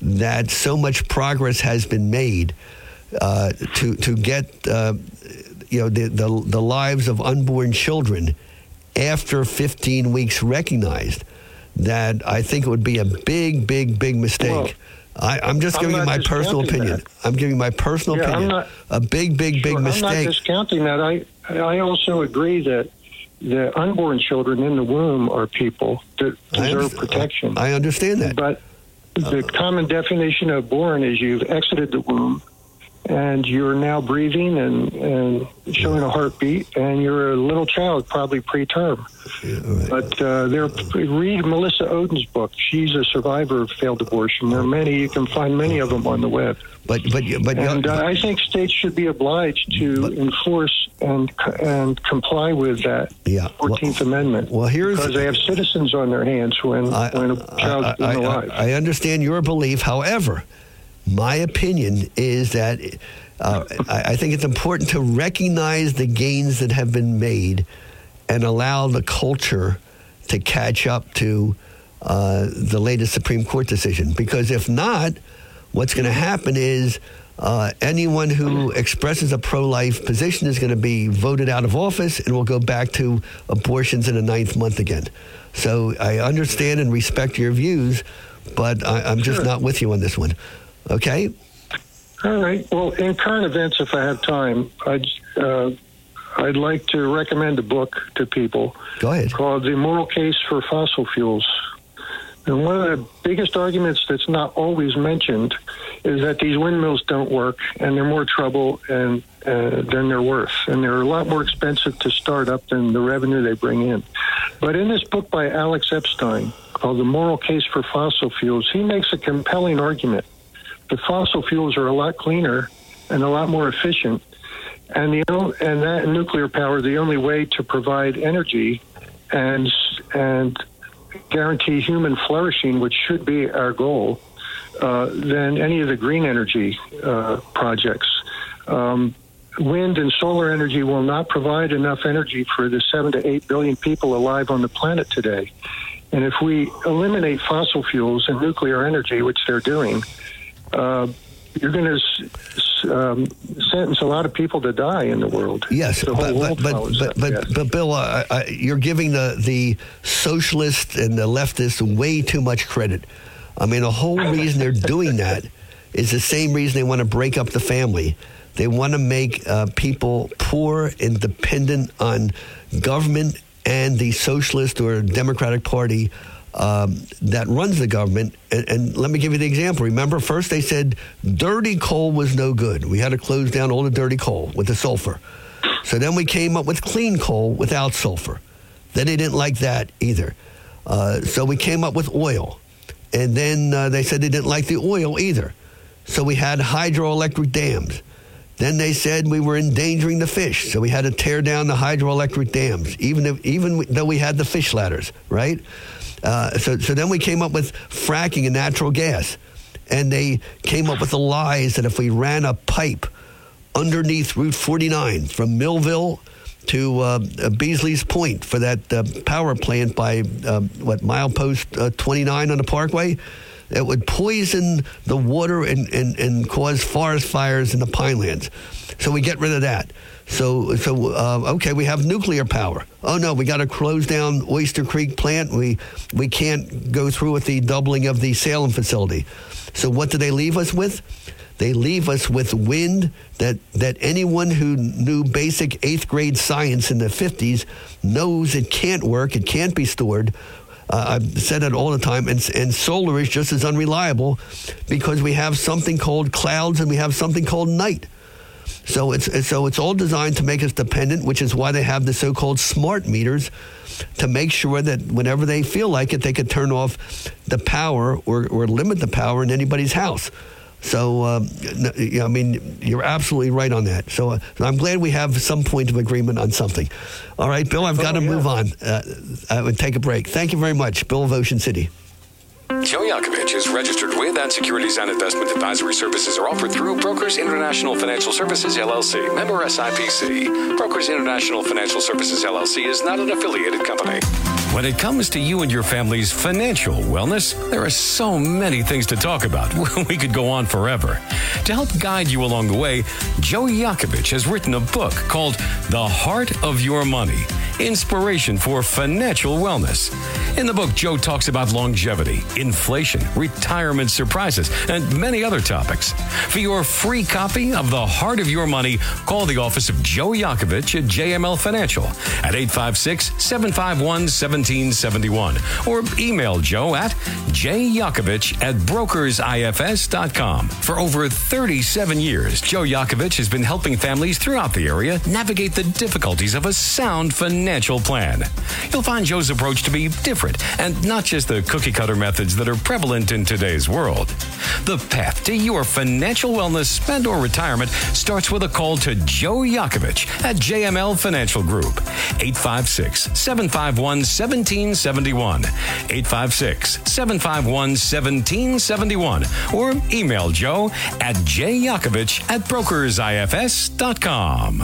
that so much progress has been made uh, to to get uh, you know the, the the lives of unborn children after 15 weeks recognized that I think it would be a big, big, big mistake. I, I'm just giving you my personal opinion. I'm giving my personal Yeah, I'm opinion. not- a big, big, big Sure, I'm not discounting that. I I also agree that the unborn children in the womb are people that deserve understand- protection. I understand that. But the common definition of born is you've exited the womb and you're now breathing and, and showing a heartbeat, and you're a little child, probably preterm. But uh, there, read Melissa Ohden's book. She's a survivor of failed abortion. There are many. You can find many of them on the web. But but but and uh, I think states should be obliged to enforce and and comply with that yeah, Fourteenth Amendment. Well, here's because they have citizens on their hands when when a child's I, I, alive. I, I understand your belief. However, my opinion is that uh, I, I think it's important to recognize the gains that have been made and allow the culture to catch up to uh, the latest Supreme Court decision. Because if not, what's going to happen is uh, anyone who expresses a pro life position is going to be voted out of office and will go back to abortions in the ninth month again. So I understand and respect your views, but I, I'm just Sure. not with you on this one. Okay? All right. Well, in current events, if I have time, I'd uh, I'd like to recommend a book to people. Go ahead. Called "The Moral Case for Fossil Fuels." And one of the biggest arguments that's not always mentioned is that these windmills don't work and they're more trouble and uh, than they're worth, and they're a lot more expensive to start up than the revenue they bring in. But in this book by Alex Epstein called "The Moral Case for Fossil Fuels," he makes a compelling argument the fossil fuels are a lot cleaner and a lot more efficient. And the and that nuclear power the only way to provide energy and and guarantee human flourishing, which should be our goal, uh, than any of the green energy uh, projects. Um, wind and solar energy will not provide enough energy for the seven to eight billion people alive on the planet today. And if we eliminate fossil fuels and nuclear energy, which they're doing, uh, you're going to um, sentence a lot of people to die in the world. Yes, the but but but but, but, but Bill, uh, I, you're giving the the socialists and the leftists way too much credit. I mean, the whole reason they're doing that is the same reason they want to break up the family. They want to make uh, people poor and dependent on government and the socialist or Democratic Party um, that runs the government. And, and let me give you the example. Remember, first they said dirty coal was no good. We had to close down all the dirty coal with the sulfur. So then we came up with clean coal without sulfur. Then they didn't like that either. Uh, so we came up with oil. And then uh, they said they didn't like the oil either. So we had hydroelectric dams. Then they said we were endangering the fish, so we had to tear down the hydroelectric dams, even if, even though we had the fish ladders, right? Uh, so, so then we came up with fracking and natural gas, and they came up with the lies that if we ran a pipe underneath Route 49 from Millville to uh, Beesley's Point for that uh, power plant by uh, what milepost uh, 29 on the Parkway, it would poison the water and, and, and cause forest fires in the pinelands. So we get rid of that. So so uh, okay, we have nuclear power. Oh no, we got to close down Oyster Creek plant. We we can't go through with the doubling of the Salem facility. So what do they leave us with? They leave us with wind that, that anyone who knew basic eighth grade science in the 50s knows it can't work, it can't be stored. Uh, I've said it all the time, and, and solar is just as unreliable because we have something called clouds and we have something called night. So it's so it's all designed to make us dependent, which is why they have the so-called smart meters to make sure that whenever they feel like it, they could turn off the power or, or limit the power in anybody's house. So um, n- you know, I mean, you're absolutely right on that. So, uh, so I'm glad we have some point of agreement on something. All right, Bill, I've got to move on. Uh, I would take a break. Thank you very much, Bill of Ocean City. Joe Yakovich is registered with and securities and investment advisory services are offered through Brokers International Financial Services LLC, member SIPC. Brokers International Financial Services LLC is not an affiliated company. When it comes to you and your family's financial wellness, there are so many things to talk about. We could go on forever. To help guide you along the way, Joe Yakovich has written a book called The Heart of Your Money Inspiration for Financial Wellness. In the book, Joe talks about longevity, inflation, retirement surprises, and many other topics. For your free copy of The Heart of Your Money, call the office of Joe Yakovich at JML Financial at 856 751 1771 or email Joe at jyakovich at brokersifs.com. For over 37 years, Joe Yakovich has been helping families throughout the area navigate the difficulties of a sound financial plan. You'll find Joe's approach to be different and not just the cookie cutter methods that are prevalent in today's world. The path to your financial wellness and or retirement starts with a call to Joe Yakovich at JML Financial Group. 856-751-1771. 856-751-1771. Or email Joe at jyakovich at brokersifs.com.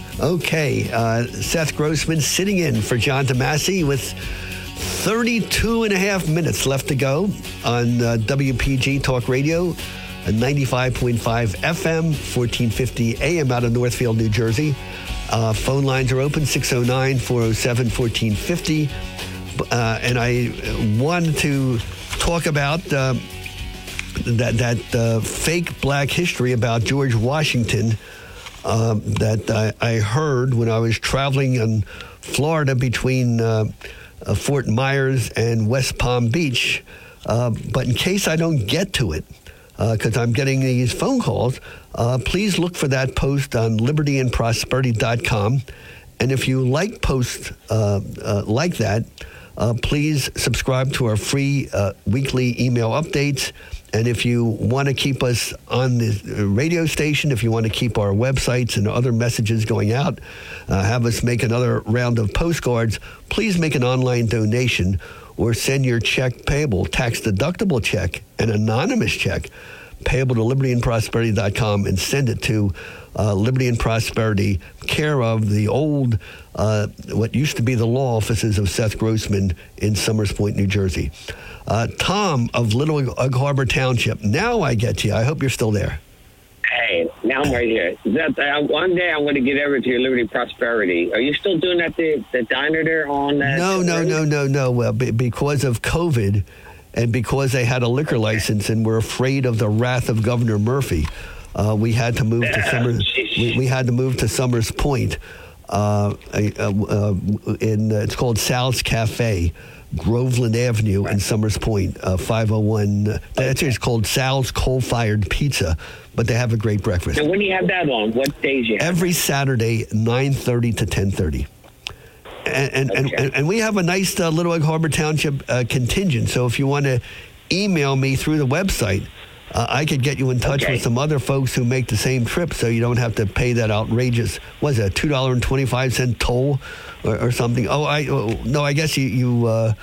Okay, uh, Seth Grossman sitting in for John DeMasi with 32 and a half minutes left to go on uh, WPG Talk Radio, at 95.5 FM, 1450 AM out of Northfield, New Jersey. Uh, phone lines are open 609 407 1450. Uh, and I wanted to talk about uh, that, that uh, fake black history about George Washington um, that I, I, heard when I was traveling in Florida between uh, uh, Fort Myers and West Palm Beach. Uh, but in case I don't get to it, Uh, because I'm getting these phone calls, uh, please look for that post on libertyandprosperity.com. And if you like posts uh, like that, please subscribe to our free weekly email updates. And if you want to keep us on the radio station, if you want to keep our websites and other messages going out, uh, have us make another round of postcards, please make an online donation or send your check payable, tax deductible check, an anonymous check payable to libertyandprosperity.com and send it to uh, Liberty and Prosperity, care of the old, uh, what used to be the law offices of Seth Grossman in Somers Point, New Jersey. Uh, Tom of Little Egg Harbor Township. Now I get you. I hope you're still there. Hey, now I'm right here. That, uh, one day I'm going to get over to your Liberty Prosperity. Are you still doing that the, the diner there on that? No, no, no, no, no. Well, b- because of COVID and because they had a liquor license and were afraid of the wrath of Governor Murphy, uh, we had to move to Somers. We, we, had to move to Somers Point. Uh, uh, in it's called Sal's Cafe. Groveland Avenue right. in Somers Point, uh, 501. Uh, that's it's called Sal's Coal Fired Pizza, but they have a great breakfast. And when do you have that on? What days you have? Every Saturday, 9.30 to 10.30. And, and, okay. and, and, we have a nice uh, Little Egg Harbor Township uh, contingent. So if you want to email me through the website, uh, I could get you in touch okay. with some other folks who make the same trip, so you don't have to pay that outrageous. Was it a two dollar and twenty five cent toll, or, or, something? Oh, I oh, no, I guess you you.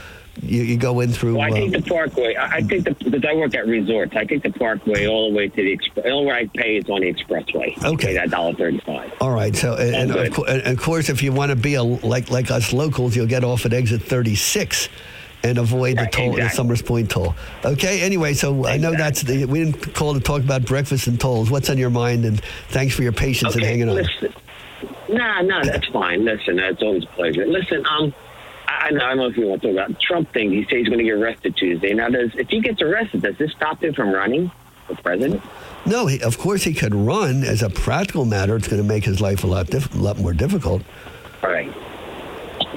You, you, go in through. Well, I take uh, the Parkway. I, I think the because I work at resorts. I take the Parkway all the way to the express. The only I pay is on the expressway. Okay, that dollar thirty-five. All right. So, and, and, of, and, of, course, if you want to be a like like us locals, you'll get off at exit thirty-six and avoid right, the toll, exactly. the Somers Point toll. Okay. Anyway, so exactly. I know that's the we didn't call to talk about breakfast and tolls. What's on your mind? And thanks for your patience okay, and hanging on. Listen, nah, nah, that's fine. Listen, it's always a pleasure. Listen, um. I, I don't know if you want to talk about Trump thing. He says he's going to get arrested Tuesday. Now, does if he gets arrested, does this stop him from running for president? No, he, of course he could run. As a practical matter, it's going to make his life a lot, diff- a lot more difficult. All right.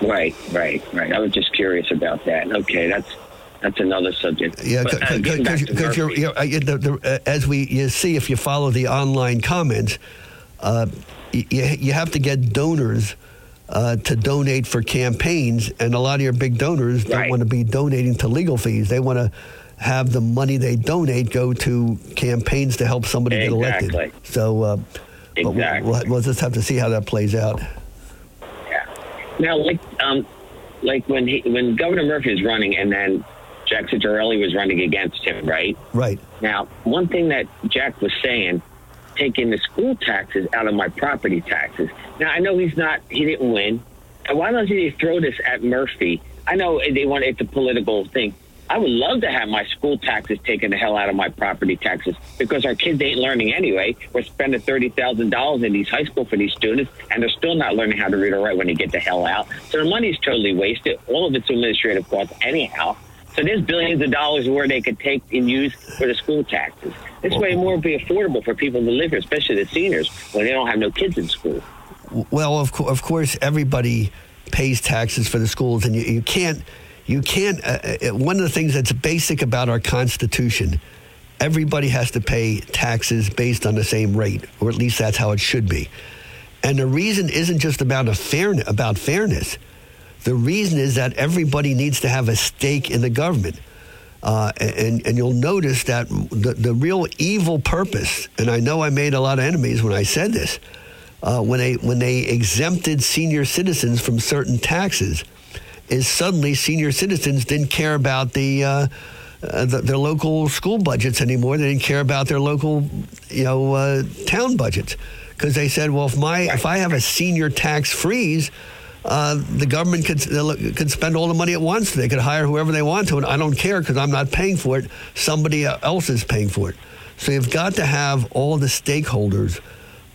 Right, right, right. I was just curious about that. Okay, that's that's another subject. Yeah, because uh, you're, you're uh, the, the, uh, as we you see if you follow the online comments, uh, you, you have to get donors. Uh, to donate for campaigns, and a lot of your big donors don't want to be donating to legal fees. They want to have the money they donate go to campaigns to help somebody exactly. get elected. So, uh, exactly. we'll, we'll, just have to see how that plays out. Now, like um, like when he when Governor Murphy was running, and then Jack Ciattarelli was running against him, right? Right. Now, one thing that Jack was saying, taking the school taxes out of my property taxes. Now, I know he's not, he didn't win. Why don't he throw this at Murphy? I know they want it's a political thing, I would love to have my school taxes taken the hell out of my property taxes because our kids ain't learning anyway. We're spending thirty thousand dollars in these high school for these students, and they're still not learning how to read or write when they get the hell out. So the money's totally wasted. All of it's administrative costs anyhow. So there's billions of dollars where they could take and use for the school taxes. This way, more will be affordable for people to live here, especially the seniors when they don't have no kids in school. Well, of, co- of course, everybody pays taxes for the schools, and you, you can't. You can't. Uh, uh, one of the things that's basic about our Constitution, everybody has to pay taxes based on the same rate, or at least that's how it should be. And the reason isn't just about a fair, about fairness. The reason is that everybody needs to have a stake in the government. Uh, and, and you'll notice that the, the real evil purpose, and I know I made a lot of enemies when I said this, uh, when, they, when they exempted senior citizens from certain taxes, is suddenly senior citizens didn't care about the, uh, uh, the, their local school budgets anymore. They didn't care about their local, you know, uh, town budgets because they said, well, if my if I have a senior tax freeze, uh, the government could could spend all the money at once. They could hire whoever they want to, and I don't care because I'm not paying for it. Somebody else is paying for it. So you've got to have all the stakeholders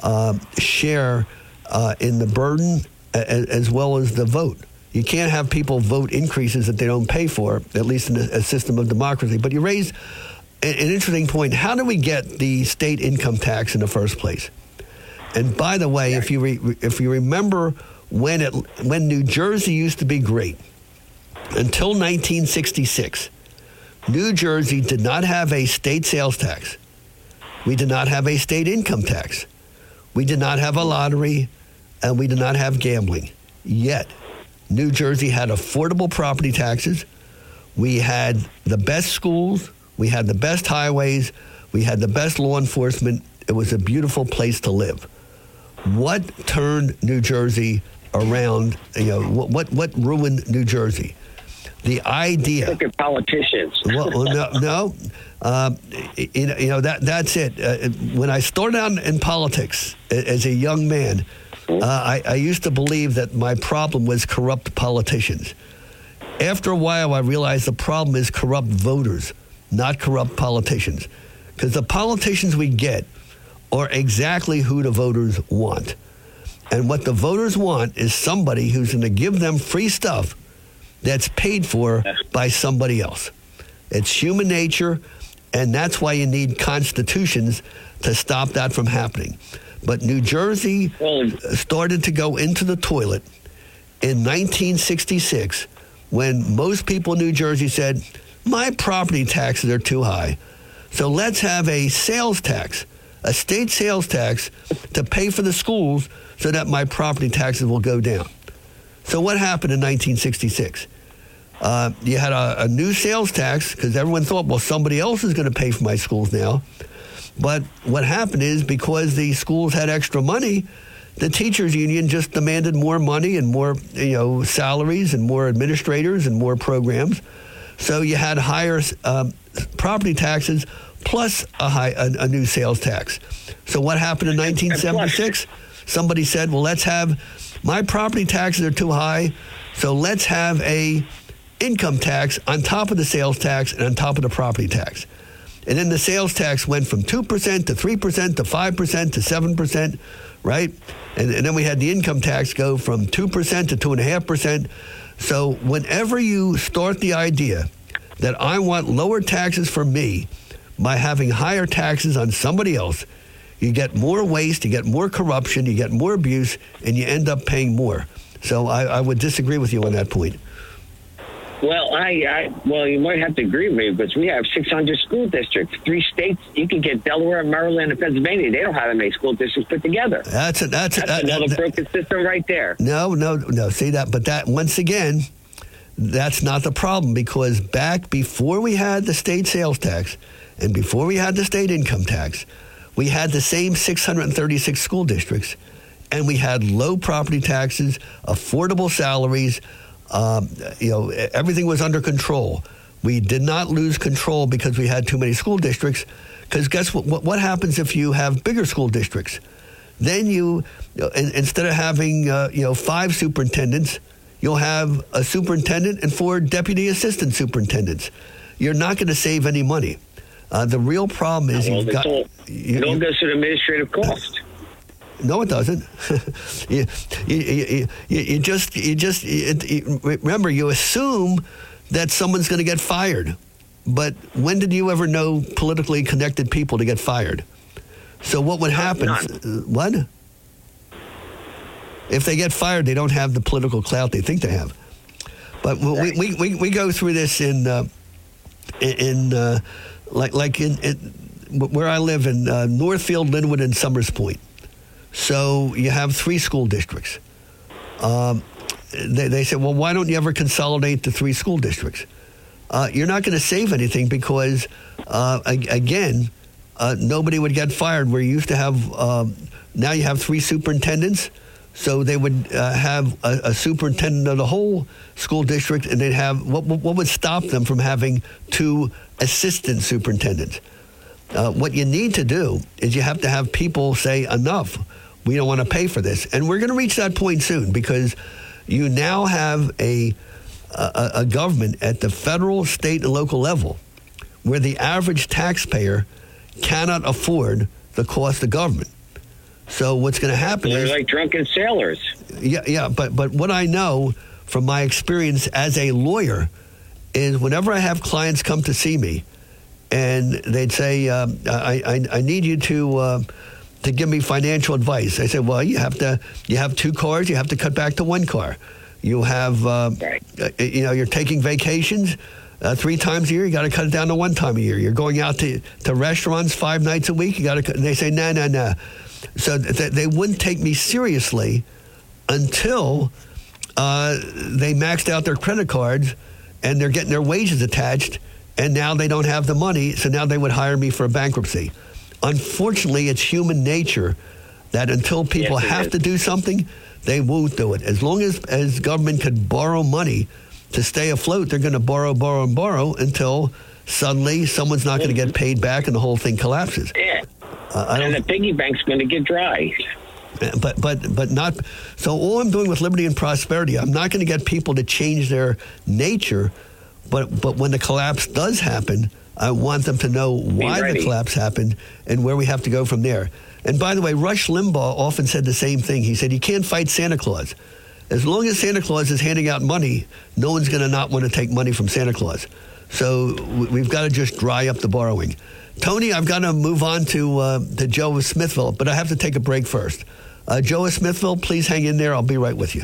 uh, share uh, in the burden as, as well as the vote. You can't have people vote increases that they don't pay for, at least in a, a system of democracy. But you raised an, an interesting point. How do we get the state income tax in the first place? And by the way, if you re, if you remember when it when New Jersey used to be great until 1966, New Jersey did not have a state sales tax. We did not have a state income tax. We did not have a lottery, and we did not have gambling. Yet, New Jersey had affordable property taxes. We had the best schools. We had the best highways. We had the best law enforcement. It was a beautiful place to live. What turned New Jersey around? You know, what what, what ruined New Jersey? The idea. Look at politicians. well, no, no. Uh, you, know, you know that that's it. Uh, when I started out in politics as a young man, uh, I, I used to believe that my problem was corrupt politicians. After a while, I realized the problem is corrupt voters, not corrupt politicians, because the politicians we get are exactly who the voters want. And what the voters want is somebody who's going to give them free stuff that's paid for by somebody else. It's human nature, and that's why you need constitutions to stop that from happening. But New Jersey started to go into the toilet in 1966 when most people in New Jersey said, My property taxes are too high. So let's have a sales tax, a state sales tax to pay for the schools so that my property taxes will go down. So what happened in 1966? Uh, you had a, a new sales tax because everyone thought, well, somebody else is going to pay for my schools now. But what happened is because the schools had extra money, the teachers union just demanded more money and more you know salaries and more administrators and more programs. So you had higher um, property taxes plus a, high, a, a new sales tax. So what happened in 1976? Somebody said, "Well, let's have my property taxes are too high, so let's have a income tax on top of the sales tax and on top of the property tax." And then the sales tax went from 2% to 3% to 5% to 7%, right? And, and, then we had the income tax go from 2% to 2.5%. So whenever you start the idea that I want lower taxes for me by having higher taxes on somebody else, you get more waste, you get more corruption, you get more abuse, and you end up paying more. So I, I would disagree with you on that point. Well, I, I well, you might have to agree with me because we have 600 school districts, three states. You can get Delaware, Maryland, and Pennsylvania. They don't have that many school districts put together. That's a, that's, that's a, another that, broken system right there. No, no, no. See that, but that once again, that's not the problem because back before we had the state sales tax and before we had the state income tax, we had the same 636 school districts, and we had low property taxes, affordable salaries um, you know, everything was under control. We did not lose control because we had too many school districts. Because guess what, what? What happens if you have bigger school districts? Then you, instead of having uh, you know five superintendents, you'll have a superintendent and four deputy assistant superintendents. you're not going to save any money. Uh, the real problem is well, you've got. all, you- it all you- goes to administrative cost. no, it doesn't. you, you, you, you, just, you just, remember, you assume that someone's going to get fired. But when did you ever know politically connected people to get fired? So what would happen? Uh, What? If they get fired, they don't have the political clout they think they have. But we, we, we, we go through this in, uh, in, in uh, like, like in, in where I live in uh, Northfield, Linwood, and Somers Point. So you have three school districts. Um, they, they said, well, why don't you ever consolidate the three school districts? Uh, you're not going to save anything because, uh, ag- again, uh, nobody would get fired. Where you used to have, um, now you have three superintendents. So they would uh, have a, a superintendent of the whole school district, and they'd have what, what would stop them from having two assistant superintendents? Uh, what you need to do is you have to have people say enough. We don't want to pay for this, and we're going to reach that point soon because you now have a, a a government at the federal, state, and local level where the average taxpayer cannot afford the cost of government. So what's going to happen They're is like drunken sailors. yeah, yeah, but but what I know from my experience as a lawyer is whenever I have clients come to see me, and they'd say, um, I, I I need you to. Uh, to give me financial advice, I said, "Well, you have to. You have two cars. You have to cut back to one car. You have, uh, uh, you know, you're taking vacations uh, three times a year. You got to cut it down to one time a year. You're going out to, to restaurants five nights a week. You got to. They say, no, no, no. So th- they wouldn't take me seriously until uh, they maxed out their credit cards and they're getting their wages attached, and now they don't have the money, so now they would hire me for a bankruptcy. Unfortunately, it's human nature that until people Yes, have is. to do something, they won't do it. As long as as government could borrow money to stay afloat, they're going to borrow, borrow, and borrow until suddenly someone's not going to get paid back and the whole thing collapses. Uh, and the piggy bank's going to get dry. but but but not so all i'm doing with liberty and prosperity i'm not going to get people to change their nature but but when the collapse does happen i want them to know why the collapse happened and where we have to go from there. And by the way rush limbaugh often said the same thing. He said you can't fight santa claus. As long as santa claus is handing out money no one's going to not want to take money from santa claus. So we've got to just dry up the borrowing Tony, I've got to move on to uh, to Joe of Smithville, but I have to take a break first. Uh, Joe of Smithville, please hang in there. I'll be right with you.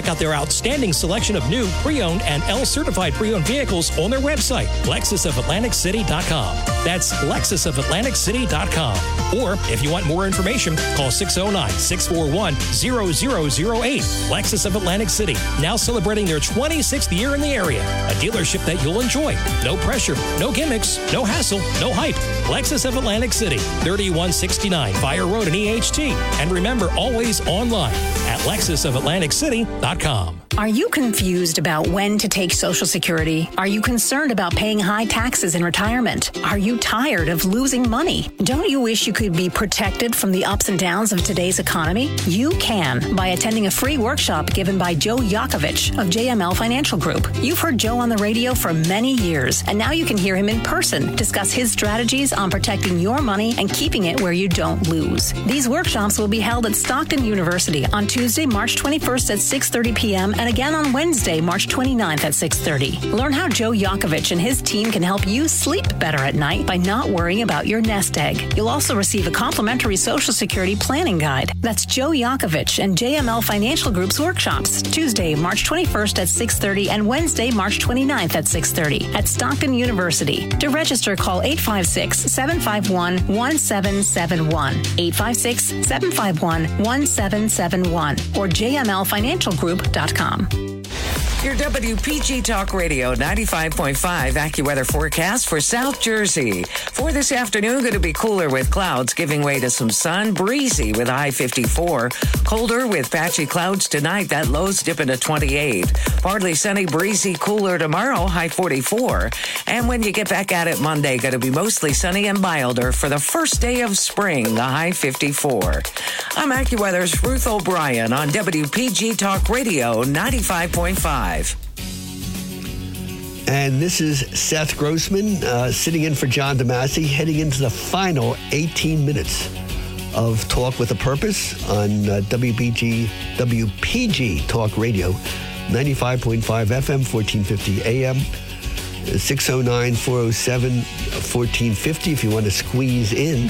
out their outstanding selection of new, pre-owned, and L certified pre-owned vehicles on their website, lexusofatlanticcity.com. That's lexusofatlanticcity.com. Or if you want more information, call 609-641-0008. Lexus of Atlantic City, now celebrating their 26th year in the area. A dealership that you'll enjoy. No pressure, no gimmicks, no hassle, no hype. Lexus of Atlantic City, 3169 Fire Road in EHT. And remember, always online at Are you confused about when to take Social Security? Are you concerned about paying high taxes in retirement? Are you tired of losing money? Don't you wish you could be protected from the ups and downs of today's economy? You can by attending a free workshop given by Joe Yakovich of JML Financial Group. You've heard Joe on the radio for many years, and now you can hear him in person discuss his strategies on protecting your money and keeping it where you don't lose. These workshops will be held at Stockton University on Tuesday, March 21st at 6:30 p.m. and again on Wednesday, March 29th at 6:30. Learn how Joe Yakovich and his team can help you sleep better at night by not worrying about your nest egg. You'll also receive a complimentary Social Security planning guide. That's Joe Yakovich and JML Financial Group's workshops, Tuesday, March 21st at 6:30 and Wednesday, March 29th at 6:30 at Stockton University. To register, call 856-751-1771, 856-751-1771 or jmlfinancialgroup.com. Your WPG Talk Radio 95.5 AccuWeather forecast for South Jersey. For this afternoon, going to be cooler with clouds giving way to some sun, breezy with high 54. Colder with patchy clouds tonight, that low's dipping to 28. Partly sunny, breezy, cooler tomorrow, high 44. And when you get back at it Monday, going to be mostly sunny and milder for the first day of spring, the high 54. I'm AccuWeather's Ruth O'Brien on WPG Talk Radio 95.5. And this is Seth Grossman uh, sitting in for John DeMasi, heading into the final 18 minutes of Talk with a Purpose on uh, WBG, WPG Talk Radio, 95.5 FM, 1450 AM, 609 407 1450 if you want to squeeze in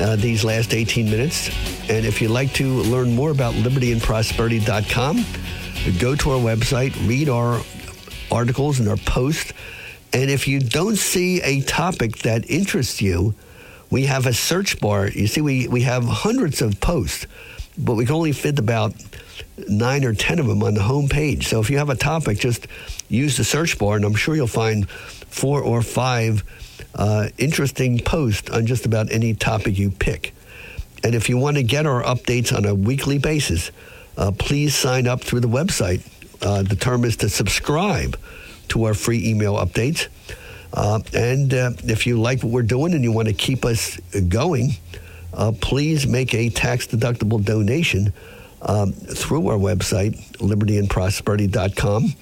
uh, these last 18 minutes. And if you'd like to learn more about libertyandprosperity.com, go to our website, read our articles and our posts. And if you don't see a topic that interests you, we have a search bar. You see, we, we have hundreds of posts, but we can only fit about nine or 10 of them on the home page. So if you have a topic, just use the search bar, and I'm sure you'll find four or five uh, interesting posts on just about any topic you pick. And if you want to get our updates on a weekly basis, uh, please sign up through the website. Uh, the term is to subscribe to our free email updates. Uh, and uh, if you like what we're doing and you want to keep us going, uh, please make a tax deductible donation um, through our website, libertyandprosperity.com,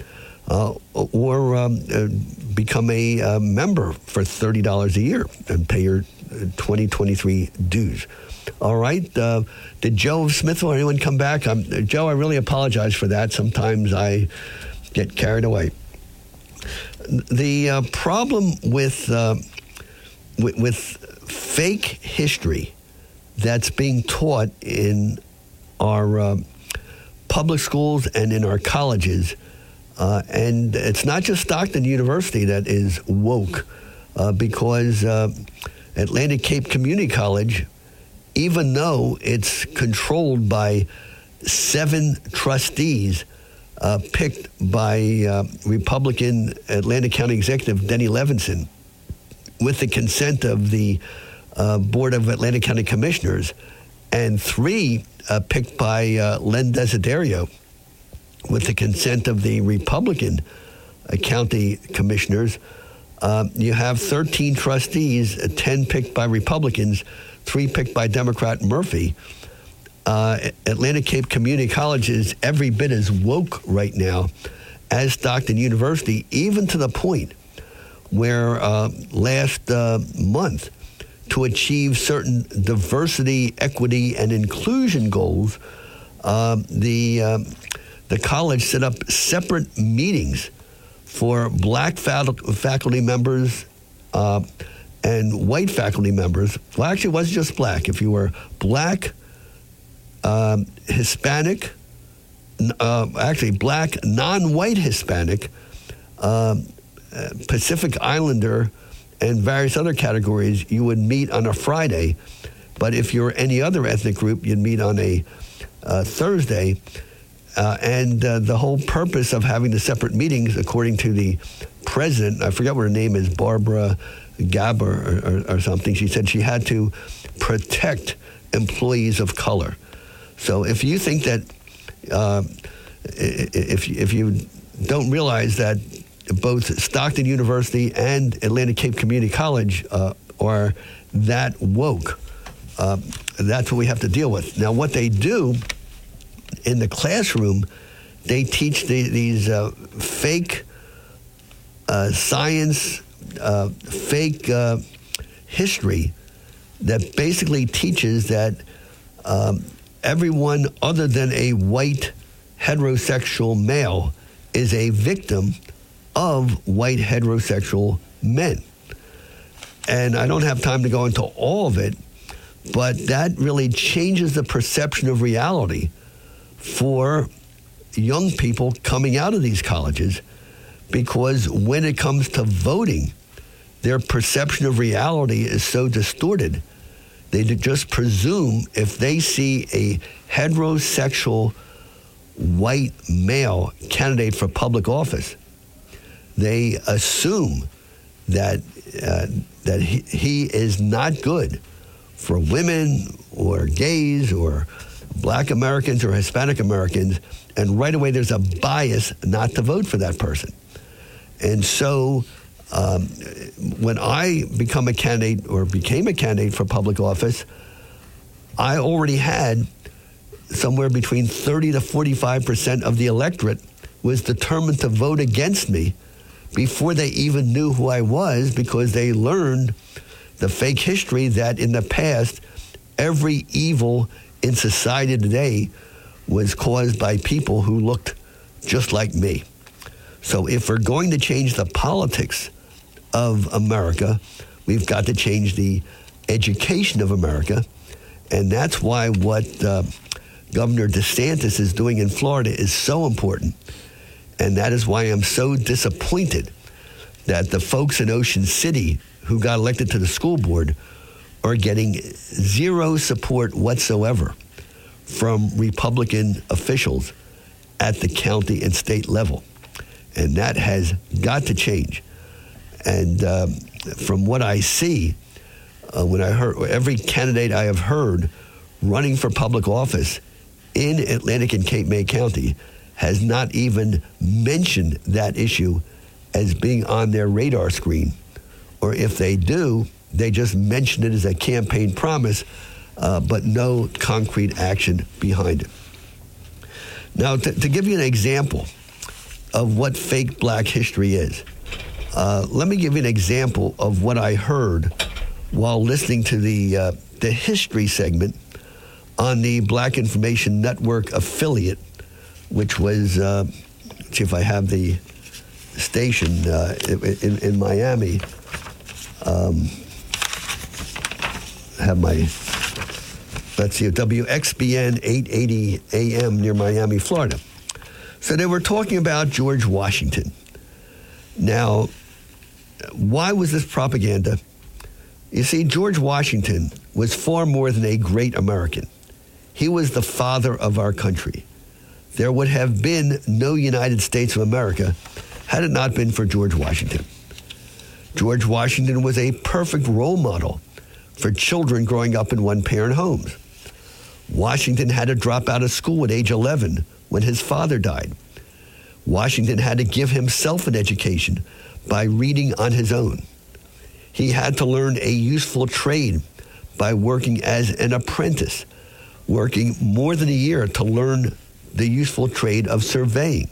uh, or um, uh, become a uh, member for $30 a year and pay your 2023 dues. All right. Uh, did Joe Smith or anyone come back? Um, Joe, I really apologize for that. Sometimes I get carried away. The uh, problem with, uh, with, with fake history that's being taught in our uh, public schools and in our colleges, uh, and it's not just Stockton University that is woke, uh, because Atlantic Cape Community College even though it's controlled by seven trustees uh, picked by uh, Republican Atlantic County Executive Denny Levinson with the consent of the uh, Board of Atlantic County Commissioners, and three uh, picked by uh, Len Desiderio with the consent of the Republican uh, county commissioners. you have 13 trustees, 10 picked by Republicans three picked by Democrat Murphy. Uh, Atlantic Cape Community College is every bit as woke right now as Stockton University, even to the point where uh, last uh, month, to achieve certain diversity, equity, and inclusion goals, uh, the uh, the college set up separate meetings for black faculty members uh, and white faculty members, well, actually, it wasn't just black. If you were black, um, Hispanic, uh, actually, black, non white Hispanic, um, uh, Pacific Islander, and various other categories, you would meet on a Friday. But if you're any other ethnic group, you'd meet on a uh, Thursday. Uh, and uh, the whole purpose of having the separate meetings, according to the president, I forget what her name is, Barbara Gaba or, or, or, something. She said she had to protect employees of color. So if you think that, uh, if, if you don't realize that both Stockton University and Atlantic Cape Community College uh, are that woke, uh, that's what we have to deal with. Now, what they do in the classroom, they teach the, these uh, fake uh, science uh, fake uh, history that basically teaches that um, everyone other than a white heterosexual male is a victim of white heterosexual men. And I don't have time to go into all of it, but that really changes the perception of reality for young people coming out of these colleges because when it comes to voting, their perception of reality is so distorted. They just presume if they see a heterosexual white male candidate for public office, they assume that uh, that he, he is not good for women or gays or black Americans or Hispanic Americans, and right away there's a bias not to vote for that person. And so um, when I become a candidate or became a candidate for public office, I already had somewhere between 30 to 45 percent of the electorate was determined to vote against me before they even knew who I was because they learned the fake history that in the past every evil in society today was caused by people who looked just like me. So if we're going to change the politics of America, we've got to change the education of America. And that's why what uh, Governor DeSantis is doing in Florida is so important. And that is why I'm so disappointed that the folks in Ocean City who got elected to the school board are getting zero support whatsoever from Republican officials at the county and state level. And that has got to change. And um, from what I see, uh, when I heard every candidate I have heard running for public office in Atlantic and Cape May County has not even mentioned that issue as being on their radar screen. Or if they do, they just mention it as a campaign promise, uh, but no concrete action behind it. Now, to, to, give you an example of what fake black history is, uh, let me give you an example of what I heard while listening to the, uh, the history segment on the Black Information Network affiliate, which was, uh, see if I have the station uh, in, in, Miami. Um, have my, let's see, WXBN 880 AM near Miami, Florida. So they were talking about George Washington. Now, why was this propaganda? You see, George Washington was far more than a great American. He was the father of our country. There would have been no United States of America had it not been for George Washington. George Washington was a perfect role model for children growing up in one parent homes. Washington had to drop out of school at age 11 when his father died. Washington had to give himself an education by reading on his own. He had to learn a useful trade by working as an apprentice working more than a year to learn the useful trade of surveying.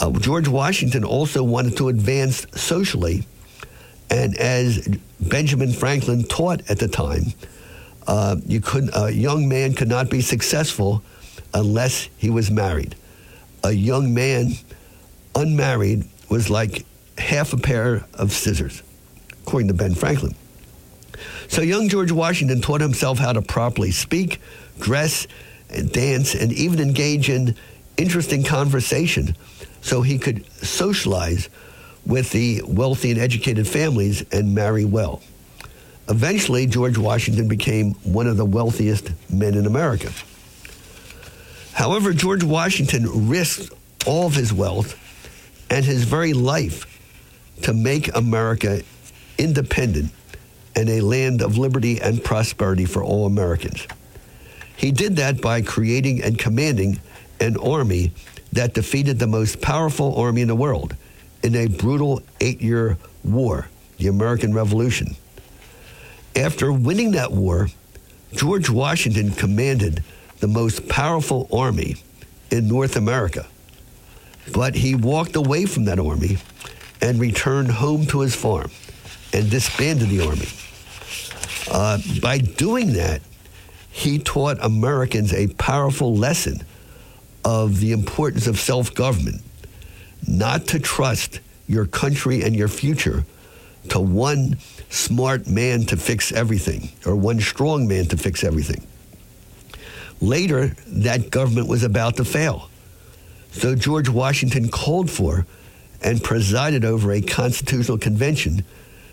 Uh, George Washington also wanted to advance socially, and as Benjamin Franklin taught at the time, uh, you could a young man could not be successful unless he was married. A young man unmarried was like half a pair of scissors, according to Ben Franklin. So young George Washington taught himself how to properly speak, dress, and dance, and even engage in interesting conversation so he could socialize with the wealthy and educated families and marry well. Eventually, George Washington became one of the wealthiest men in America. However, George Washington risked all of his wealth and his very life to make America independent and a land of liberty and prosperity for all Americans. He did that by creating and commanding an army that defeated the most powerful army in the world in a brutal eight year war, the American Revolution. After winning that war, George Washington commanded the most powerful army in North America. But he walked away from that army and returned home to his farm and disbanded the army. Uh, by doing that, he taught Americans a powerful lesson of the importance of self government, not to trust your country and your future to one smart man to fix everything or one strong man to fix everything. Later, that government was about to fail. So George Washington called for and presided over a constitutional convention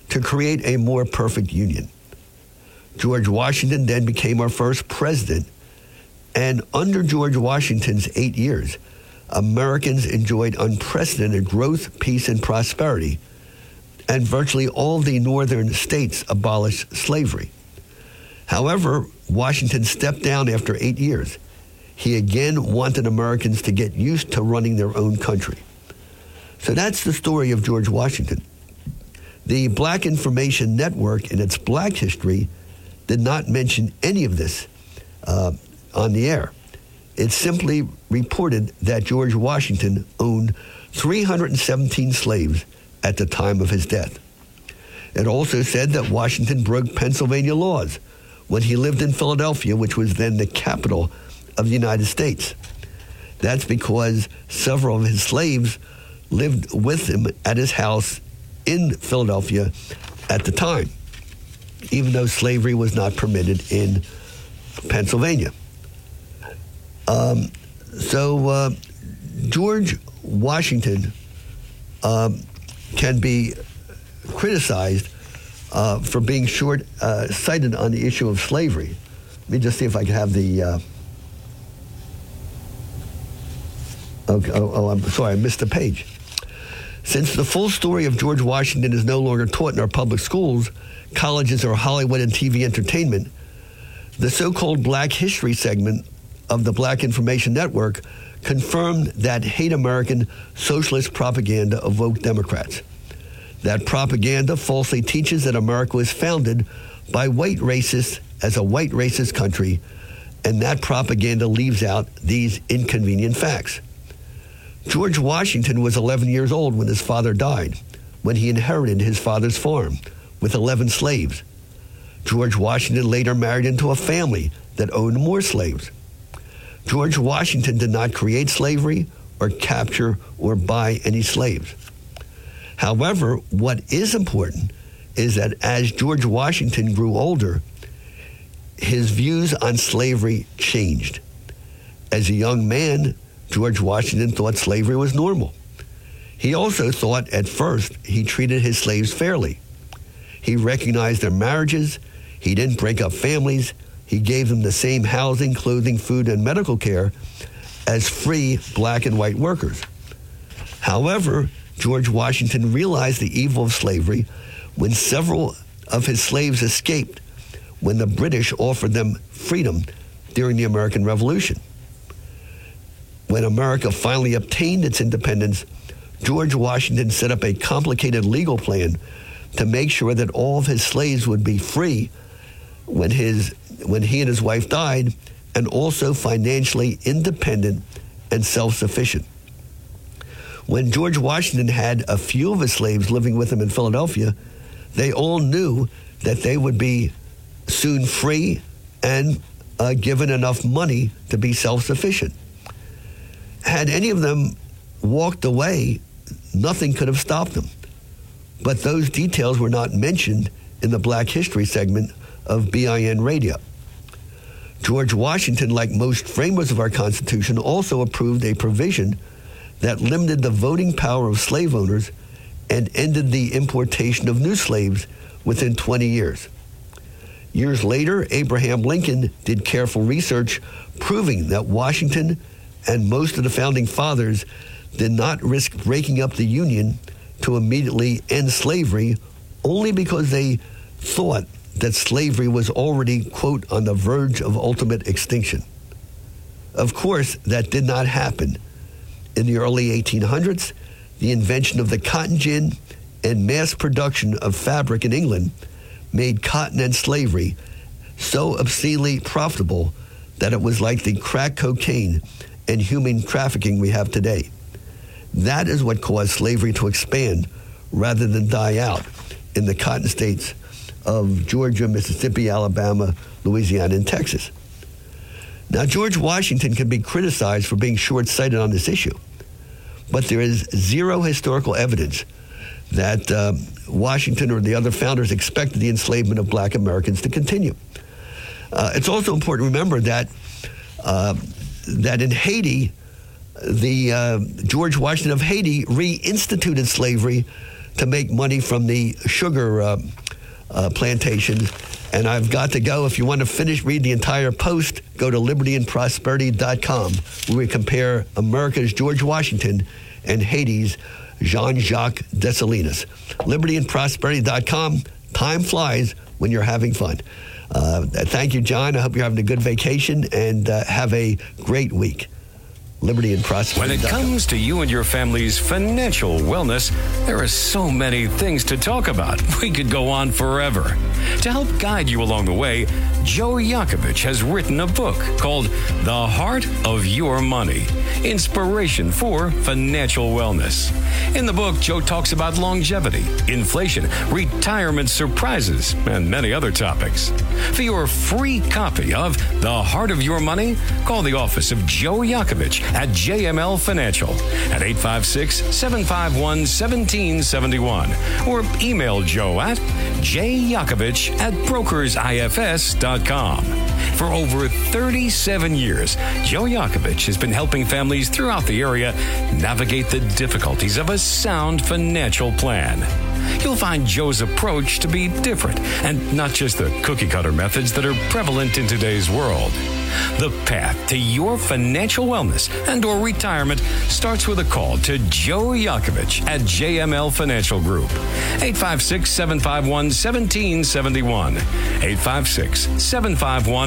to create a more perfect union. George Washington then became our first president And under George Washington's eight years, Americans enjoyed unprecedented growth, peace, and prosperity, and virtually all the northern states abolished slavery. However, Washington stepped down after eight years. He again wanted Americans to get used to running their own country. So that's the story of George Washington. The Black Information Network, in its black history, did not mention any of this uh, on the air. It simply reported that George Washington owned 317 slaves at the time of his death. It also said that Washington broke Pennsylvania laws when he lived in Philadelphia, which was then the capital of the United States. That's because several of his slaves lived with him at his house in Philadelphia at the time, even though slavery was not permitted in Pennsylvania. Um, so uh, George Washington um, can be criticized uh, for being short uh, sighted on the issue of slavery. Let me just see if I can have the. Uh, okay, oh, oh, I'm sorry, I missed a page. Since the full story of George Washington is no longer taught in our public schools, colleges, or Hollywood and TV entertainment, the so called Black History segment of the Black Information Network confirmed that hate American socialist propaganda of woke Democrats. That propaganda falsely teaches that America was founded by white racists as a white racist country, and that propaganda leaves out these inconvenient facts. George Washington was 11 years old when his father died, when he inherited his father's farm with 11 slaves. George Washington later married into a family that owned more slaves. George Washington did not create slavery or capture or buy any slaves. However, what is important is that as George Washington grew older, his views on slavery changed. As a young man, George Washington thought slavery was normal. He also thought at first he treated his slaves fairly. He recognized their marriages, he didn't break up families, he gave them the same housing, clothing, food, and medical care as free black and white workers. However, George Washington realized the evil of slavery when several of his slaves escaped when the British offered them freedom during the American Revolution. When America finally obtained its independence, George Washington set up a complicated legal plan to make sure that all of his slaves would be free when his when he and his wife died and also financially independent and self-sufficient. When George Washington had a few of his slaves living with him in Philadelphia, they all knew that they would be soon free and uh, given enough money to be self-sufficient had any of them walked away, nothing could have stopped them. But those details were not mentioned in the Black History segment of BIN Radio. George Washington, like most framers of our Constitution, also approved a provision that limited the voting power of slave owners and ended the importation of new slaves within 20 years. Years later, Abraham Lincoln did careful research proving that Washington and most of the founding fathers did not risk breaking up the Union to immediately end slavery only because they thought that slavery was already, quote, on the verge of ultimate extinction. Of course, that did not happen. In the early 1800s, the invention of the cotton gin and mass production of fabric in England made cotton and slavery so obscenely profitable that it was like the crack cocaine and human trafficking we have today. That is what caused slavery to expand rather than die out in the cotton states of Georgia, Mississippi, Alabama, Louisiana, and Texas. Now, George Washington can be criticized for being short sighted on this issue, but there is zero historical evidence that uh, Washington or the other founders expected the enslavement of black Americans to continue. Uh, it's also important to remember that uh, that in Haiti, the uh, George Washington of Haiti reinstituted slavery to make money from the sugar uh, uh, plantations. And I've got to go. If you want to finish, read the entire post, go to libertyandprosperity.com, where we compare America's George Washington and Haiti's Jean Jacques Dessalines. Libertyandprosperity.com. Time flies when you're having fun. Uh, thank you, John. I hope you're having a good vacation and uh, have a great week. Liberty and prosperity. When it comes to you and your family's financial wellness, there are so many things to talk about. We could go on forever. To help guide you along the way, Joe Yakovich has written a book called The Heart of Your Money Inspiration for Financial Wellness. In the book, Joe talks about longevity, inflation, retirement surprises, and many other topics. For your free copy of The Heart of Your Money, call the office of Joe Yakovich at JML Financial at 856 751 1771 or email Joe at jyakovich at brokersifs.com. For over 37 years, Joe Yakovich has been helping families throughout the area navigate the difficulties of a sound financial plan. You'll find Joe's approach to be different and not just the cookie cutter methods that are prevalent in today's world. The path to your financial wellness and or retirement starts with a call to Joe Yakovich at JML Financial Group. 856-751-1771.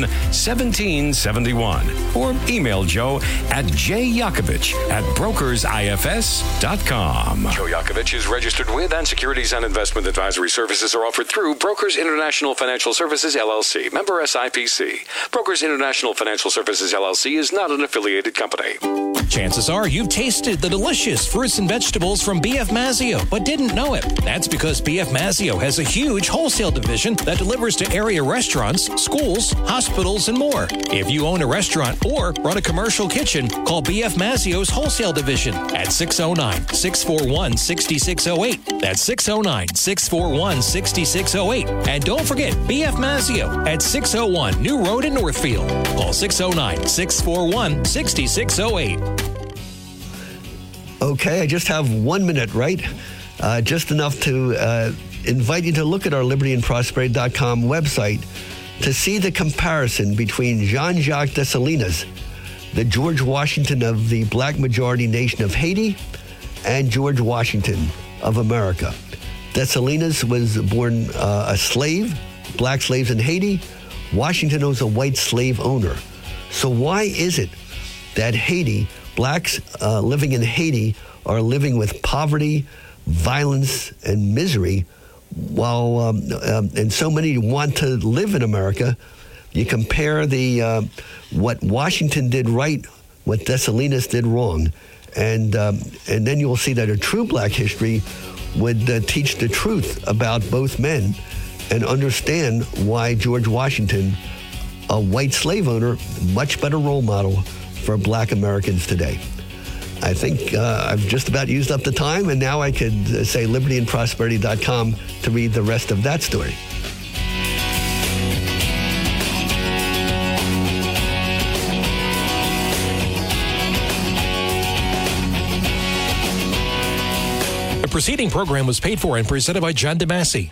856-751-1771. Or email Joe at jyakovich at brokersifs.com. Joe Yakovich is registered with and securities and investment advisory services are offered through Brokers International Financial Services LLC, member SIPC. Brokers International Financial Services LLC is not an affiliated company. Chances are you've tasted the delicious fruits and vegetables from BF Mazzeo, but didn't know it. That's because BF Mazzeo has a huge wholesale division that delivers to area restaurants, schools, hospitals, and more. If you own a restaurant or run a commercial kitchen, call BF Mazzeo's wholesale division at 609 641 6608. That's 609 641 6608. And don't forget BF Mazzio at 601 New Road in Northfield. Call 609 641 6608. Okay, I just have one minute, right? Uh, just enough to uh, invite you to look at our libertyandprosperity.com website to see the comparison between Jean Jacques Dessalines, the George Washington of the black majority nation of Haiti, and George Washington of America. Dessalines was born uh, a slave, black slaves in Haiti. Washington was a white slave owner. So, why is it that Haiti, blacks uh, living in Haiti, are living with poverty, violence, and misery, while um, um, and so many want to live in America? You compare the uh, what Washington did right, what Dessalines did wrong, and um, and then you will see that a true Black history would uh, teach the truth about both men and understand why George Washington, a white slave owner, much better role model for Black Americans today. I think uh, I've just about used up the time, and now I could uh, say libertyandprosperity.com to read the rest of that story. The preceding program was paid for and presented by John DeMasi.